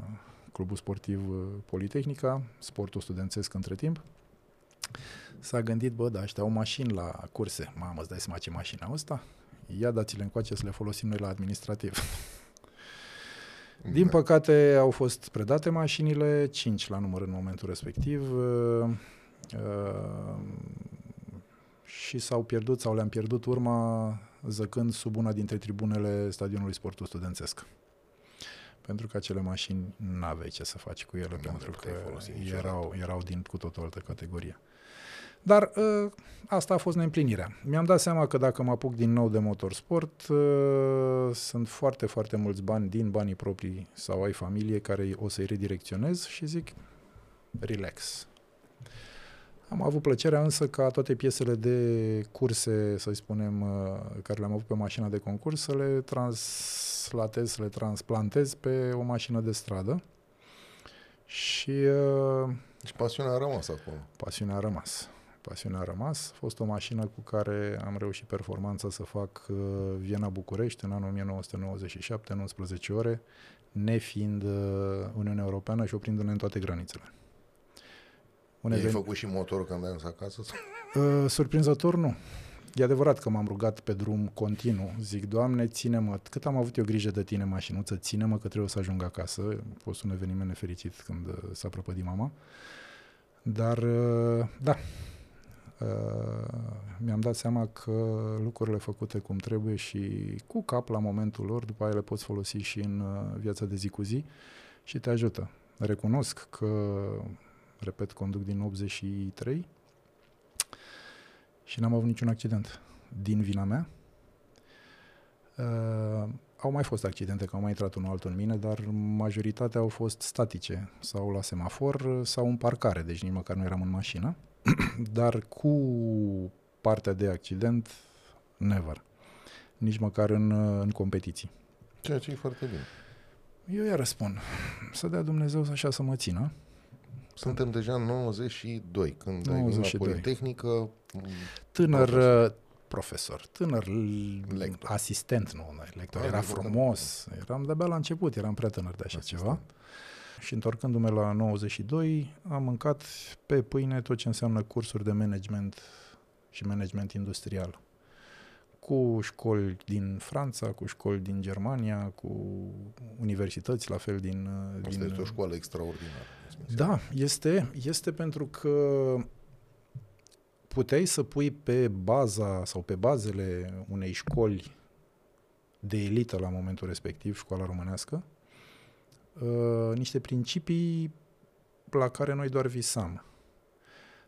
Clubul Sportiv uh, Politehnica, sportul studențesc între timp, s-a gândit, bă, da, ăștia au mașini la curse. Mamă, îți dai seama ce mașină au ăsta? Ia dați-le încoace să le folosim noi la administrativ. Din da. păcate au fost predate mașinile, 5 la număr în momentul respectiv, uh, uh, și s-au pierdut sau le-am pierdut urma zăcând sub una dintre tribunele stadionului sportul studențesc pentru că acele mașini nu aveai ce să faci cu ele, da, pentru că erau, erau din cu totul altă categorie. Dar ă, asta a fost neîmplinirea. Mi-am dat seama că dacă mă apuc din nou de motorsport, ă, sunt foarte, foarte mulți bani din banii proprii sau ai familie care o să-i redirecționez și zic, relax. Am avut plăcerea însă ca toate piesele de curse, să spunem, ă, care le-am avut pe mașina de concurs, să le trans translatez, să le transplantez pe o mașină de stradă. Și... Uh, deci pasiunea a rămas acolo. Pasiunea a rămas. Pasiunea a rămas. A fost o mașină cu care am reușit performanța să fac uh, Viena-București în anul 1997, în 11 ore, nefiind uh, Uniunea Europeană și oprindu-ne în toate granițele. Un Ai făcut și motorul când ai acasă? Uh, surprinzător nu. E adevărat că m-am rugat pe drum continuu. Zic, Doamne, ține-mă, cât am avut eu grijă de tine, mașinuță, ține-mă că trebuie să ajung acasă. A fost un eveniment nefericit când uh, s-a prăpădit mama. Dar, uh, da, uh, mi-am dat seama că lucrurile făcute cum trebuie și cu cap la momentul lor, după aia le poți folosi și în viața de zi cu zi și te ajută. Recunosc că, repet, conduc din 83, și n-am avut niciun accident din vina mea. Uh, au mai fost accidente, că au mai intrat unul altul în mine, dar majoritatea au fost statice sau la semafor sau în parcare, deci nici măcar nu eram în mașină. dar cu partea de accident, never. Nici măcar în, în competiții. Ceea ce e foarte bine. Eu iar răspund, să dea Dumnezeu așa să mă țină. Suntem deja în 92, când 92. ai la Politehnică. Tânăr profesor, uh, profesor tânăr lector. asistent, nu, lector. Era frumos, eram de-abia la început, eram prea tânăr de așa asistent. ceva. Și întorcându-mă la 92, am mâncat pe pâine tot ce înseamnă cursuri de management și management industrial cu școli din Franța, cu școli din Germania, cu universități la fel din... Asta din... este o școală extraordinară. Da, este, este pentru că puteai să pui pe baza sau pe bazele unei școli de elită la momentul respectiv, școala românească, uh, niște principii la care noi doar visam.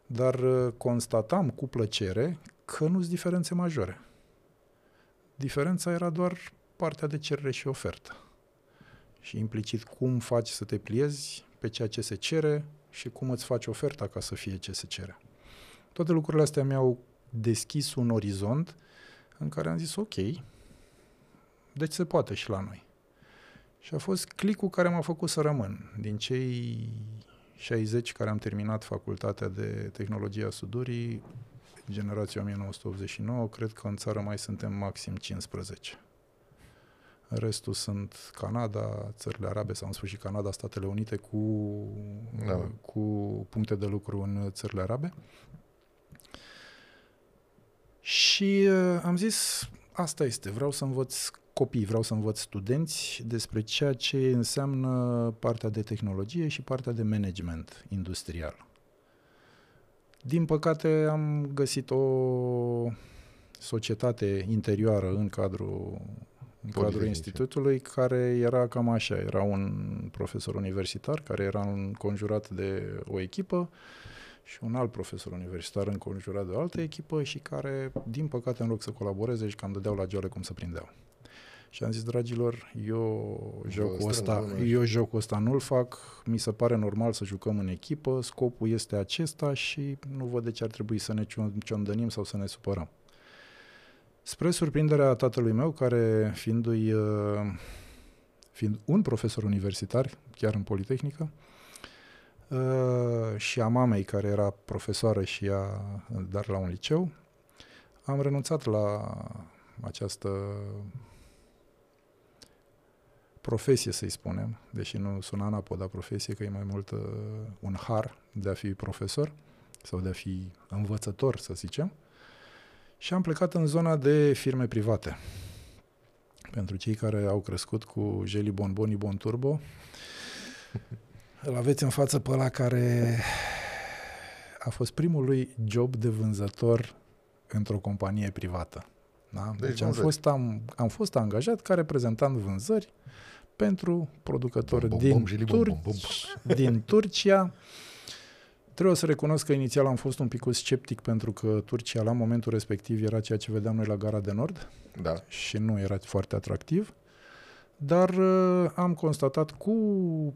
Dar uh, constatam cu plăcere că nu sunt diferențe majore. Diferența era doar partea de cerere și ofertă. Și implicit cum faci să te pliezi pe ceea ce se cere și cum îți faci oferta ca să fie ce se cere. Toate lucrurile astea mi-au deschis un orizont în care am zis ok, deci se poate și la noi. Și a fost clicul care m-a făcut să rămân. Din cei 60 care am terminat facultatea de tehnologia sudurii, generația 1989, cred că în țară mai suntem maxim 15. Restul sunt Canada, țările arabe sau în sfârșit Canada, Statele Unite cu, da. cu puncte de lucru în țările arabe. Și uh, am zis, asta este, vreau să învăț copii, vreau să învăț studenți despre ceea ce înseamnă partea de tehnologie și partea de management industrial. Din păcate am găsit o societate interioară în cadrul, în cadrul institutului care era cam așa. Era un profesor universitar care era înconjurat de o echipă și un alt profesor universitar înconjurat de o altă echipă și care, din păcate, în loc să colaboreze și cam dădeau la geale cum să prindeau. Și am zis, dragilor, eu jocul, ăsta, eu jocul ăsta nu-l fac, mi se pare normal să jucăm în echipă, scopul este acesta și nu văd de ce ar trebui să ne ciondănim sau să ne supărăm. Spre surprinderea tatălui meu, care fiindu-i, uh, fiind un profesor universitar, chiar în Politehnică, uh, și a mamei, care era profesoară și ea, dar la un liceu, am renunțat la această profesie, să-i spunem, deși nu sună anapoda profesie, că e mai mult uh, un har de a fi profesor sau de a fi învățător, să zicem. Și am plecat în zona de firme private. Pentru cei care au crescut cu Jelly Bonboni Bon Turbo, îl aveți în față pe ăla care a fost primul lui job de vânzător într-o companie privată. Da? Deci, deci am, fost, am, am fost angajat ca reprezentant vânzări pentru producători bom, din, bom, Tur- bom, bom, bom. din Turcia. Trebuie să recunosc că inițial am fost un pic sceptic pentru că Turcia la momentul respectiv era ceea ce vedeam noi la Gara de Nord da. și nu era foarte atractiv. Dar uh, am constatat cu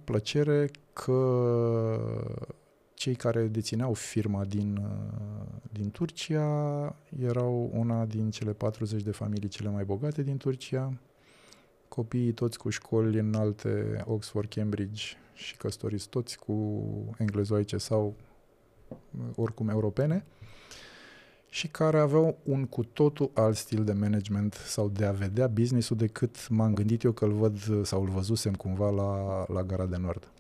plăcere că cei care dețineau firma din, uh, din Turcia erau una din cele 40 de familii cele mai bogate din Turcia, copiii toți cu școli înalte, Oxford, Cambridge și căsătoriți toți cu englezoice sau oricum europene și care aveau un cu totul alt stil de management sau de a vedea business-ul decât m-am gândit eu că îl văd sau îl văzusem cumva la, la Gara de Nord.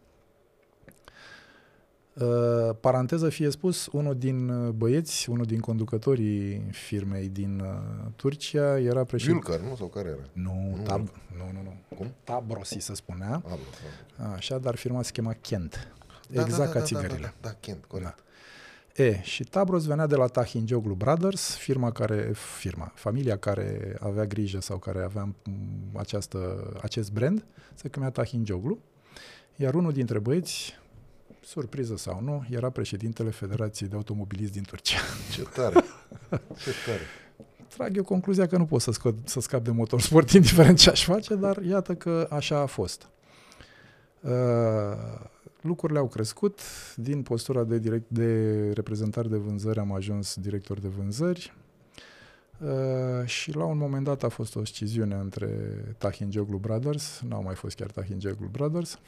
Uh, paranteză fie spus, unul din uh, băieți, unul din conducătorii firmei din uh, Turcia era președinte... Vilcar, nu? Sau care era? Nu, nu, tab... nu, nu, nu. Cum? Tabrosi se spunea. Abros, da. Așa, dar firma se chema Kent. Da, exact da, ca da, da, țigările. Da, da, da, Kent, corect. Da. E, și Tabros venea de la Tahinjoglu Brothers, firma care, firma, familia care avea grijă sau care avea această, acest brand, se chemea Tahinjoglu. Iar unul dintre băieți, surpriză sau nu, era președintele Federației de Automobilism din Turcia. Ce tare! Ce tare! Trag eu concluzia că nu pot să, scot, să scap de motorsport indiferent ce aș face, dar iată că așa a fost. Uh, lucrurile au crescut. Din postura de, direct, de reprezentar de vânzări am ajuns director de vânzări. Uh, și la un moment dat a fost o sciziune între Tahinjoglu Brothers, n-au mai fost chiar Tahinjoglu Brothers,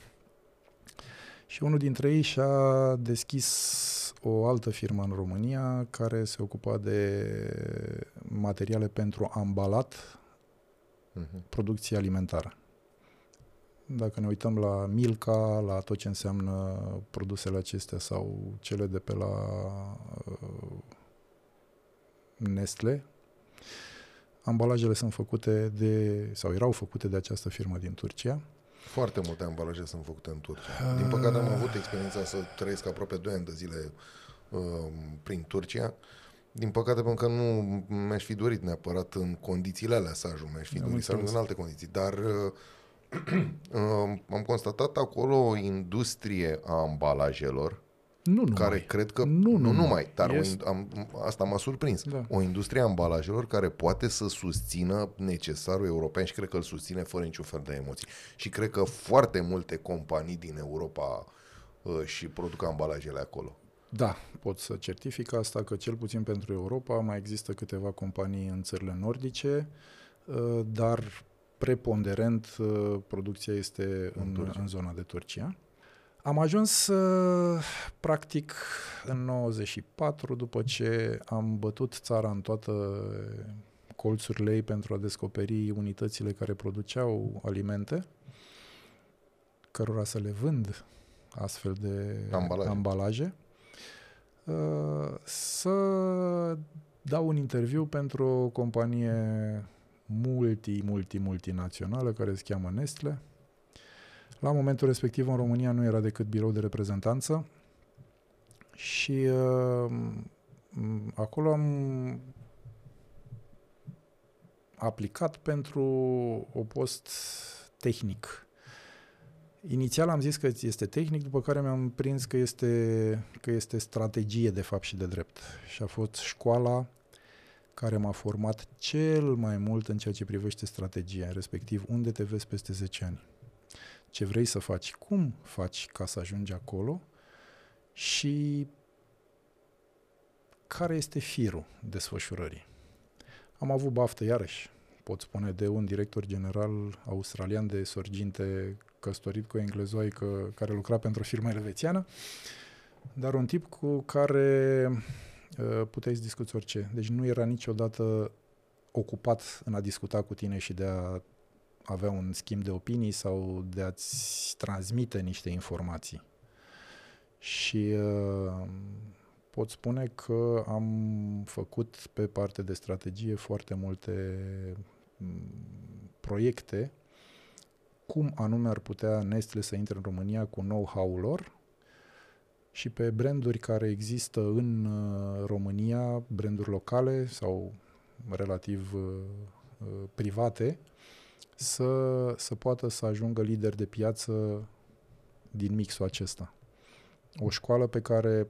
și unul dintre ei și-a deschis o altă firmă în România care se ocupa de materiale pentru ambalat uh-huh. producție alimentară. Dacă ne uităm la Milka, la tot ce înseamnă produsele acestea sau cele de pe la uh, Nestle, ambalajele sunt făcute de, sau erau făcute de această firmă din Turcia foarte multe ambalaje sunt făcute în Turcia. Din păcate am avut experiența să trăiesc aproape 2 ani de zile uh, prin Turcia. Din păcate, pentru că nu mi-aș fi dorit neapărat în condițiile alea să ajung, mi-aș fi dorit să ajung în alte condiții. Dar uh, uh, am constatat acolo o industrie a ambalajelor nu numai. care cred că... Nu, nu numai. numai dar Yes. o, am, asta m-a surprins. Da. O industrie a ambalajelor care poate să susțină necesarul european și cred că îl susține fără niciun fel de emoții. Și cred că foarte multe companii din Europa uh, și produc ambalajele acolo. Da, pot să certific asta că cel puțin pentru Europa mai există câteva companii în țările nordice, uh, dar preponderent uh, producția este în, în, în zona de Turcia. Am ajuns uh, practic în 94 după ce am bătut țara în toată colțurile ei pentru a descoperi unitățile care produceau alimente, cărora să le vând astfel de Ambalaje. ambalaje uh, să dau un interviu pentru o companie multi, multi, multinațională care se cheamă Nestle. La momentul respectiv în România nu era decât birou de reprezentanță și uh, acolo am aplicat pentru o post tehnic. Inițial am zis că este tehnic, după care mi-am prins că este, că este strategie de fapt și de drept. Și a fost școala care m-a format cel mai mult în ceea ce privește strategia, respectiv unde te vezi peste 10 ani. Ce vrei să faci, cum faci ca să ajungi acolo și care este firul desfășurării. Am avut baftă iarăși, pot spune, de un director general australian de sorginte căsătorit cu o englezoaică care lucra pentru o firmă elvețiană, dar un tip cu care uh, puteai să discuți orice. Deci nu era niciodată ocupat în a discuta cu tine și de a avea un schimb de opinii sau de a-ți transmite niște informații. Și uh, pot spune că am făcut pe parte de strategie foarte multe proiecte cum anume ar putea Nestle să intre în România cu know-how-ul lor și pe branduri care există în uh, România, branduri locale sau relativ uh, uh, private, să, să poată să ajungă lider de piață din mixul acesta. O școală pe care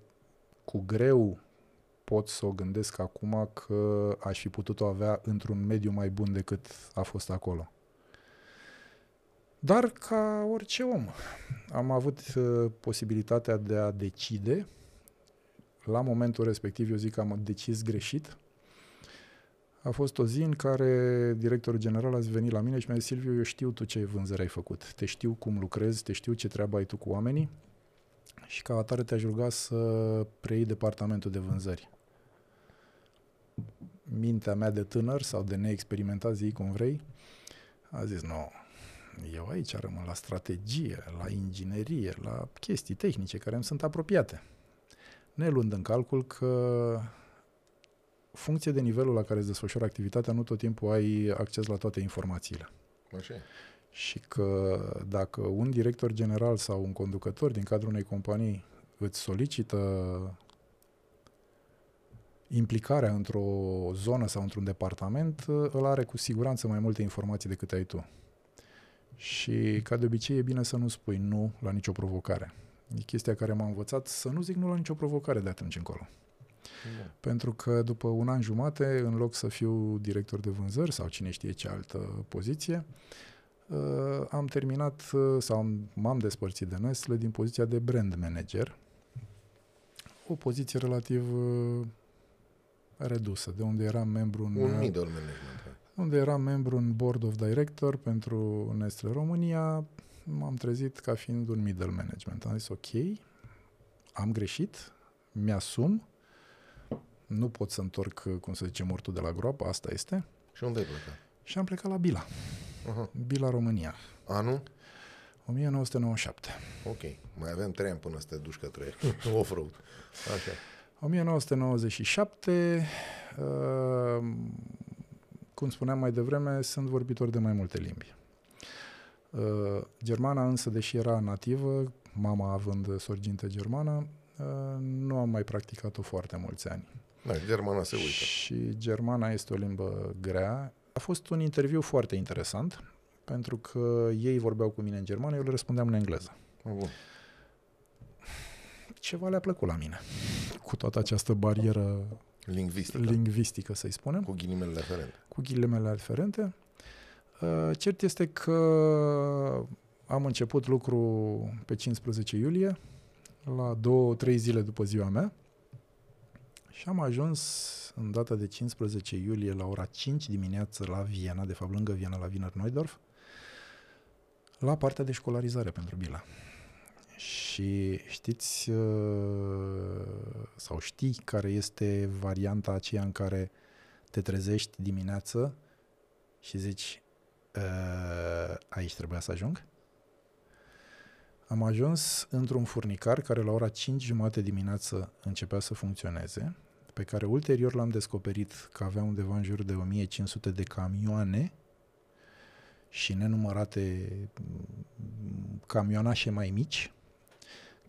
cu greu pot să o gândesc acum că aș fi putut-o avea într-un mediu mai bun decât a fost acolo. Dar ca orice om, am avut uh, posibilitatea de a decide. La momentul respectiv, eu zic că am decis greșit. A fost o zi în care directorul general a venit la mine și mi-a zis, Silviu, eu știu tu ce vânzări ai făcut. Te știu cum lucrezi, te știu ce treabă ai tu cu oamenii și ca atare te-aș ruga să preiei departamentul de vânzări. Mintea mea de tânăr sau de neexperimentat, zi cum vrei, a zis, nu, no, eu aici rămân la strategie, la inginerie, la chestii tehnice care îmi sunt apropiate. Ne luând în calcul că funcție de nivelul la care îți desfășoară activitatea, nu tot timpul ai acces la toate informațiile. Așa Și că dacă un director general sau un conducător din cadrul unei companii îți solicită implicarea într-o zonă sau într-un departament, îl are cu siguranță mai multe informații decât ai tu. Și, ca de obicei, e bine să nu spui nu la nicio provocare. E chestia care m-a învățat să nu zic nu la nicio provocare de atunci încolo. Da. Pentru că după un an jumate, în loc să fiu director de vânzări sau cine știe ce altă poziție, uh, am terminat uh, sau m-am despărțit de Nestle din poziția de brand manager. O poziție relativ uh, redusă, de unde eram membru în... Un middle management unde eram membru în Board of Director pentru Nestle România, m-am trezit ca fiind un middle management. Am zis, ok, am greșit, mi-asum, nu pot să întorc, cum să zice, mortul de la groapă, asta este. Și unde ai plecat? Și am plecat la Bila. Uh-huh. Bila, România. Anul? 1997. Ok, mai avem trei ani până să te duci către off-road. Așa. 1997, uh, cum spuneam mai devreme, sunt vorbitori de mai multe limbi. Uh, germana însă, deși era nativă, mama având sorginte germană, uh, nu am mai practicat-o foarte mulți ani. Da, germana se uită. Și germana este o limbă grea. A fost un interviu foarte interesant, pentru că ei vorbeau cu mine în germană, eu le răspundeam în engleză. Bun. Ceva le-a plăcut la mine, cu toată această barieră Lingvistică. lingvistică, să-i spunem. Cu ghilimele aferente. Cu ghilimele aferente. Uh, cert este că am început lucru pe 15 iulie, la două, trei zile după ziua mea, și am ajuns în data de 15 iulie la ora 5 dimineață la Viena, de fapt lângă Viena, la Wiener Neudorf, la partea de școlarizare pentru Bila. Și știți uh, sau știi care este varianta aceea în care te trezești dimineață și zici uh, aici trebuia să ajung? Am ajuns într-un furnicar care la ora 5 jumate dimineață începea să funcționeze, pe care ulterior l-am descoperit că avea undeva în jur de 1500 de camioane și nenumărate mm, camionașe mai mici,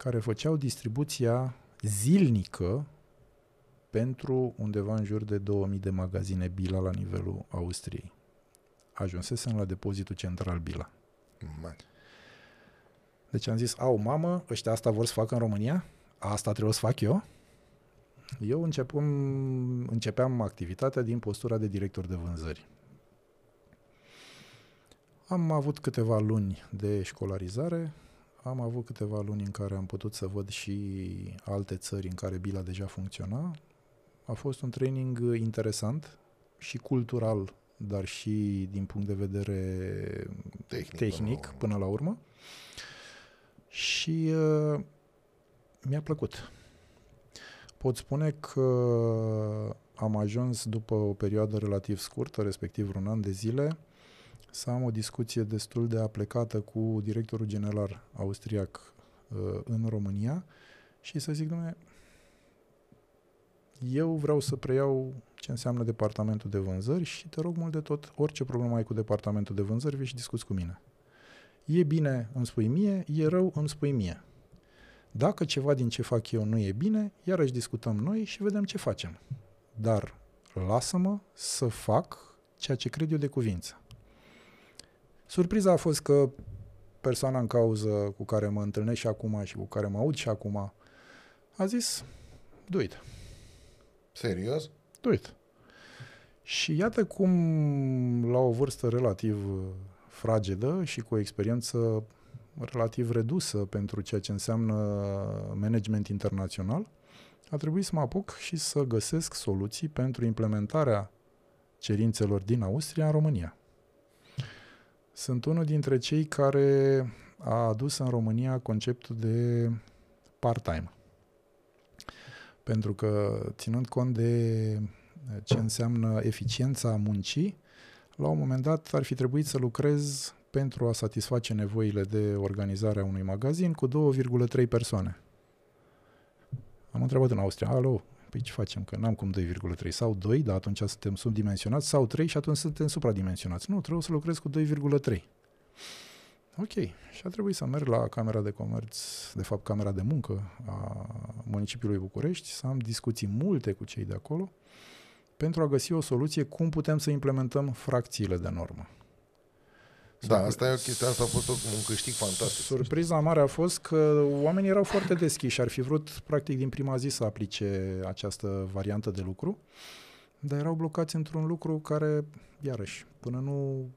care făceau distribuția zilnică pentru undeva în jur de 2000 de magazine Bila la nivelul Austriei. Ajunsesem la depozitul central Bila. Man. Deci am zis, au mamă, ăștia asta vor să facă în România? Asta trebuie să fac eu? Eu începem, începeam activitatea din postura de director de vânzări. Am avut câteva luni de școlarizare, am avut câteva luni în care am putut să văd și alte țări în care Bila deja funcționa. A fost un training interesant și cultural, dar și din punct de vedere Tehnic. tehnic nu? până la urmă. Și uh, mi-a plăcut. Pot spune că am ajuns după o perioadă relativ scurtă, respectiv un an de zile, să am o discuție destul de aplecată cu directorul general austriac uh, în România și să zic, domnule, eu vreau să preiau ce înseamnă departamentul de vânzări și te rog mult de tot, orice problemă ai cu departamentul de vânzări, vii și discuți cu mine. E bine, îmi spui mie, e rău, îmi spui mie. Dacă ceva din ce fac eu nu e bine, iarăși discutăm noi și vedem ce facem. Dar lasă-mă să fac ceea ce cred eu de cuvință. Surpriza a fost că persoana în cauză cu care mă întâlnesc și acum și cu care mă aud și acum a zis, do it, Serios? do it. Și iată cum la o vârstă relativ uh, fragedă și cu o experiență relativ redusă pentru ceea ce înseamnă management internațional, a trebuit să mă apuc și să găsesc soluții pentru implementarea cerințelor din Austria în România. Sunt unul dintre cei care a adus în România conceptul de part-time. Pentru că, ținând cont de ce înseamnă eficiența muncii, la un moment dat ar fi trebuit să lucrez pentru a satisface nevoile de organizare a unui magazin cu 2,3 persoane. Am întrebat în Austria, alo, păi ce facem, că n-am cum 2,3 sau 2, dar atunci suntem subdimensionați, sau 3 și atunci suntem supradimensionați. Nu, trebuie să lucrez cu 2,3. Ok, și a trebuit să merg la Camera de Comerț, de fapt Camera de Muncă a municipiului București, să am discuții multe cu cei de acolo, pentru a găsi o soluție cum putem să implementăm fracțiile de normă. Da, asta e o chestie, asta a fost un câștig fantastic. Surpriza mare a fost că oamenii erau foarte deschiși și ar fi vrut practic din prima zi să aplice această variantă de lucru, dar erau blocați într-un lucru care, iarăși, până nu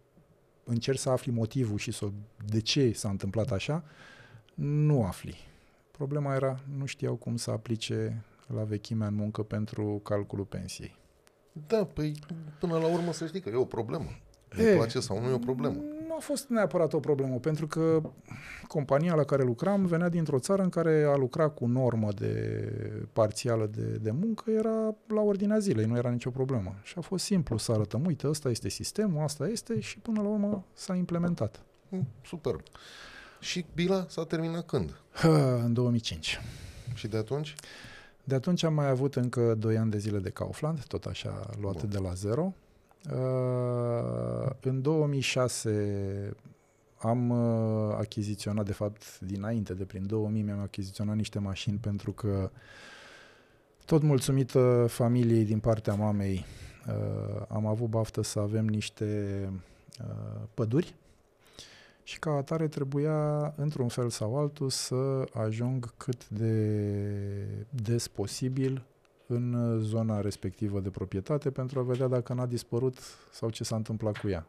încerci să afli motivul și să, de ce s-a întâmplat așa, nu afli. Problema era, nu știau cum să aplice la vechimea în muncă pentru calculul pensiei. Da, păi până la urmă să știi că e o problemă. E, Ne place sau nu e o problemă. Nu a fost neapărat o problemă, pentru că compania la care lucram venea dintr-o țară în care a lucra cu normă de parțială de, de muncă era la ordinea zilei, nu era nicio problemă. Și a fost simplu să arătăm, uite, ăsta este sistemul, asta este și până la urmă s-a implementat. Mm, Superb. Și Bila s-a terminat când? În 2005. Și de atunci? De atunci am mai avut încă 2 ani de zile de Kaufland, tot așa luate Bun. de la zero. Uh, în 2006 am uh, achiziționat, de fapt, dinainte de prin 2000 mi-am achiziționat niște mașini pentru că tot mulțumită familiei din partea mamei uh, am avut baftă să avem niște uh, păduri și ca atare trebuia, într-un fel sau altul, să ajung cât de des posibil în zona respectivă de proprietate pentru a vedea dacă n-a dispărut sau ce s-a întâmplat cu ea.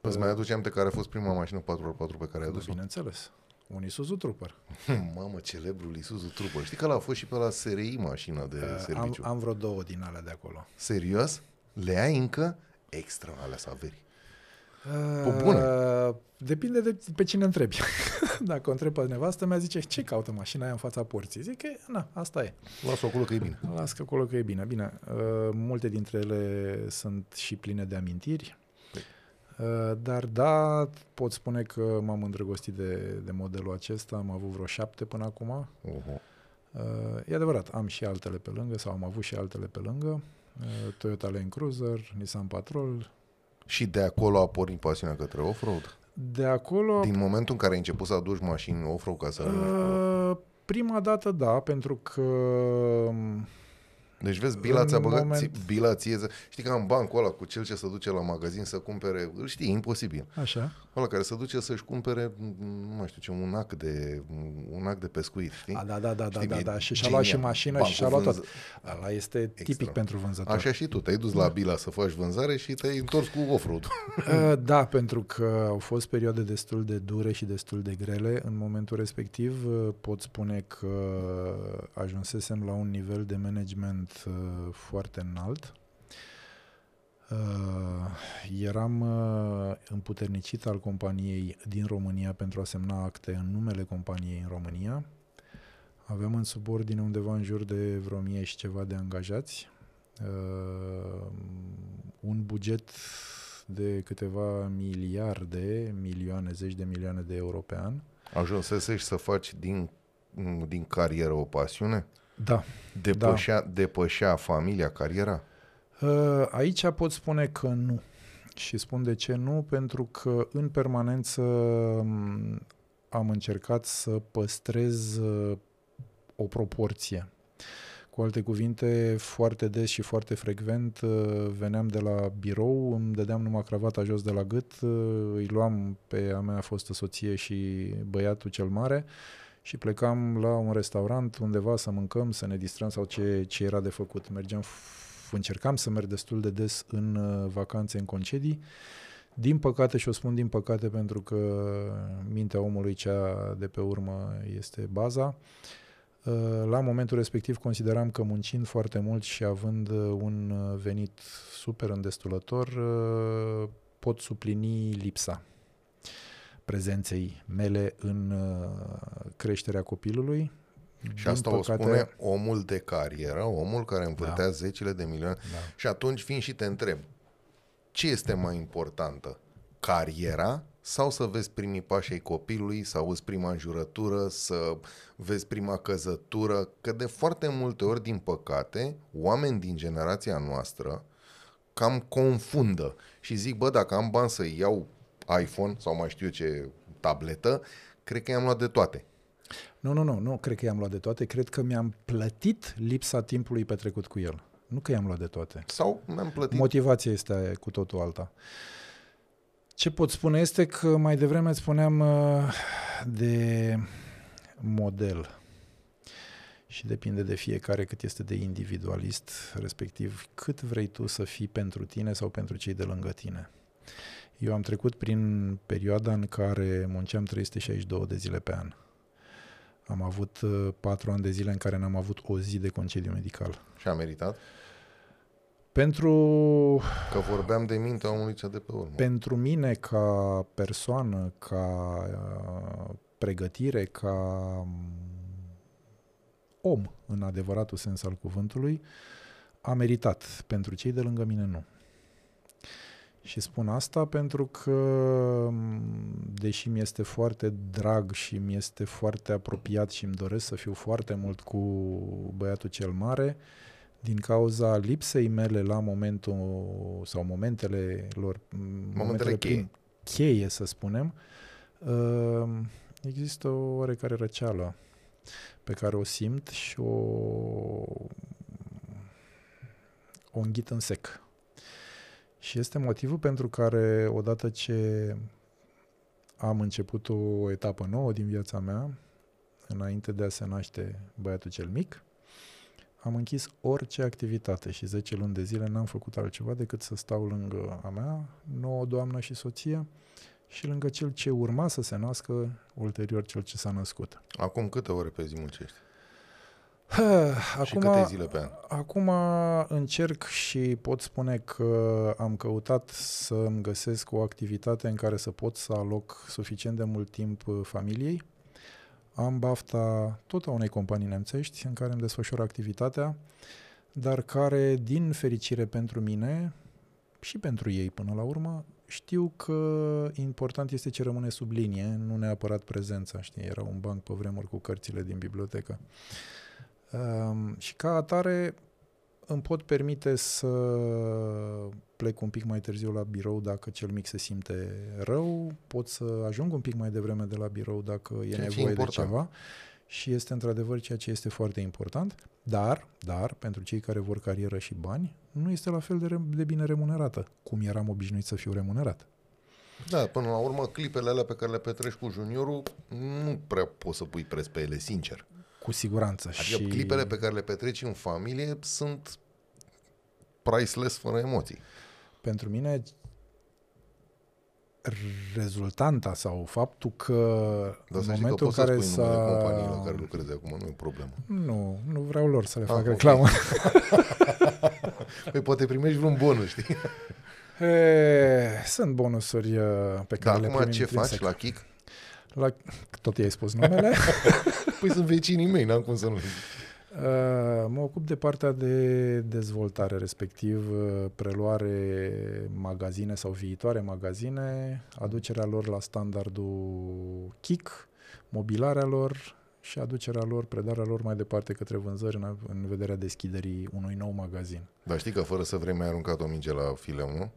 Îți mai aduce aminte care a fost prima mașină 4x4 pe care ai adus-o? Bineînțeles. Un Isuzu Trooper. Mamă, celebrul Isuzu Trooper. Știi că l a fost și pe la SRI mașina de Uh, am, serviciu. am vreo două din alea de acolo. Serios? Le ai încă? Extra alea să averi. Pe Uh, bune. Depinde de pe cine întrebi. Dacă o întreb pe nevastă mea, zice, ce caută mașina aia în fața porții? Zic că, na, asta e. Lasă acolo că e bine. Las că acolo că e bine. Bine, uh, multe dintre ele sunt și pline de amintiri. Uh, dar da, pot spune că m-am îndrăgostit de, de modelul acesta. Am avut vreo șapte până acum. Oho. Uh, e adevărat, am și altele pe lângă, sau am avut și altele pe lângă. Uh, Toyota Land Cruiser, Nissan Patrol. Și de acolo a pornit pasiunea către off-road? De acolo... Din momentul în care ai început să aduci mașini off-road ca să... Uh, prima dată da, pentru că deci vezi, Bila ți-a băgat, moment... Bila ție, știi că am bancul ăla cu cel ce se duce la magazin să cumpere, îl știi, imposibil. Așa. Ăla care se duce să-și cumpere, nu mai știu ce, un ac de, un ac de pescuit, știi? A, da, da, da, știi, da, da, da, și și-a luat și mașină și și-a luat tot. Ăla este tipic Extra. pentru vânzător. Așa și tu, te-ai dus la Bila să faci vânzare și te-ai întors cu off-road. Uh, da, pentru că au fost perioade destul de dure și destul de grele. În momentul respectiv uh, pot spune că ajunsesem la un nivel de management uh, foarte înalt. Uh, eram uh, împuternicit al companiei din România pentru a semna acte în numele companiei în România. Aveam în subordine undeva în jur de vreo mie și ceva de angajați. Uh, un buget de câteva miliarde, milioane, zeci de milioane de euro pe an. Ajunsese să faci din, din carieră o pasiune? Da. Depășea, da. depășea familia, cariera? Uh, aici pot spune că nu. Și spun de ce nu, pentru că în permanență um, am încercat să păstrez uh, o proporție. Cu alte cuvinte, foarte des și foarte frecvent uh, veneam de la birou, îmi dădeam numai cravata jos de la gât, îi luam pe a mea fostă soție și băiatul cel mare și plecam la un restaurant undeva să mâncăm, să ne distrăm sau ce, ce era de făcut. Mergeam, încercam să merg destul de des în uh, vacanțe, în concedii. Din păcate, și o spun din păcate pentru că mintea omului cea de pe urmă este baza, uh, la momentul respectiv consideram că muncind foarte mult și având uh, un venit super îndestulător, pot suplini lipsa prezenței mele în uh, creșterea copilului. Și Din asta păcate... o spune omul de carieră, omul care învârtea da. zecile de milioane. Da. Și atunci vin și te întreb, ce este mai importantă? Cariera sau să vezi primii pași ai copilului, să auzi prima înjurătură, să vezi prima căzătură, că de foarte multe ori, din păcate, oameni din generația noastră cam confundă și zic, bă, dacă am bani să iau iPhone sau mai știu ce tabletă, cred că i-am luat de toate. Nu, nu, nu, nu cred că i-am luat de toate, cred că mi-am plătit lipsa timpului petrecut cu el. Nu că i-am luat de toate. Sau mi-am plătit. Motivația este cu totul alta. Ce pot spune este că mai devreme îți spuneam uh, de model și depinde de fiecare cât este de individualist, respectiv cât vrei tu să fii pentru tine sau pentru cei de lângă tine. Eu am trecut prin perioada în care munceam 362 de zile pe an. Am avut uh, patru ani de zile în care n-am avut o zi de concediu medical. Și a meritat? Pentru... Că vorbeam de mintea omului cea de pe urmă. Pentru mine, ca persoană, ca uh, pregătire, ca um, om, în adevăratul sens al cuvântului, a meritat. Pentru cei de lângă mine, nu. Și spun asta pentru că, deși mi este foarte drag și mi este foarte apropiat și îmi doresc să fiu foarte mult cu băiatul cel mare, din cauza lipsei mele la momentul sau momentele lor, momentele, momentele cheie. cheie, să spunem, uh, există o oarecare răceală pe care o simt și o, o înghit în sec. Și este motivul pentru care, odată ce am început o etapă nouă din viața mea, înainte de a se naște băiatul cel mic, am închis orice activitate și 10 luni de zile n-am făcut altceva decât să stau lângă a mea, nouă doamnă și soție, și lângă cel ce urma să se nască, ulterior cel ce s-a născut. Acum câte ore pe zi muncești? Acum, și câte zile pe an? Acum încerc și pot spune că am căutat să îmi găsesc o activitate în care să pot să aloc suficient de mult timp uh, familiei. Am bafta tot a unei companii nemțești în care îmi desfășor activitatea, dar care, din fericire pentru mine și pentru ei până la urmă, știu că important este ce rămâne sub linie, nu neapărat prezența, știi, era un banc pe vremuri cu cărțile din bibliotecă. Um, și ca atare îmi pot permite să plec un pic mai târziu la birou dacă cel mic se simte rău, pot să ajung un pic mai devreme de la birou dacă e Ceea ce e nevoie de important. ceva și este într-adevăr ceea ce este foarte important, dar, dar, pentru cei care vor carieră și bani, nu este la fel de, re- de bine remunerată, cum eram obișnuit să fiu remunerat. Da, până la urmă, clipele alea pe care le petreci cu juniorul, nu prea poți să pui preț pe ele, sincer. Cu siguranță. Adică și clipele pe care le petreci în familie sunt priceless fără emoții. pentru mine rezultanta sau faptul că Dar în să știi că momentul în poți care să spui numele s-a... companiei la care lucrezi acum, nu e problemă. Nu, nu vreau lor să le Ah, fac ok. reclamă. Păi poate primești vreun bonus, știi? E, sunt bonusuri uh, pe care Dar le acum primim ce faci intrinsec. la Kik? La... Tot i-ai spus numele. Păi sunt vecinii mei, n-am cum să nu Uh, mă ocup de partea de dezvoltare, respectiv uh, preluare magazine sau viitoare magazine, aducerea lor la standardul KIC, mobilarea lor și aducerea lor, predarea lor mai departe către vânzări în, în vederea deschiderii unui nou magazin. Dar știi că fără să vrei mai aruncat o minge la fileu, nu?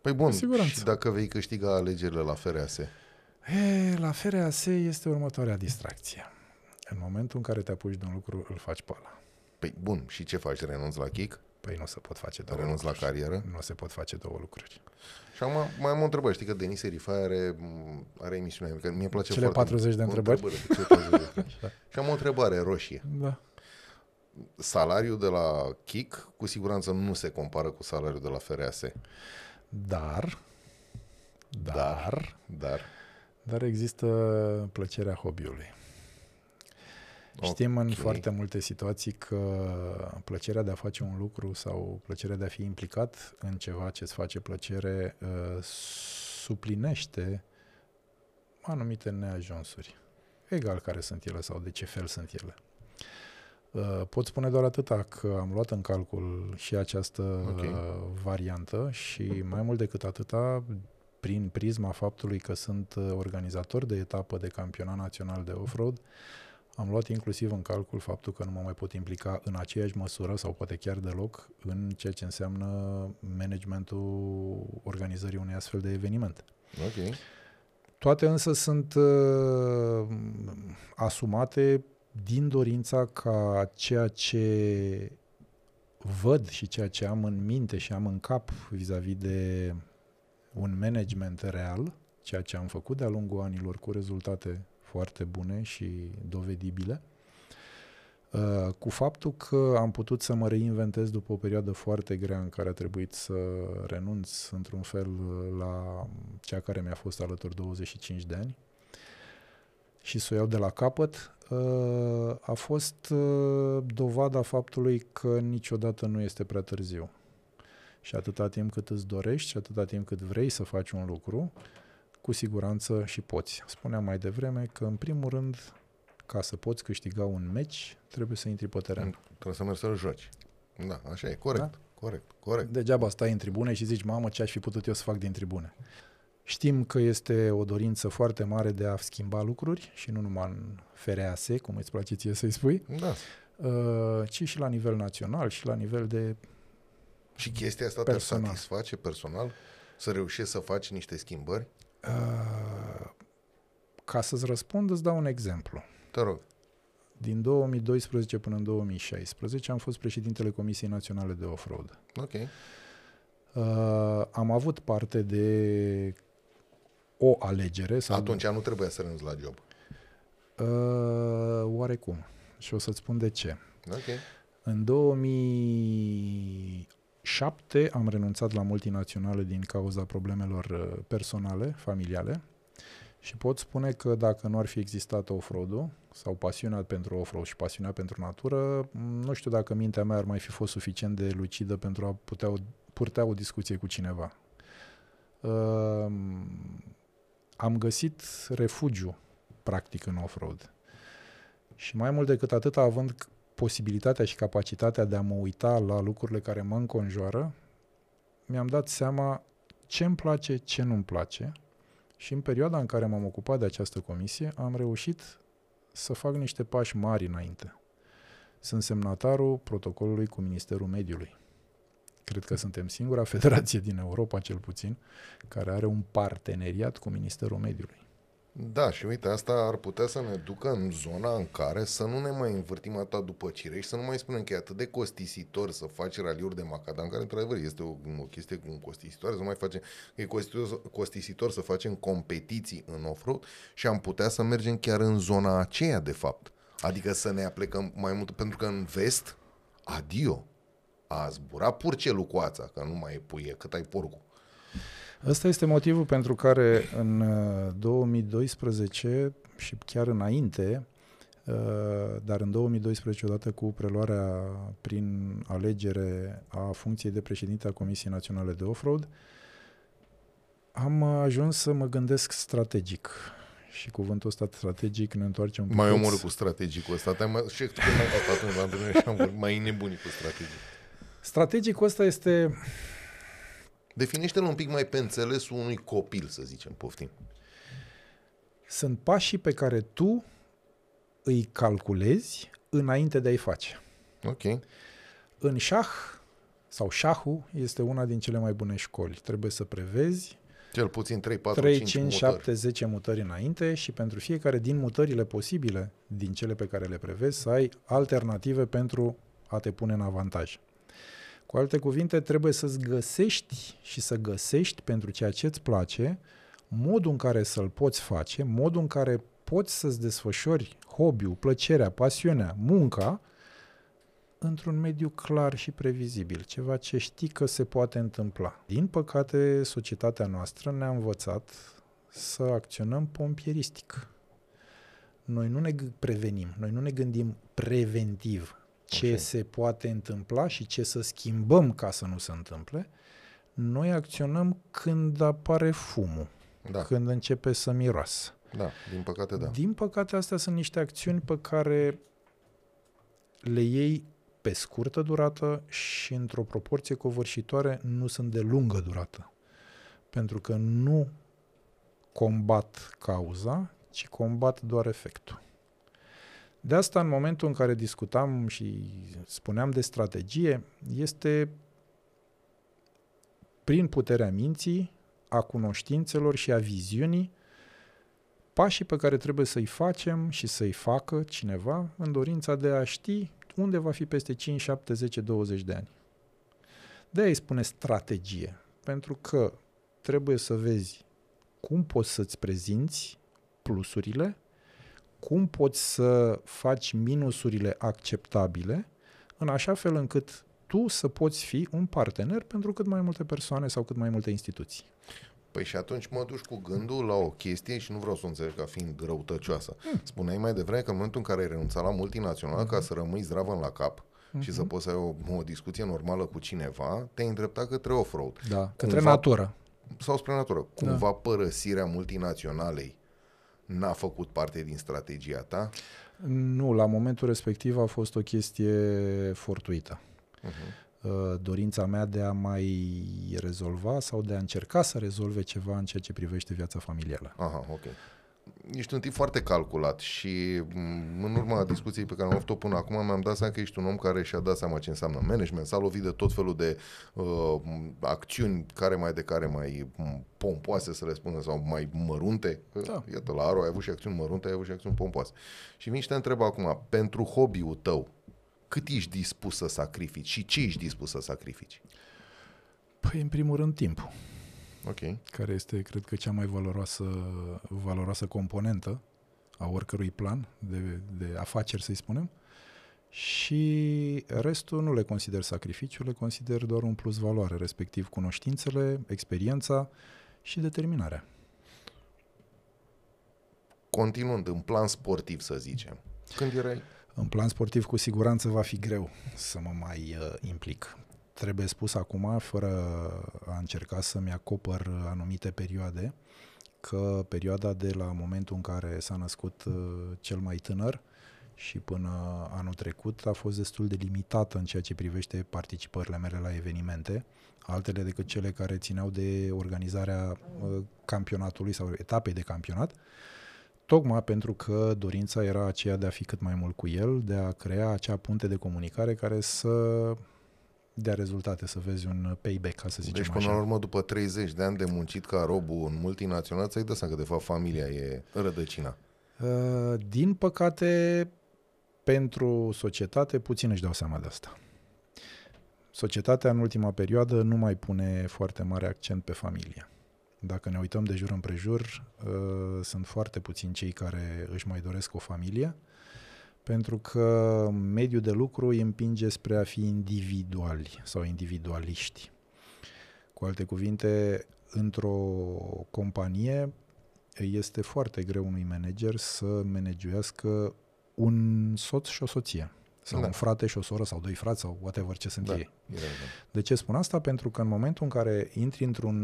Păi bun, Cu siguranță. și dacă vei câștiga alegerile la FRAS, E, la FRAS este următoarea distracție. În momentul în care te apuci de un lucru, îl faci pe ăla. păi bun, și ce faci? Renunți la Kik? Păi nu se pot face două Renunți la lucruri. carieră? Nu se pot face două lucruri. Și acum mai am o întrebare. Știi că Denis Erifai are, are emisiunea, că mie place Cele foarte 40 de o întrebări? Cele 40 de întrebări. Și am o întrebare roșie. Da. Salariul de la Kik cu siguranță nu se compară cu salariul de la FRAS. Dar, dar, Dar, dar există plăcerea hobby-ului. Știm în Ok. foarte multe situații că plăcerea de a face un lucru sau plăcerea de a fi implicat în ceva ce îți face plăcere uh, suplinește anumite neajunsuri. Egal care sunt ele sau de ce fel sunt ele. Uh, Pot spune doar atâta că am luat în calcul și această Ok. uh, variantă și mai mult decât atâta, prin prisma faptului că sunt uh, organizator de etapă de campionat național de off-road, am luat inclusiv în calcul faptul că nu mă mai pot implica în aceeași măsură sau poate chiar deloc în ceea ce înseamnă managementul organizării unui astfel de eveniment. ok. Toate însă sunt uh, asumate din dorința ca ceea ce văd și ceea ce am în minte și am în cap vis-a-vis de un management real, ceea ce am făcut de-a lungul anilor cu rezultate foarte bune și dovedibile, uh, cu faptul că am putut să mă reinventez după o perioadă foarte grea în care a trebuit să renunț într-un fel uh, la cea care mi-a fost alături 25 de ani și să o iau de la capăt, uh, a fost uh, dovada faptului că niciodată nu este prea târziu. Și atâta timp cât îți dorești și atâta timp cât vrei să faci un lucru, cu siguranță și poți. Spuneam mai devreme că, în primul rând, ca să poți câștiga un meci, trebuie să intri pe teren. Trebuie să mergi să-l joci. Da, așa e, corect, Da? corect, corect. Degeaba stai în tribune și zici, mamă, ce aș fi putut eu să fac din tribune. Știm că este o dorință foarte mare de a schimba lucruri și nu numai în FRAS, cum îți place ție să-i spui, Da. uh, ci și la nivel național și la nivel de... Și chestia asta Personal. te satisface personal? Să reușești să faci niște schimbări? Uh, ca să-ți răspund, îți dau un exemplu. Te rog. Din 2012 până în 2016 am fost președintele Comisiei Naționale de Off-Road. Ok. Uh, am avut parte de o alegere. Sau Atunci nu trebuia să renunți la job. Uh, oarecum. Și o să-ți spun de ce. Ok. În 2007 am renunțat la multinaționale din cauza problemelor uh, personale, familiale și pot spune că dacă nu ar fi existat off-road-ul sau pasiunea pentru off-road și pasiunea pentru natură, m, nu știu dacă mintea mea ar mai fi fost suficient de lucidă pentru a putea o, purta o discuție cu cineva. Uh, am găsit refugiu, practic, în off-road. Și mai mult decât atât, având c- posibilitatea și capacitatea de a mă uita la lucrurile care mă înconjoară, mi-am dat seama ce îmi place, ce nu-mi place și în perioada în care m-am ocupat de această comisie am reușit să fac niște pași mari înainte. sunt semnatarul protocolului cu Ministerul Mediului. Cred că suntem singura federație din Europa, cel puțin, care are un parteneriat cu Ministerul Mediului. Da, și uite, asta ar putea să ne ducă în zona în care să nu ne mai învârtim atât după cire și să nu mai spunem că e atât de costisitor să faci raliuri de macadam, care într-adevăr este o, o chestie cu costisitoare, să nu mai facem, că e costisitor, costisitor să facem competiții în off-road și am putea să mergem chiar în zona aceea, de fapt. Adică să ne aplecăm mai mult, pentru că în vest, adio, a zburat purcelul cu ața, că nu mai e puie, cât ai porcul. Ăsta este motivul pentru care în 2012 uh, și chiar înainte, uh, dar în 2012, odată cu preluarea prin alegere a funcției de președinte a Comisiei Naționale de Offroad, am ajuns să mă gândesc strategic. Și cuvântul ăsta strategic ne întoarce un pic. Mai omoră cu strategicul ăsta. Te mai, și tu mai atunci la întâlnire și am mai nebunit cu strategic. Strategicul ăsta este Definește-l un pic mai pe înțelesul unui copil, să zicem, poftim. Sunt pașii pe care tu îi calculezi înainte de a-i face. Ok. În șah sau șahul este una din cele mai bune școli. Trebuie să prevezi cel puțin 3, 4, 3, 5, 5 mutări. 7, 10 mutări înainte și pentru fiecare din mutările posibile, din cele pe care le prevezi, să ai alternative pentru a te pune în avantaj. Cu alte cuvinte, trebuie să-ți găsești și să găsești pentru ceea ce îți place modul în care să-l poți face, modul în care poți să-ți desfășori hobby-ul, plăcerea, pasiunea, munca într-un mediu clar și previzibil, ceva ce știi că se poate întâmpla. Din păcate, societatea noastră ne-a învățat să acționăm pompieristic. Noi nu ne prevenim, noi nu ne gândim preventiv ce okay. se poate întâmpla și ce să schimbăm ca să nu se întâmple, noi acționăm când apare fumul, da. când începe să miroasă. Da, din păcate da. Din păcate astea sunt niște acțiuni pe care le iei pe scurtă durată și într-o proporție covârșitoare nu sunt de lungă durată. Pentru că nu combat cauza, ci combat doar efectul. De asta, în momentul în care discutam și spuneam de strategie, este prin puterea minții, a cunoștințelor și a viziunii, pașii pe care trebuie să-i facem și să-i facă cineva în dorința de a ști unde va fi peste 5, 7, 10, 20 de ani. De aia îi spune strategie, pentru că trebuie să vezi cum poți să-ți prezinți plusurile cum poți să faci minusurile acceptabile în așa fel încât tu să poți fi un partener pentru cât mai multe persoane sau cât mai multe instituții. Păi și atunci mă duci cu gândul la o chestie și nu vreau să o înțeleg ca fiind răutăcioasă. Hmm. Spuneai mai devreme că în momentul în care ai renunțat la multinațional hmm. ca să rămâi zdravă la cap hmm. și să mhm. poți să ai o, o discuție normală cu cineva, te-ai îndreptat către off-road. Da, către Cumva, natură. Sau spre natură. Cumva da. părăsirea multinaționalei n-a făcut parte din strategia ta? Nu, la momentul respectiv a fost o chestie fortuită. Uh-huh. Dorința mea de a mai rezolva sau de a încerca să rezolve ceva în ceea ce privește viața familială. Aha, ok ești un tip foarte calculat și mm, în urma discuției pe care am avut-o până acum mi-am dat seama că ești un om care și-a dat seama ce înseamnă management, s-a lovit de tot felul de uh, acțiuni care mai de care mai mm, pompoase, să le spunem, sau mai mărunte. Da. Iată, la Aro ai avut și acțiuni mărunte, ai avut și acțiuni pompoase. Și vin și te întreb acum, pentru hobby-ul tău, cât ești dispus să sacrifici și ce ești dispus să sacrifici? Păi, în primul rând, timpul okay. care este, cred că, cea mai valoroasă, valoroasă componentă a oricărui plan de, de afaceri, să-i spunem. Și restul nu le consider sacrificiu, le consider doar un plus valoare, respectiv cunoștințele, experiența și determinarea. Continuând, în plan sportiv, să zicem, când erai în plan sportiv, cu siguranță va fi greu să mă mai uh, implic trebuie spus acum, fără a încerca să-mi acopăr anumite perioade, că perioada de la momentul în care s-a născut uh, cel mai tânăr și până anul trecut a fost destul de limitată în ceea ce privește participările mele la evenimente, altele decât cele care țineau de organizarea uh, campionatului sau etapei de campionat. tocmai pentru că dorința era aceea de a fi cât mai mult cu el, de a crea acea punte de comunicare care să dea rezultate, să vezi un payback, ca să zicem Deci, până așa. la urmă, după 30 de ani de muncit ca robu în multinațional, ți-ai dat seama că, de fapt, familia e rădăcina. Uh, Din păcate, pentru societate, puțin își dau seama de asta. Societatea, în ultima perioadă, nu mai pune foarte mare accent pe familie. Dacă ne uităm de jur împrejur, uh, sunt foarte puțini cei care își mai doresc o familie, pentru că mediul de lucru îi împinge spre a fi individuali sau individualiști. Cu alte cuvinte, într-o companie este foarte greu unui manager să managiuiască un soț și o soție. Sau Da. da. un frate și o soră, sau doi frați, sau whatever ce sunt Da. ei. E relevant. De ce spun asta? Pentru că în momentul în care intri într-un,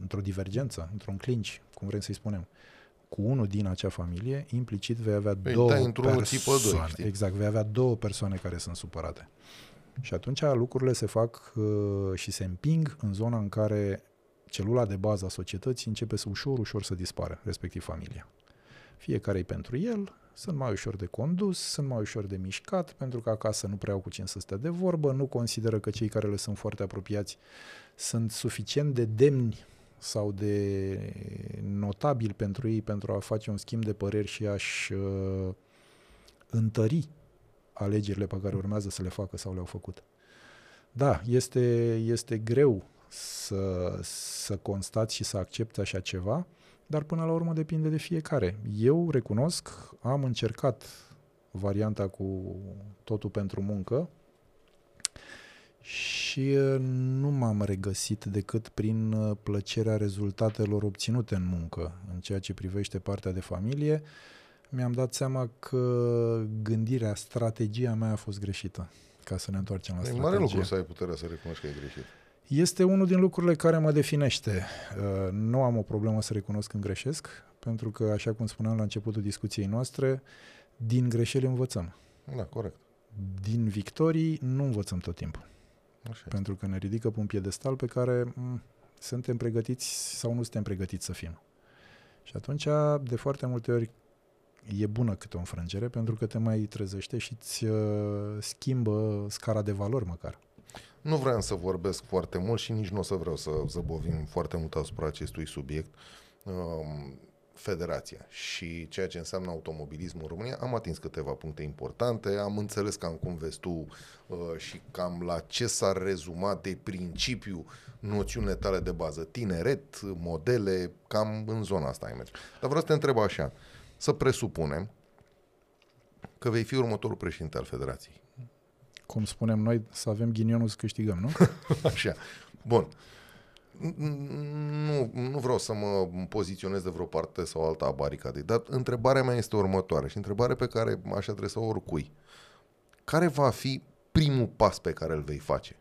într-o divergență, într-un clinch, cum vrem să-i spunem, cu unul din acea familie, implicit vei avea Păi două dai într-unul țipă doi, persoane. știi? exact, vei avea două persoane care sunt supărate. Și atunci lucrurile se fac uh, și se împing în zona în care celula de bază a societății începe să ușor, ușor să dispară, respectiv familia. Fiecare e pentru el, sunt mai ușor de condus, sunt mai ușor de mișcat, pentru că acasă nu prea au cu cine să stea de vorbă, nu consideră că cei care le sunt foarte apropiați sunt suficient de demni sau de notabil pentru ei pentru a face un schimb de păreri și a-și uh, întări alegerile pe care urmează să le facă sau le-au făcut. Da, este, este greu să, să constați și să accepti așa ceva, dar până la urmă depinde de fiecare. Eu recunosc, am încercat varianta cu totul pentru muncă și uh, nu m-am regăsit decât prin uh, plăcerea rezultatelor obținute în muncă. În ceea ce privește partea de familie, mi-am dat seama că gândirea, strategia mea a fost greșită. Ca să ne întoarcem la E strategie. mare lucru să ai puterea să recunoști că ai greșit. Este unul din lucrurile care mă definește. Uh, Nu am o problemă să recunosc când greșesc, pentru că, așa cum spuneam la începutul discuției noastre, din greșeli învățăm. Da, corect. Din victorii nu învățăm tot timpul, Așa e. pentru că ne ridică pe un piedestal pe care m, suntem pregătiți sau nu suntem pregătiți să fim. Și atunci, de foarte multe ori, e bună câte o înfrângere, pentru că te mai trezește și îți uh, schimbă scara de valori măcar. Nu vreau să vorbesc foarte mult și nici nu o să vreau să zăbovim foarte mult asupra acestui subiect. Um, Federația și ceea ce înseamnă automobilismul în România, am atins câteva puncte importante, am înțeles cam cum vezi tu uh, și cam la ce s-ar rezuma de principiu noțiunile tale de bază, tineret, modele, cam în zona asta ai mers. Dar vreau să te întreb așa, să presupunem că vei fi următorul președinte al Federației. Cum spunem noi, să avem ghinionul să câștigăm, nu? Așa. Bun. Nu, nu vreau să mă poziționez de vreo parte sau alta a baricadei, dar întrebarea mea este următoarea și întrebarea pe care aș adresa oricui. Care va fi primul pas pe care îl vei face?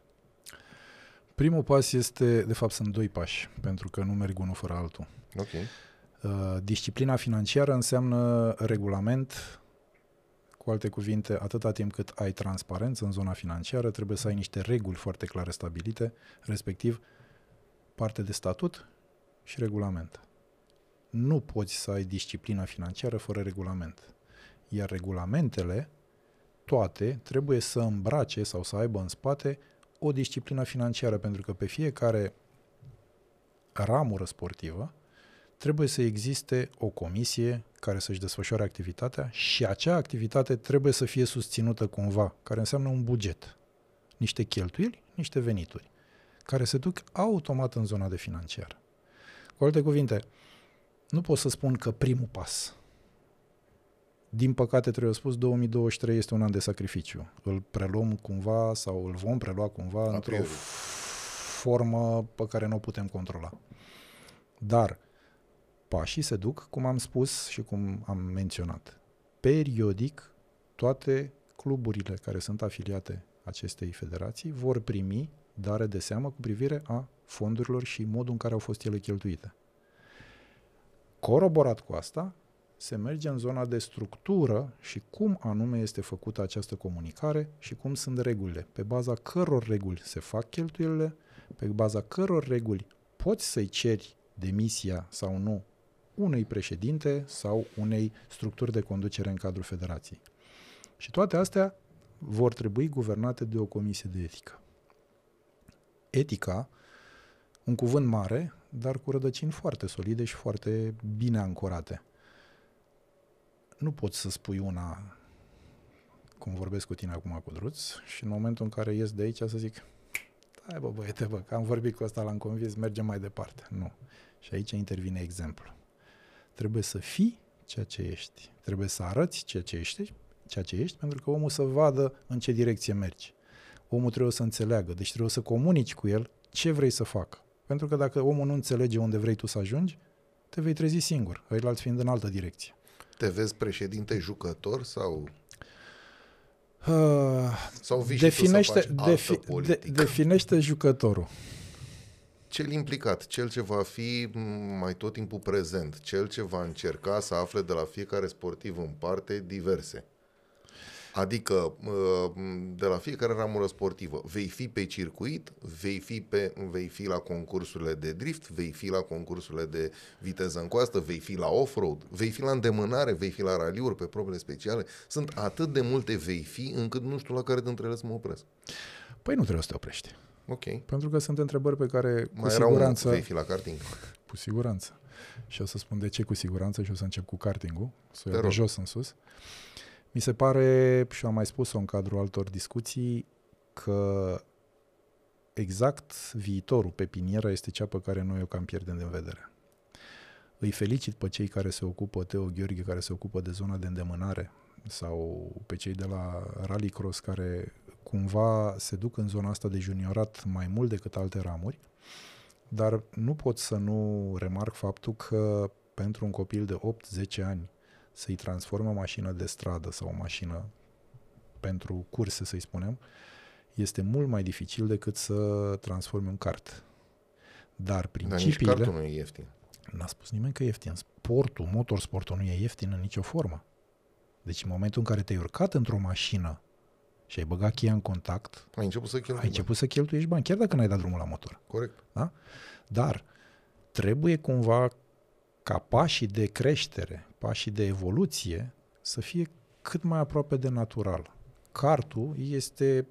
Primul pas este, de fapt sunt doi pași, pentru că nu merg unul fără altul. Ok. Uh, disciplina financiară înseamnă regulament, cu alte cuvinte, atâta timp cât ai transparență în zona financiară, trebuie să ai niște reguli foarte clare stabilite, respectiv parte de statut și regulament. Nu poți să ai disciplina financiară fără regulament. Iar regulamentele, toate, trebuie să îmbrace sau să aibă în spate o disciplină financiară, pentru că pe fiecare ramură sportivă trebuie să existe o comisie care să-și desfășoare activitatea și acea activitate trebuie să fie susținută cumva, care înseamnă un buget, niște cheltuieli, niște venituri, care se duc automat în zona de financiară. Cu alte cuvinte, nu pot să spun că primul pas. Din păcate, trebuie spus, 2023 este un an de sacrificiu. Îl preluăm cumva sau îl vom prelua cumva A într-o priori. formă pe care nu o putem controla. Dar pașii se duc, cum am spus și cum am menționat. Periodic, toate cluburile care sunt afiliate acestei federații vor primi dare de seamă cu privire a fondurilor și modul în care au fost ele cheltuite. Coroborat cu asta, se merge în zona de structură și cum anume este făcută această comunicare și cum sunt regulile, pe baza căror reguli se fac cheltuielile, pe baza căror reguli poți să-i ceri demisia sau nu unui președinte sau unei structuri de conducere în cadrul federației. Și toate astea vor trebui guvernate de o comisie de etică. Etica, un cuvânt mare, dar cu rădăcini foarte solide și foarte bine ancorate. Nu poți să spui una cum vorbesc cu tine acum cu Druț și în momentul în care ies de aici să zic hai bă băiete bă, că am vorbit cu ăsta, l-am convins, mergem mai departe. Nu. Și aici intervine exemplu. Trebuie să fii ceea ce ești. Trebuie să arăți ceea ce ești, ceea ce ești, pentru că omul să vadă în ce direcție mergi. Omul trebuie să înțeleagă, deci trebuie să comunici cu el ce vrei să facă. Pentru că dacă omul nu înțelege unde vrei tu să ajungi, te vei trezi singur, ăilalți fiind în altă direcție. Te vezi președinte jucător sau... Uh, sau vii definește, și tu să defi, de, definește jucătorul. Cel implicat, cel ce va fi mai tot timpul prezent, cel ce va încerca să afle de la fiecare sportiv în parte diverse. Adică, uh, de la fiecare ramură sportivă, vei fi pe circuit, vei fi, pe, vei fi la concursurile de drift, vei fi la concursurile de viteză în coastă, vei fi la off-road, vei fi la îndemânare, vei fi la raliuri pe probele speciale. Sunt atât de multe vei fi, încât nu știu la care dintre ele să mă opresc. Păi nu trebuie să te oprești. Ok. Pentru că sunt întrebări pe care cu Mai siguranță... Era un, vei fi la karting. Cu siguranță. Și o să spun de ce cu siguranță și o să încep cu kartingul, să o de jos în sus. Mi se pare, și am mai spus-o în cadrul altor discuții, că exact viitorul pe pinieră este cea pe care noi o cam pierdem din vedere. Îi felicit pe cei care se ocupă, Teo Gheorghe, care se ocupă de zona de îndemânare, sau pe cei de la Rallycross care cumva se duc în zona asta de juniorat mai mult decât alte ramuri, dar nu pot să nu remarc faptul că pentru un copil de 8-10 ani să-i transforme o mașină de stradă sau o mașină pentru curse, să-i spunem, este mult mai dificil decât să transforme un kart. Dar principiile... Dar nici nu e ieftin. N-a spus nimeni că e ieftin. Sportul, motorsportul nu e ieftin în nicio formă. Deci în momentul în care te-ai urcat într-o mașină și ai băgat cheia în contact, ai început să cheltuiești ai început să cheltuiești bani, chiar dacă n-ai dat drumul la motor. Corect. Da? Dar trebuie cumva ca pașii de creștere, pașii de evoluție să fie cât mai aproape de natural. Cartul este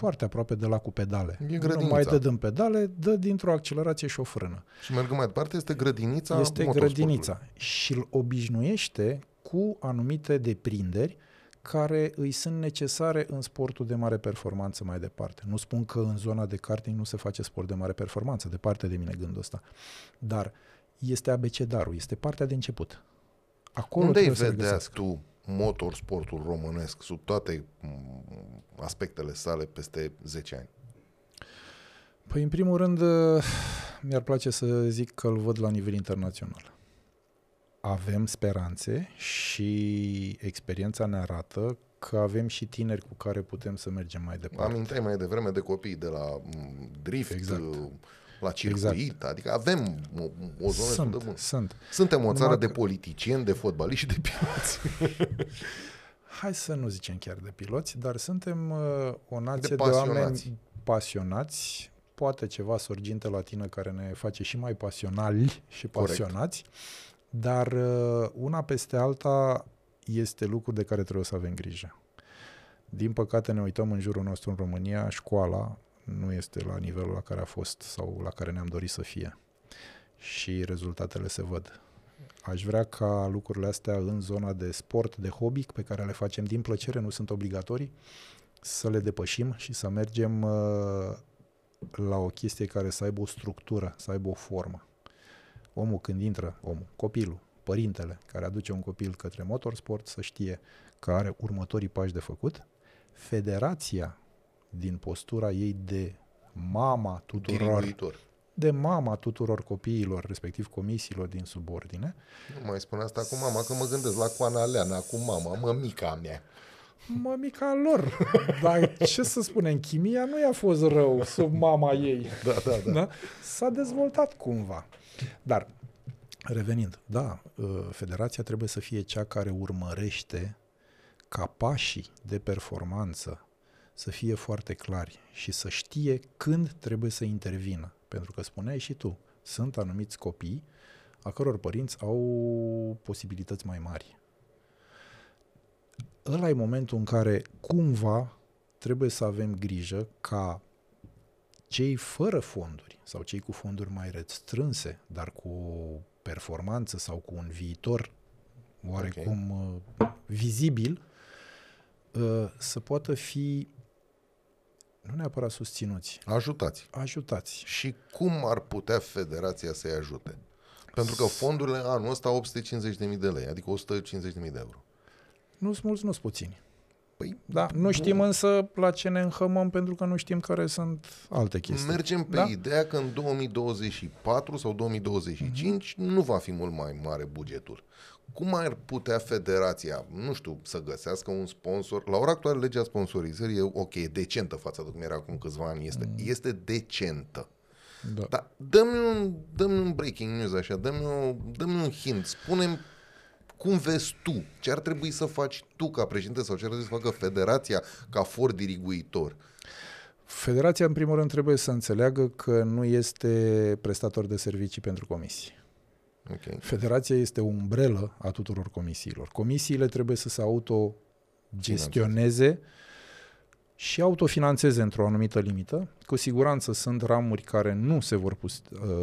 foarte aproape de la cu pedale. E grădinița. Nu mai dă din pedale, dă dintr-o accelerație și o frână. Și mergând mai departe, este grădinița Este grădinița și îl obișnuiește cu anumite deprinderi care îi sunt necesare în sportul de mare performanță mai departe. Nu spun că în zona de karting nu se face sport de mare performanță, departe de mine gândul ăsta. Dar este abecedarul, este partea de început. Acolo Unde îi vedea tu motorsportul românesc sub toate mm, aspectele sale peste 10 ani? Păi, în primul rând, mi-ar place să zic că îl văd la nivel internațional. Avem speranțe și experiența ne arată că avem și tineri cu care putem să mergem mai departe. Aminteai mai devreme de copii de la mm, drift, exact la circuit, exact. adică avem o, o zonă sunt, de bună. Sunt. Suntem o țară Numai de politicieni, de fotbaliști și de piloți. Hai să nu zicem chiar de piloți, dar suntem uh, o nație de, de oameni pasionați, poate ceva sorginte la tine care ne face și mai pasionali și pasionați, Corect. dar uh, una peste alta este lucru de care trebuie să avem grijă. Din păcate ne uităm în jurul nostru în România, școala nu este la nivelul la care a fost sau la care ne-am dorit să fie. Și rezultatele se văd. Aș vrea ca lucrurile astea în zona de sport, de hobby, pe care le facem din plăcere, nu sunt obligatorii, să le depășim și să mergem uh, la o chestie care să aibă o structură, să aibă o formă. Omul când intră, omul, copilul, părintele care aduce un copil către motorsport să știe că are următorii pași de făcut, federația din postura ei de mama tuturor Dirigitor. de mama tuturor copiilor, respectiv comisiilor din subordine. Nu mai spune asta cu mama, că mă gândesc la Coana Leana, cu mama, mămica mea. Mămica lor. Dar ce să spunem, chimia nu i-a fost rău sub mama ei. Da, da, da. da? S-a dezvoltat cumva. Dar, revenind, da, ă, federația trebuie să fie cea care urmărește ca pașii de performanță să fie foarte clari și să știe când trebuie să intervină. Pentru că spuneai și tu, sunt anumiți copii a căror părinți au posibilități mai mari. Ăla e momentul în care cumva trebuie să avem grijă ca cei fără fonduri sau cei cu fonduri mai restrânse, dar cu performanță sau cu un viitor oarecum okay. Uh, vizibil, uh, să poată fi nu neapărat susținuți. Ajutați. Ajutați. Și cum ar putea federația să-i ajute? Pentru că fondurile anul ăsta 850.000 de lei, adică 150.000 de euro. Nu sunt mulți, nu sunt puțini. Păi, da, nu știm bun. însă la ce ne înhămăm pentru că nu știm care sunt alte chestii. Mergem pe da? ideea că în 2024 sau 2025 mm-hmm. nu va fi mult mai mare bugetul. Cum ar putea federația, nu știu, să găsească un sponsor? La ora actuală legea sponsorizării e ok, e decentă față de cum era acum câțiva ani, este, mm. este decentă. Da. Dar dă-mi un, dă-mi un breaking news așa, dă-mi, o, dă-mi un hint, spune cum vezi tu, ce ar trebui să faci tu ca președinte sau ce ar trebui să facă federația ca for diriguitor? Federația, în primul rând, trebuie să înțeleagă că nu este prestator de servicii pentru comisii. Okay. Federația este o umbrelă a tuturor comisiilor. Comisiile trebuie să se autogestioneze și autofinanțeze într-o anumită limită. Cu siguranță sunt ramuri care nu se vor uh,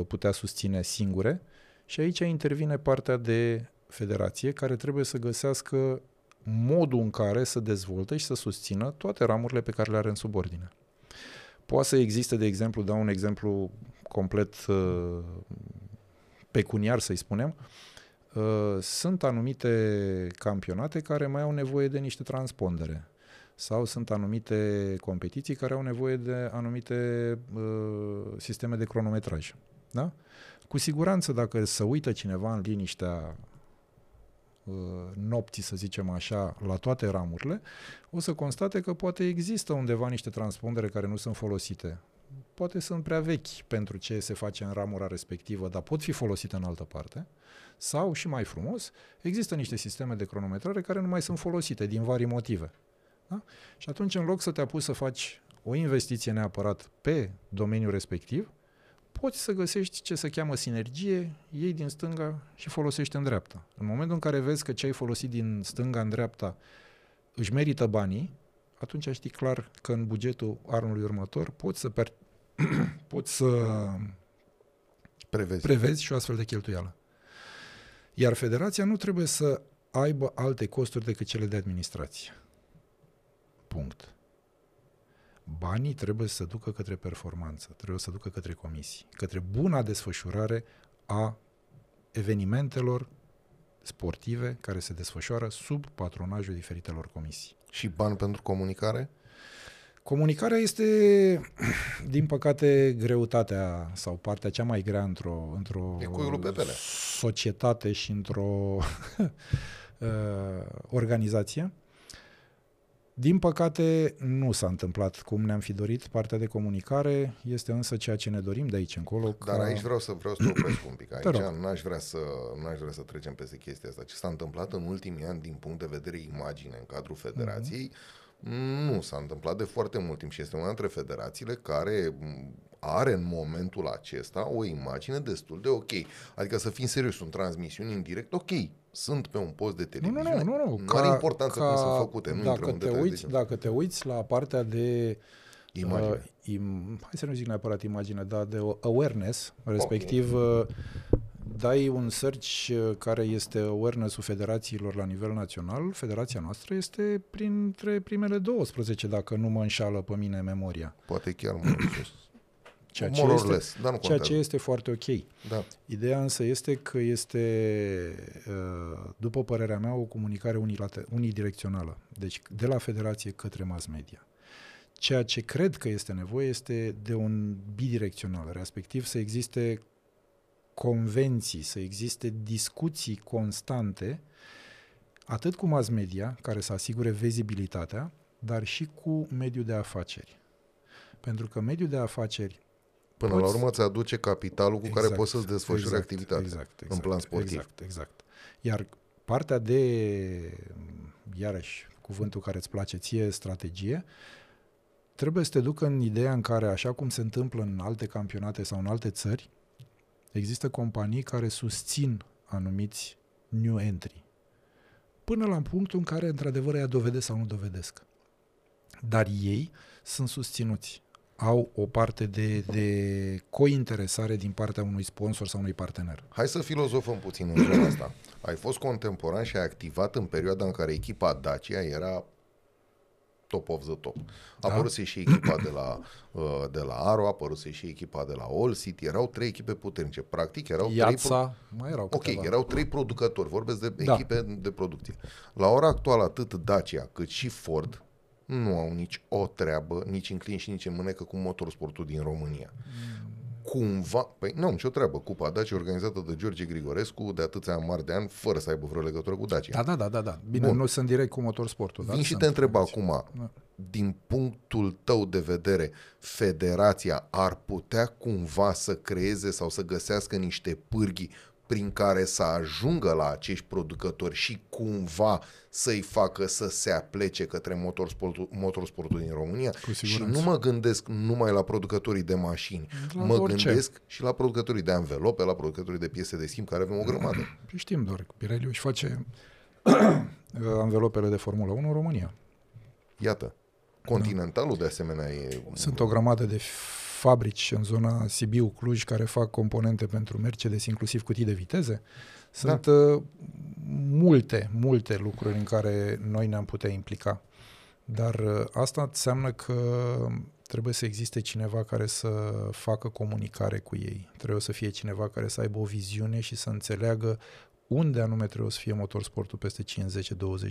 putea susține singure și aici intervine partea de federație care trebuie să găsească modul în care să dezvolte și să susțină toate ramurile pe care le are în subordine. Poate să existe, de exemplu, dau un exemplu complet uh, pecuniar, să-i spunem, uh, sunt anumite campionate care mai au nevoie de niște transpondere sau sunt anumite competiții care au nevoie de anumite uh, sisteme de cronometraj. Da? Cu siguranță, dacă să uită cineva în liniștea uh, nopții, să zicem așa, la toate ramurile, o să constate că poate există undeva niște transpondere care nu sunt folosite poate sunt prea vechi pentru ce se face în ramura respectivă, dar pot fi folosite în altă parte. Sau, și mai frumos, există niște sisteme de cronometrare care nu mai sunt folosite din vari motive. Da? Și atunci, în loc să te apuci să faci o investiție neapărat pe domeniul respectiv, poți să găsești ce se cheamă sinergie, iei din stânga și folosești în dreapta. În momentul în care vezi că ce ai folosit din stânga în dreapta își merită banii, atunci știi clar că în bugetul anului următor poți să, per- poți să prevezi. prevezi și o astfel de cheltuială. Iar federația nu trebuie să aibă alte costuri decât cele de administrație. Punct. Banii trebuie să ducă către performanță, trebuie să ducă către comisii, către buna desfășurare a evenimentelor sportive care se desfășoară sub patronajul diferitelor comisii. Și bani pentru comunicare? Comunicarea este, din păcate, greutatea sau partea cea mai grea într-o, într-o societate și într-o uh, organizație. Din păcate, nu s-a întâmplat cum ne-am fi dorit. Partea de comunicare este însă ceea ce ne dorim de aici încolo. Dar ca... aici vreau să vreau să opresc un pic. Aici n-aș vrea, să, n-aș vrea să trecem peste chestia asta. Ce s-a întâmplat în ultimii ani din punct de vedere imagine în cadrul federației, uh-huh nu s-a întâmplat de foarte mult timp și este una dintre federațiile care are în momentul acesta o imagine destul de ok. Adică să fim serios, sunt transmisiuni în direct, ok, sunt pe un post de televiziune. Nu, nu, nu. nu. Ca, are importanță ca, cum sunt făcute, nu dacă te, uiți, dacă te uiți la partea de Imagine. Uh, im, hai să nu zic neapărat imagine, dar de awareness, respectiv okay. uh, dai un search uh, care este awareness-ul federațiilor la nivel național, federația noastră este printre primele 12, dacă nu mă înșală pe mine memoria. Poate chiar mai sus. Ceea ce, este, less, dar nu ceea ce este foarte ok. Da. Ideea însă este că este, uh, după părerea mea, o comunicare unidirecțională. Deci de la federație către mass media. Ceea ce cred că este nevoie este de un bidirecțional, respectiv să existe convenții, să existe discuții constante, atât cu mass media, care să asigure vizibilitatea, dar și cu mediul de afaceri. Pentru că mediul de afaceri Până poți... la urmă îți aduce capitalul cu exact, care poți să-ți desfășuri exact, activitatea exact, exact, în plan sportiv. Exact, exact. Iar partea de, iarăși, cuvântul care îți place ție, strategie, trebuie să te ducă în ideea în care, așa cum se întâmplă în alte campionate sau în alte țări, Există companii care susțin anumiți new entry. Până la punctul în care, într-adevăr, ea dovedesc sau nu dovedesc. Dar ei sunt susținuți. Au o parte de, de cointeresare din partea unui sponsor sau unui partener. Hai să filozofăm puțin în zona asta. Ai fost contemporan și ai activat în perioada în care echipa Dacia era top of the top. A apărut da? și echipa de la, uh, de la Aro, a apărut și echipa de la All City, erau trei echipe puternice. Practic erau Iața, trei... Pro... mai erau Ok, erau trei producători, vorbesc de da. echipe de producție. La ora actuală, atât Dacia cât și Ford nu au nici o treabă, nici în clin și nici în mânecă cu motorsportul din România. Mm cumva, păi nu, nicio treabă, Cupa Dacia organizată de George Grigorescu de atâția mari de ani, fără să aibă vreo legătură cu Dacia. Da, da, da, da, da. Bine, Bun. nu sunt direct cu motorsportul. Vin și te întreb acum, da. din punctul tău de vedere, federația ar putea cumva să creeze sau să găsească niște pârghii prin care să ajungă la acești producători și cumva să-i facă să se aplece către motorsportul, motorsportul din România. Și nu mă gândesc numai la producătorii de mașini, la mă orice. gândesc și la producătorii de anvelope, la producătorii de piese de schimb, care avem o grămadă. Păi știm doar că Pirelli își face anvelopele de Formula 1 în România. Iată. Continentalul de asemenea e... Sunt o grămadă de fabrici în zona Sibiu, Cluj, care fac componente pentru Mercedes, inclusiv cutii de viteze. Sunt da. Uh, multe, multe lucruri în care noi ne-am putea implica. Dar uh, asta înseamnă că trebuie să existe cineva care să facă comunicare cu ei. Trebuie să fie cineva care să aibă o viziune și să înțeleagă unde anume trebuie să fie motorsportul peste 5-10-20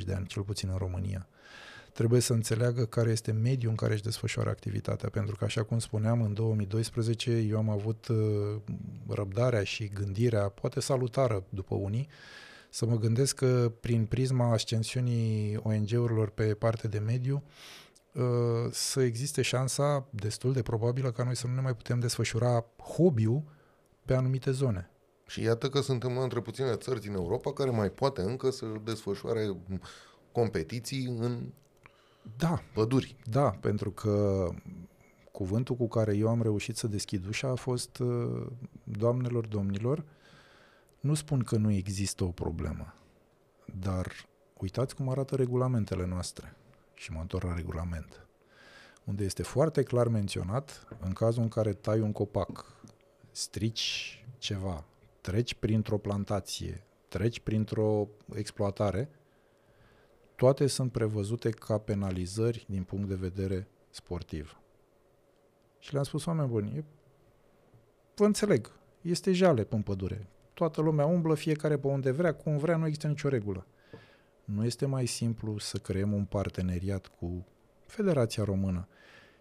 de ani, cel puțin în România trebuie să înțeleagă care este mediul în care își desfășoară activitatea, pentru că, așa cum spuneam, în 2012 eu am avut uh, răbdarea și gândirea, poate salutară după unii, să mă gândesc că prin prisma ascensiunii ONG-urilor pe parte de mediu, uh, să existe șansa destul de probabilă ca noi să nu ne mai putem desfășura hobby-ul pe anumite zone. Și iată că suntem între puține țări din Europa care mai poate încă să desfășoare competiții în da. Păduri. Da, pentru că cuvântul cu care eu am reușit să deschid ușa a fost uh, doamnelor, domnilor, nu spun că nu există o problemă, dar uitați cum arată regulamentele noastre. Și mă întorc la regulament. Unde este foarte clar menționat, în cazul în care tai un copac, strici ceva, treci printr-o plantație, treci printr-o exploatare, toate sunt prevăzute ca penalizări din punct de vedere sportiv. Și le-am spus, oameni buni, vă înțeleg, este jale în pădure. Toată lumea umblă, fiecare pe unde vrea, cum vrea, nu există nicio regulă. Nu este mai simplu să creăm un parteneriat cu Federația Română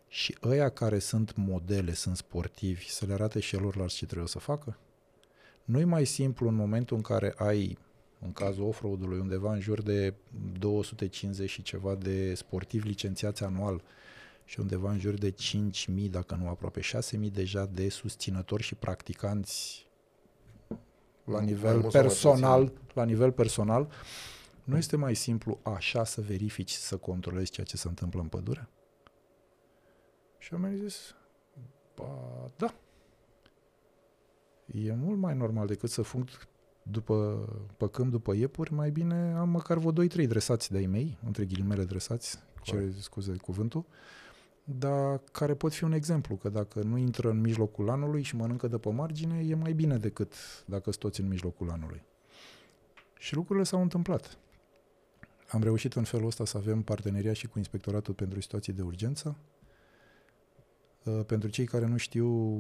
și ăia care sunt modele, sunt sportivi, să le arate și celorlalți ce trebuie să facă? Nu e mai simplu în momentul în care ai în cazul off-road-ului, undeva în jur de 250 și ceva de sportivi licențiați anual și undeva în jur de 5.000, dacă nu aproape 6.000 deja de susținători și practicanți la nivel personal, la nivel personal, nu este mai simplu așa să verifici, să controlezi ceea ce se întâmplă în pădure? Și am zis, ba, da. E mult mai normal decât să func după păcăm după iepuri, mai bine am măcar vreo 2-3 dresați de-ai mei, între ghilimele dresați, ce scuze cuvântul, dar care pot fi un exemplu, că dacă nu intră în mijlocul anului și mănâncă de pe margine, e mai bine decât dacă sunt toți în mijlocul anului. Și lucrurile s-au întâmplat. Am reușit în felul ăsta să avem parteneria și cu Inspectoratul pentru Situații de Urgență, Uh, pentru cei care nu știu,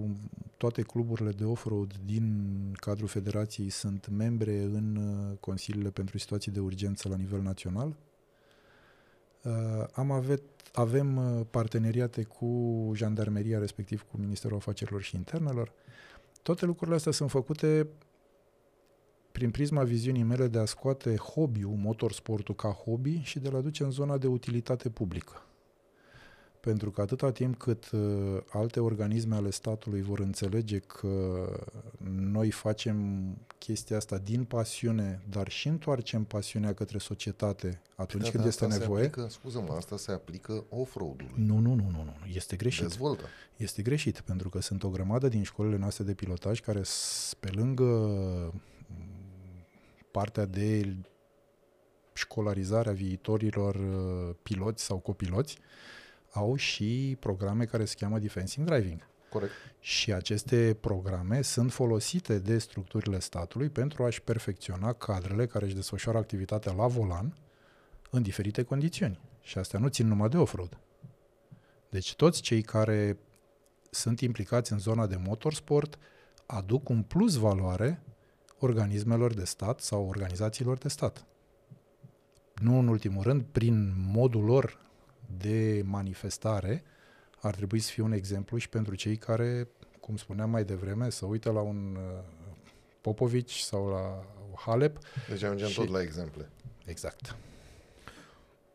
toate cluburile de off-road din cadrul federației sunt membre în uh, consiliile pentru situații de urgență la nivel național. Uh, am avet, avem parteneriate cu jandarmeria, respectiv cu Ministerul Afacerilor și Internelor. Toate lucrurile astea sunt făcute prin prisma viziunii mele de a scoate hobby-ul, motorsportul ca hobby și de a-l aduce în zona de utilitate publică. Pentru că atâta timp cât uh, alte organisme ale statului vor înțelege că noi facem chestia asta din pasiune, dar și întoarcem pasiunea către societate atunci Da, când da, este asta nevoie. Se aplică, scuză-mă, asta se aplică off-road-ului. Nu, nu, nu, nu, nu, este greșit. Dezvoltă. Este greșit, pentru că sunt o grămadă din școlile noastre de pilotaj care, s- pe lângă m, partea de școlarizare a viitorilor uh, piloți sau copiloți, au și programe care se cheamă Defensing Driving. Corect. Și aceste programe sunt folosite de structurile statului pentru a-și perfecționa cadrele care își desfășoară activitatea la volan în diferite condiții. Și astea nu țin numai de off-road. Deci toți cei care sunt implicați în zona de motorsport aduc un plus valoare organismelor de stat sau organizațiilor de stat. Nu în ultimul rând, prin modul lor de manifestare, ar trebui să fie un exemplu și pentru cei care, cum spuneam mai devreme, să uită la un uh, Popovici sau la Halep. Deci ajungem Și- tot la exemple. Exact.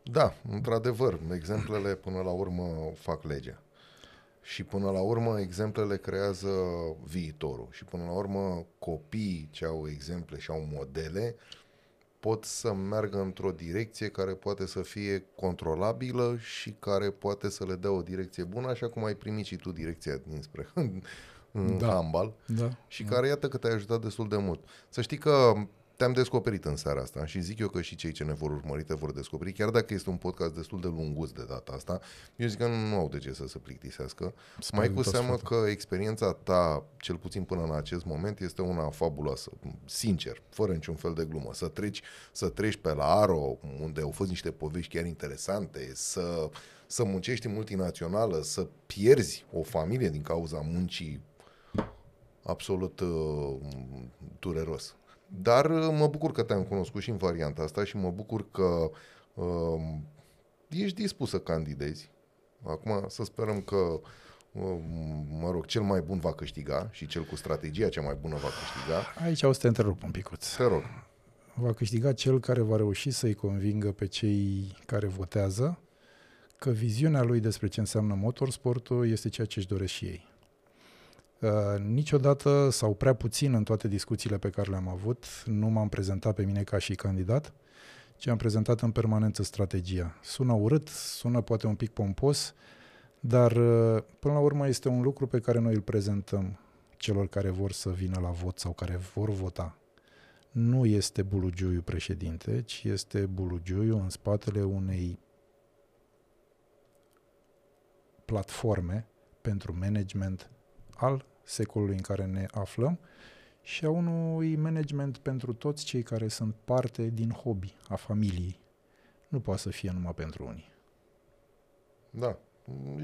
Da, într-adevăr, exemplele până la urmă fac legea. Și până la urmă exemplele creează viitorul. Și până la urmă copiii ce au exemple și au modele pot să meargă într-o direcție care poate să fie controlabilă și care poate să le dea o direcție bună, așa cum ai primit și tu direcția dinspre în Da. handbal Da. și care iată că te-a ajutat destul de mult. Să știi că te-am descoperit în seara asta și zic eu că și cei ce ne vor urmări te vor descoperi, chiar dacă este un podcast destul de lungus de data asta, eu zic că nu au de ce să se plictisească. Sper Mai din cu tot seamă sufletul. că experiența ta, cel puțin până în acest moment, este una fabuloasă, sincer, fără niciun fel de glumă. Să treci, să treci pe la Aro, unde au fost niște povești chiar interesante, să, să muncești în multinațională, să pierzi o familie din cauza muncii absolut uh, dureros. Dar uh, mă bucur că te-am cunoscut și în varianta asta și mă bucur că uh, ești dispus să candidezi. Acum să sperăm că, uh, mă rog, cel mai bun va câștiga și cel cu strategia cea mai bună va câștiga. Aici o să te întrerup un picuț. Te rog. Va câștiga cel care va reuși să-i convingă pe cei care votează că viziunea lui despre ce înseamnă motorsportul este ceea ce își doresc și ei. Uh, niciodată sau prea puțin în toate discuțiile pe care le-am avut, nu m-am prezentat pe mine ca și candidat, ci am prezentat în permanență strategia. Sună urât, sună poate un pic pompos, dar uh, până la urmă este un lucru pe care noi îl prezentăm celor care vor să vină la vot sau care vor vota nu este Bulugiuiu președinte, ci este Bulugiuiu în spatele unei platforme pentru management al secolului în care ne aflăm și a unui management pentru toți cei care sunt parte din hobby, a familiei. Nu poate să fie numai pentru unii. Da,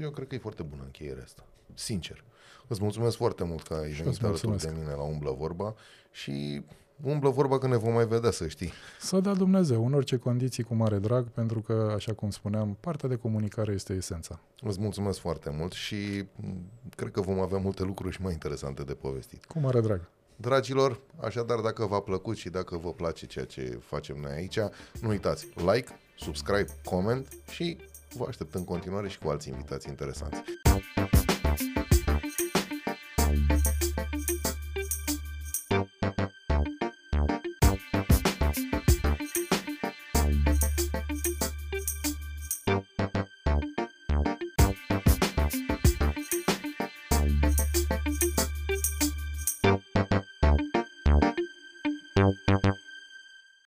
eu cred că e foarte bună încheierea asta. Sincer. Îți mulțumesc foarte mult că ai Și venit îți alături de mulțumesc. mine la Umblă Vorba și umblă vorba că ne vom mai vedea, să știi. Să dea Dumnezeu în orice condiții cu mare drag, pentru că, așa cum spuneam, partea de comunicare este esența. Îți mulțumesc foarte mult și m, cred că vom avea multe lucruri și mai interesante de povestit. Cu mare drag. Dragilor, așadar dacă v-a plăcut și dacă vă place ceea ce facem noi aici, nu uitați like, subscribe, comment și vă aștept în continuare și cu alți invitați interesanți.